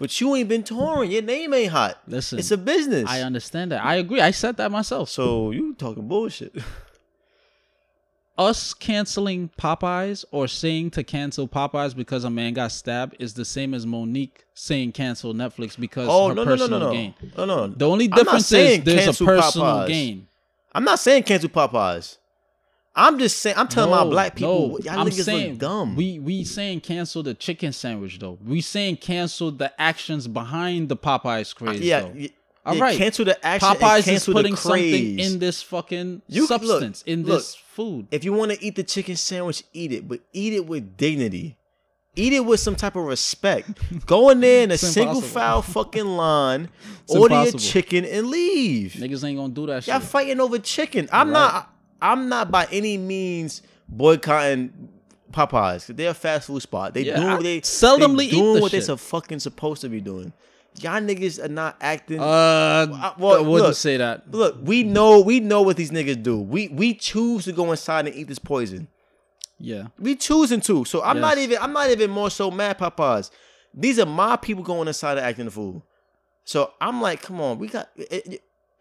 but you ain't been touring. Your name ain't hot. listen, It's a business. I understand that. I agree. I said that myself. so you talking bullshit. <laughs> Us canceling Popeyes or saying to cancel Popeyes because a man got stabbed is the same as Mo'Nique saying cancel Netflix because oh her no no no no no gain. no no. The only difference is there's a personal Popeyes. gain. I'm not saying cancel Popeyes. I'm just saying. I'm telling my black people, no, y'all I'm niggas saying look dumb. We we saying cancel the chicken sandwich though. We saying cancel the actions behind the Popeyes craze. yeah, though. yeah, All yeah, right. Cancel the action. Popeyes is putting something in this fucking You- look, substance in look. this food. If you want to eat the chicken sandwich, eat it, but eat it with dignity. Eat it with some type of respect. <laughs> Go in there in a It's single impossible. file fucking <laughs> line, order impossible. your chicken and leave. Niggas ain't gonna do that shit. Y'all shit. fighting over chicken. I'm Right. not. I'm not by any means boycotting Popeyes. They're a fast food spot. They Yeah, doing what they seldomly they eat doing the what they shit. so fucking supposed to be doing. Y'all niggas are not acting. Uh, I- well, I wouldn't look, say that. Look, we know we know what these niggas do. We we choose to go inside and eat this poison. Yeah. We choosing to. So I'm not even I'm not even more so mad Popeyes. These are my people going inside and acting the fool. So I'm like, come on, we got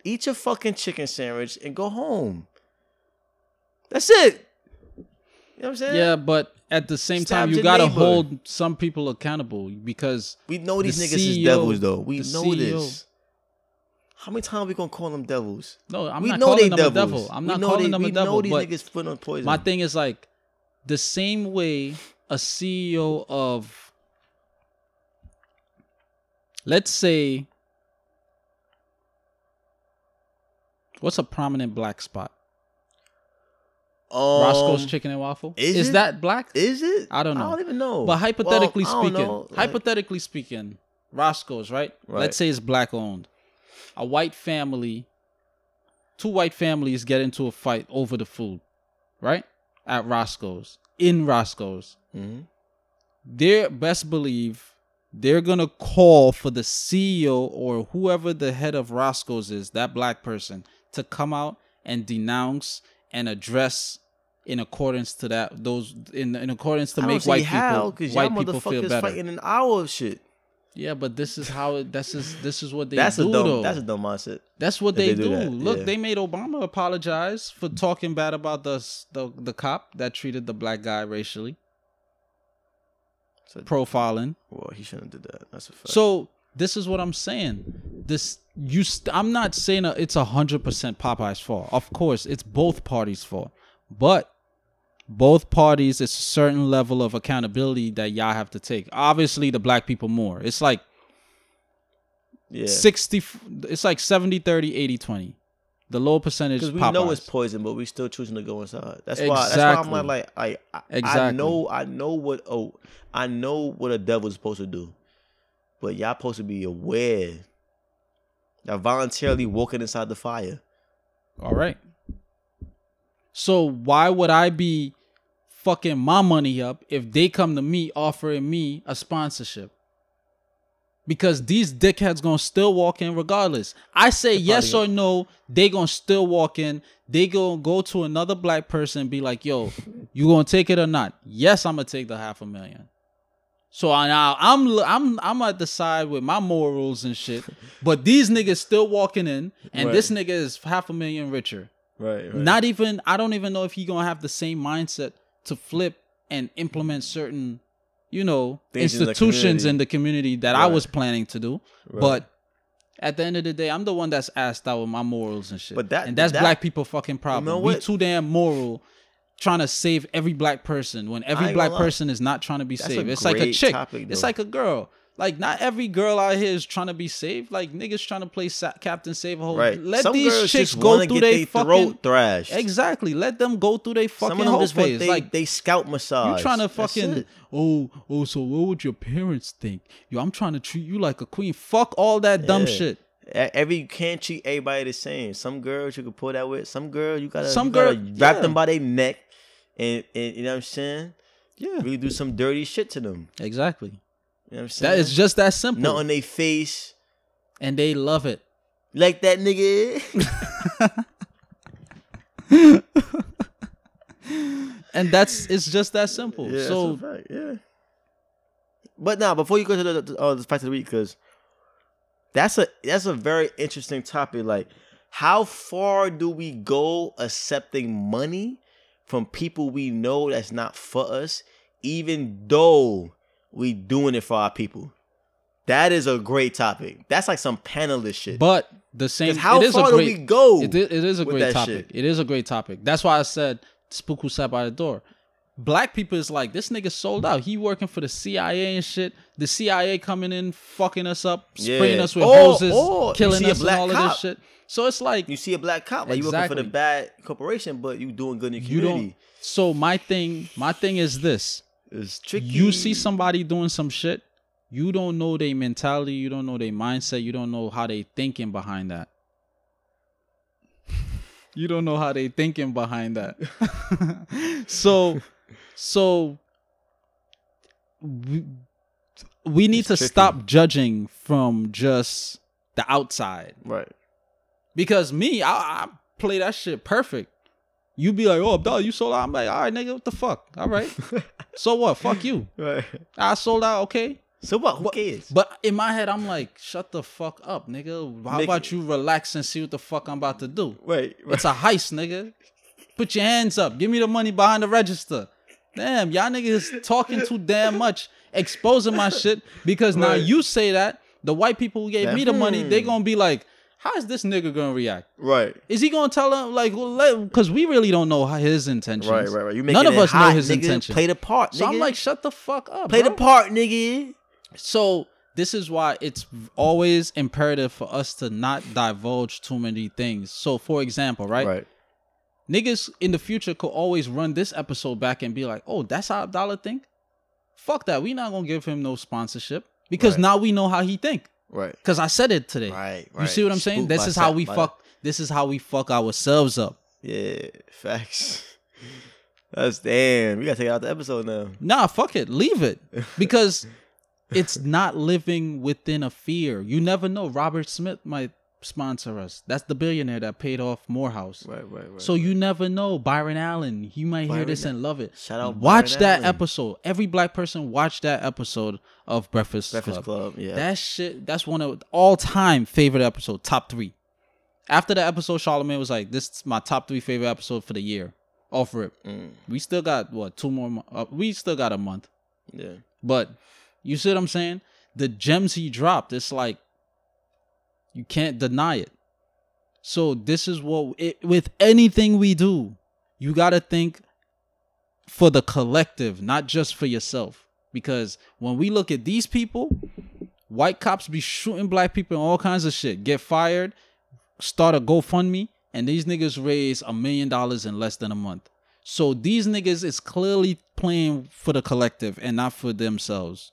eat your fucking chicken sandwich and go home. That's it. You know what I'm saying? Yeah, but at the same Stab time, you your gotta neighbor. hold some people accountable because We know these The niggas is CEO devils though. We the know CEO this. How many times we gonna call them devils? no, I'm we not know calling they them devils. a devil. I'm we not know calling they, them we a devil. know these but niggas put on poison. my thing is like the same way a CEO of let's say what's a prominent black spot? Um, Roscoe's Chicken and Waffle. is Is, that black? Is it? I don't know. I don't even know. But hypothetically Well, speaking, like- hypothetically speaking, Roscoe's, right? Right. Let's say it's black owned. A white family, two white families get into a fight over the food, right? At Roscoe's, in Roscoe's. Mhm. They're best believe they're gonna call for the CEO or whoever the head of Roscoe's is, that black person, to come out and denounce and address in accordance to that those in in accordance to make white how, people white people feel better. fighting an hour of shit. Yeah, but this is how it. This is this is what they That's do a dumb. though. That's a dumb mindset. That's what they, they do do. Look, yeah. they made Obama apologize for talking bad about the, the the cop that treated the black guy racially, So, profiling. well, he shouldn't have did that. That's a fact. So this is what I'm saying. This you. St- I'm not saying that it's a hundred percent Popeye's fault. Of course, it's both parties' fault, but both parties, it's a certain level of accountability that y'all have to take. Obviously, the black people more. It's like yeah, 60 it's like 70 30 80 20 the low percentage because we Popeyes. know it's poison, but we're still choosing to go inside. That's why. That's why I'm Exactly. like, I, I, I know, I know what. Oh, I know what a devil's supposed to do, but y'all supposed to be aware that voluntarily walking inside the fire. All right. So why would I be fucking my money up if they come to me offering me a sponsorship? Because these dickheads gonna still walk in regardless. I say yes or no, they gonna still walk in. They gonna go to another black person and be like, "Yo, you gonna take it or not?" Yes, I'm gonna take the half a million. So I- now I'm I'm I'm at the side with my morals and shit, <laughs> but these niggas still walking in, and Right. this nigga is half a million richer. Right. Not even I don't even know if he gonna have the same mindset to flip and implement certain, you know, Things in the institutions in the community that I was planning to do. But at the end of the day, I'm the one that's asked out with my morals and shit. But that- and that's that- black people fucking problem. know we too damn moral. Trying to save every black person when every black person is not trying to be That's saved. It's like a chick. topic, it's like a girl. Like not every girl out here is trying to be saved. Like niggas trying to play sa- Captain Save a Hole. Right. Let Some these chicks go through their fucking throat thrashed. Exactly. Let them go through their fucking Some whole phase. they, like they scalp massage. you trying to fucking oh oh. So what would your parents think? Yo, I'm trying to treat you like a queen. Fuck all that dumb Yeah. shit. Every you can't treat everybody the same. Some girls you can pull that with. Some girl you gotta Some you gotta girl- wrap yeah. them by their neck, and, and you know what I'm saying. Yeah. Really do some dirty shit to them. Exactly. You know what I'm saying. That is just that simple. not on their face and they love it. like that nigga. <laughs> And that's it's just that simple. Yeah, so that's a fact, yeah. But now, before you go to the, the uh, the fact of the week, because that's a that's a very interesting topic. Like, how far do we go accepting money from people we know that's not for us, even though we doing it for our people? That is a great topic. That's like some panelist shit. but the same, how it is far a do we go It, it is a great topic. shit? It is a great topic. That's why I said spook who sat by the door. Black people is like this nigga sold out. He working for the CIA and shit. The CIA coming in, fucking us up, spraying Yeah. us with Or- hoses, or killing us, and all of this shit. So it's like you see a black cop, like you working for the bad corporation, but you doing good in the you community. don't. So my thing, my thing is this: It's tricky. you see somebody doing some shit, you don't know their mentality, you don't know their mindset, you don't know how they thinking behind that. You don't know how they thinking behind that. <laughs> so, so we, we need It's to tricky. stop judging from just the outside. right. Because me, I, I play that shit perfect. You be like, oh, Abdallah, you sold out. I'm like, all right, nigga, what the fuck? All right. <laughs> so what? Fuck you. Right. I sold out, okay. So what? Who cares? But in my head, I'm like, shut the fuck up, nigga. How Nigga. about you relax and see what the fuck I'm about to do? Wait. It's a heist, nigga. Put your hands up. Give me the money behind the register. Damn, y'all niggas talking too damn much, exposing my shit. Because now you say that, the white people who gave That- me the money, they gonna be like, how is this nigga gonna react? right. Is he gonna tell him like, because we really don't know his intentions. Right. Right. Right. You None of us know his nigga. intention. Play the part. So nigga. I'm like, shut the fuck up. play bro. the part, nigga. So this is why it's always imperative for us to not divulge too many things. So for example, right? Right. Niggas in the future could always run this episode back and be like, "Oh, that's how Abdallah think." Fuck that. We not gonna give him no sponsorship because Right. now we know how he think. Right. Cause I said it today. Right. right. You see what I'm saying? Spooked This is how we fuck. This is how we fuck ourselves up. Yeah. Facts. <laughs> That's damn. We gotta take out the episode now. Nah, fuck it. Leave it. Because it's not living within a fear. You never know. Robert Smith might sponsor us. That's the billionaire that paid off Morehouse. Right. Right. Right. So you never know. Byron Allen, he might hear this and love it. Shout out Watch Byron that Allen. episode. Every black person watch that episode of Breakfast, Breakfast Club. Club. Yeah. That shit, that's one of all time favorite episode, top three. After the episode, Charlamagne was like, "This is my top three favorite episode for the year." Off rip. Mm, We still got what two more? Uh, we still got a month. yeah. But you see what I'm saying? The gems he dropped, it's like you can't deny it. So this is what it, with anything we do, you got to think for the collective, not just for yourself. Because when we look at these people, white cops be shooting black people and all kinds of shit, get fired, start a GoFundMe, and these niggas raise a million dollars in less than a month. So these niggas is clearly playing for the collective and not for themselves.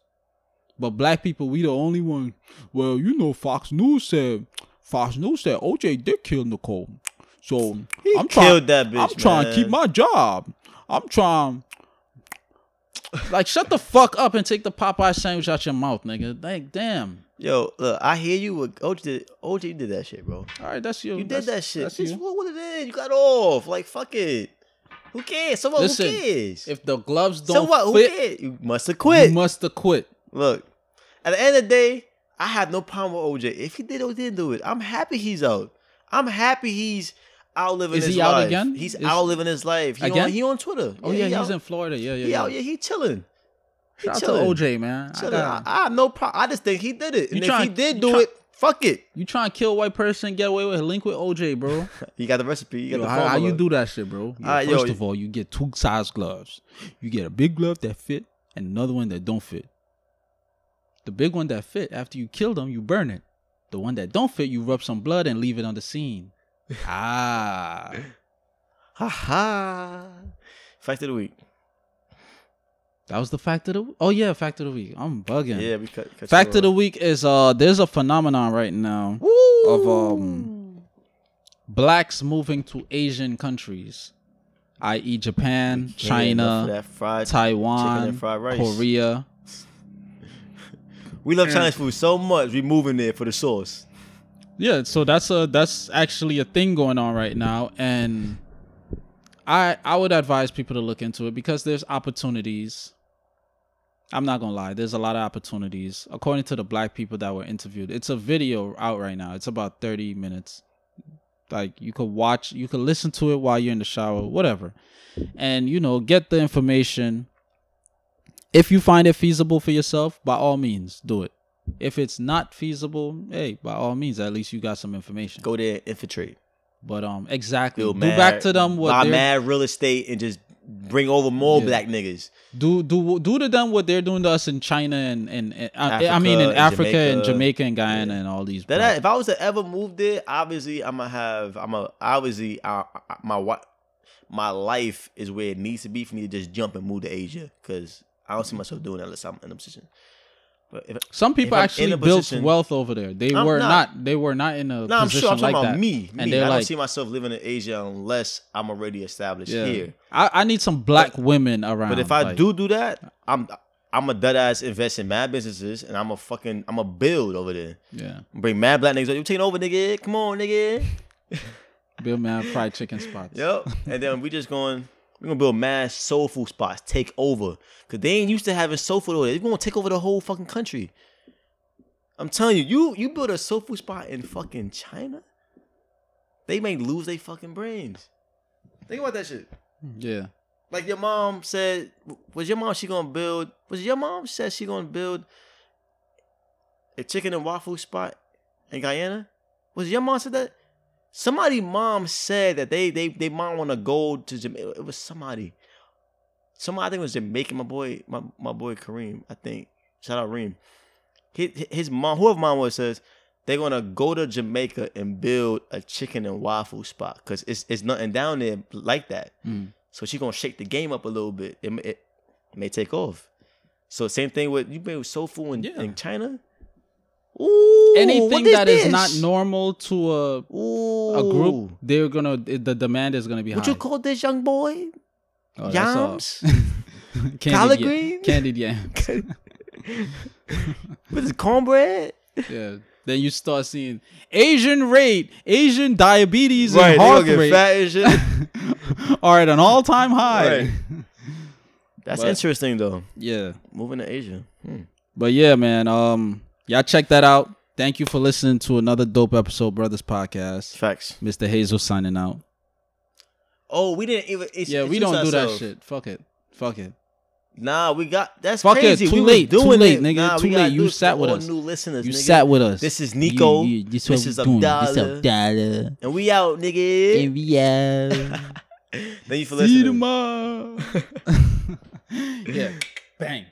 But black people, we the only one. Well, you know, Fox News said Fox News said OJ did kill Nicole. So He I'm trying. killed that bitch. I'm trying to keep my job. I'm trying. Like, shut the fuck up and take the Popeye sandwich out your mouth, nigga. Like, damn. Yo, look, I hear you. With OJ did, OJ did that shit, bro. All right, that's you. You did that shit. That's you. what, what it is? You got off. Like, fuck it. Who cares? So what? Listen, who cares? If the gloves don't so what? Who fit, cares? You must have quit. you must have quit. Look, at the end of the day, I have no problem with OJ. If he did or didn't do it, I'm happy he's out. I'm happy he's out living Is his he out life. again? He's Is- out living his life. He Again? on he on Twitter. Oh yeah, he he's out. in Florida. Yeah, yeah, He yeah. out. Yeah, he chilling. He Shout out to chilling. OJ, man. I Chilling. I, got- I have no problem. I just think he did it. You And if trying- he did you do try- it, fuck it. you trying to kill a white person, get away with it, link with OJ, bro. <laughs> You got the recipe. You got Yo, the how, how you do that shit, bro? Yo, Alright, first of all, you get two size gloves. You get a big glove that fit and another one that don't fit. The big one that fit, after you kill them, you burn it. The one that don't fit, you rub some blood and leave it on the scene. <laughs> ah. Ha ha. Fact of the week. That was the fact of the week. Oh yeah, fact of the week. I'm bugging. Yeah, we cut. cut Fact of the week is uh there's a phenomenon right now Woo! of um blacks moving to Asian countries, i.e. Japan, China, enough of that fried Taiwan. Korea. We love mm. Chinese food so much. We moving there for the sauce. Yeah, so that's a that's actually a thing going on right now, and I I would advise people to look into it because there's opportunities. I'm not gonna lie, there's a lot of opportunities. According to the black people that were interviewed, it's a video out right now. It's about 30 minutes. Like you could watch, you could listen to it while you're in the shower, whatever, and you know get the information. If you find it feasible for yourself, by all means, do it. If it's not feasible, hey, by all means, at least you got some information. Go there, infiltrate. But um, exactly, Build do mad, back to them what buy mad real estate and just bring over more Yeah. black niggas. do do do to them what they're doing to us in China and and, and I- I mean in Africa and Africa and Jamaica. Jamaica and Guyana and all these. That I, if I was to ever move there, obviously I'm gonna have I'm a obviously uh, my what my life is where it needs to be for me to just jump and move to Asia because I don't see myself doing that unless I'm in a position. But if Some people in actually built position- wealth over there. They I'm were not- not, They were not in a no, I'm position sure I'm talking like about that. me. And me. I like- don't see myself living in Asia unless I'm already established Yeah. here. I, I need some black women around. But if I like- do do that, I'm I'm a dead ass invest in mad businesses and I'm a fucking I'm a build over there. yeah, Bring mad black niggas. You taking over, nigga? Come on, nigga. Build Man <laughs> fried chicken spots. Yep. and then we just going. We're gonna build mad soul food spots. Take over, cause they ain't used to having soul food over there. They're gonna take over the whole fucking country. I'm telling you, you you build a soul food spot in fucking China, they may lose their fucking brains. Think about that shit. Yeah. Like your mom said, was your mom she gonna build? Was your mom said she gonna build a chicken and waffle spot in Guyana? Was your mom said that? Somebody mom said that they they they mom wanna go to Jamaica. It was somebody. Somebody I think it was Jamaican. My boy, my my boy Kareem. I think. Shout out Reem. His, his mom, whoever mom was, says they're gonna go to Jamaica and build a chicken and waffle spot because it's it's nothing down there like that. Mm. So she gonna shake the game up a little bit. It, it may take off. So same thing with you been with soul food in, Yeah. in China. Ooh, Anything what that is this? not normal to a Ooh, a group, they're gonna the demand is gonna be What high. you call this young boy? Oh. Yams? <laughs> Collard yam- greens? candied yams. <laughs> What is it, cornbread? yeah. Then you start seeing Asian rate, Asian diabetes Right, and heart rate fat shit. <laughs> are at an all time high. Right. That's But- interesting though. Yeah. Moving to Asia. Hmm. But yeah, man. Um, y'all check that out. Thank you for listening to another dope episode, Brothers Podcast. Facts. Mr. Hazel signing out. Oh, we didn't even. It's, Yeah, we don't do that shit. Fuck it. Fuck it. Nah, we got that's Fuck it, crazy. too we was late, too late, it. nigga, Nah, too we late. You it sat with us. New listeners. You nigga. sat with us. This is Nico. You, you, this what Mrs. we doing. This Abdallah. Abdallah. And we out, nigga. And we out. <laughs> Thank you for listening. See you listening. tomorrow. <laughs> <laughs> yeah. Bang.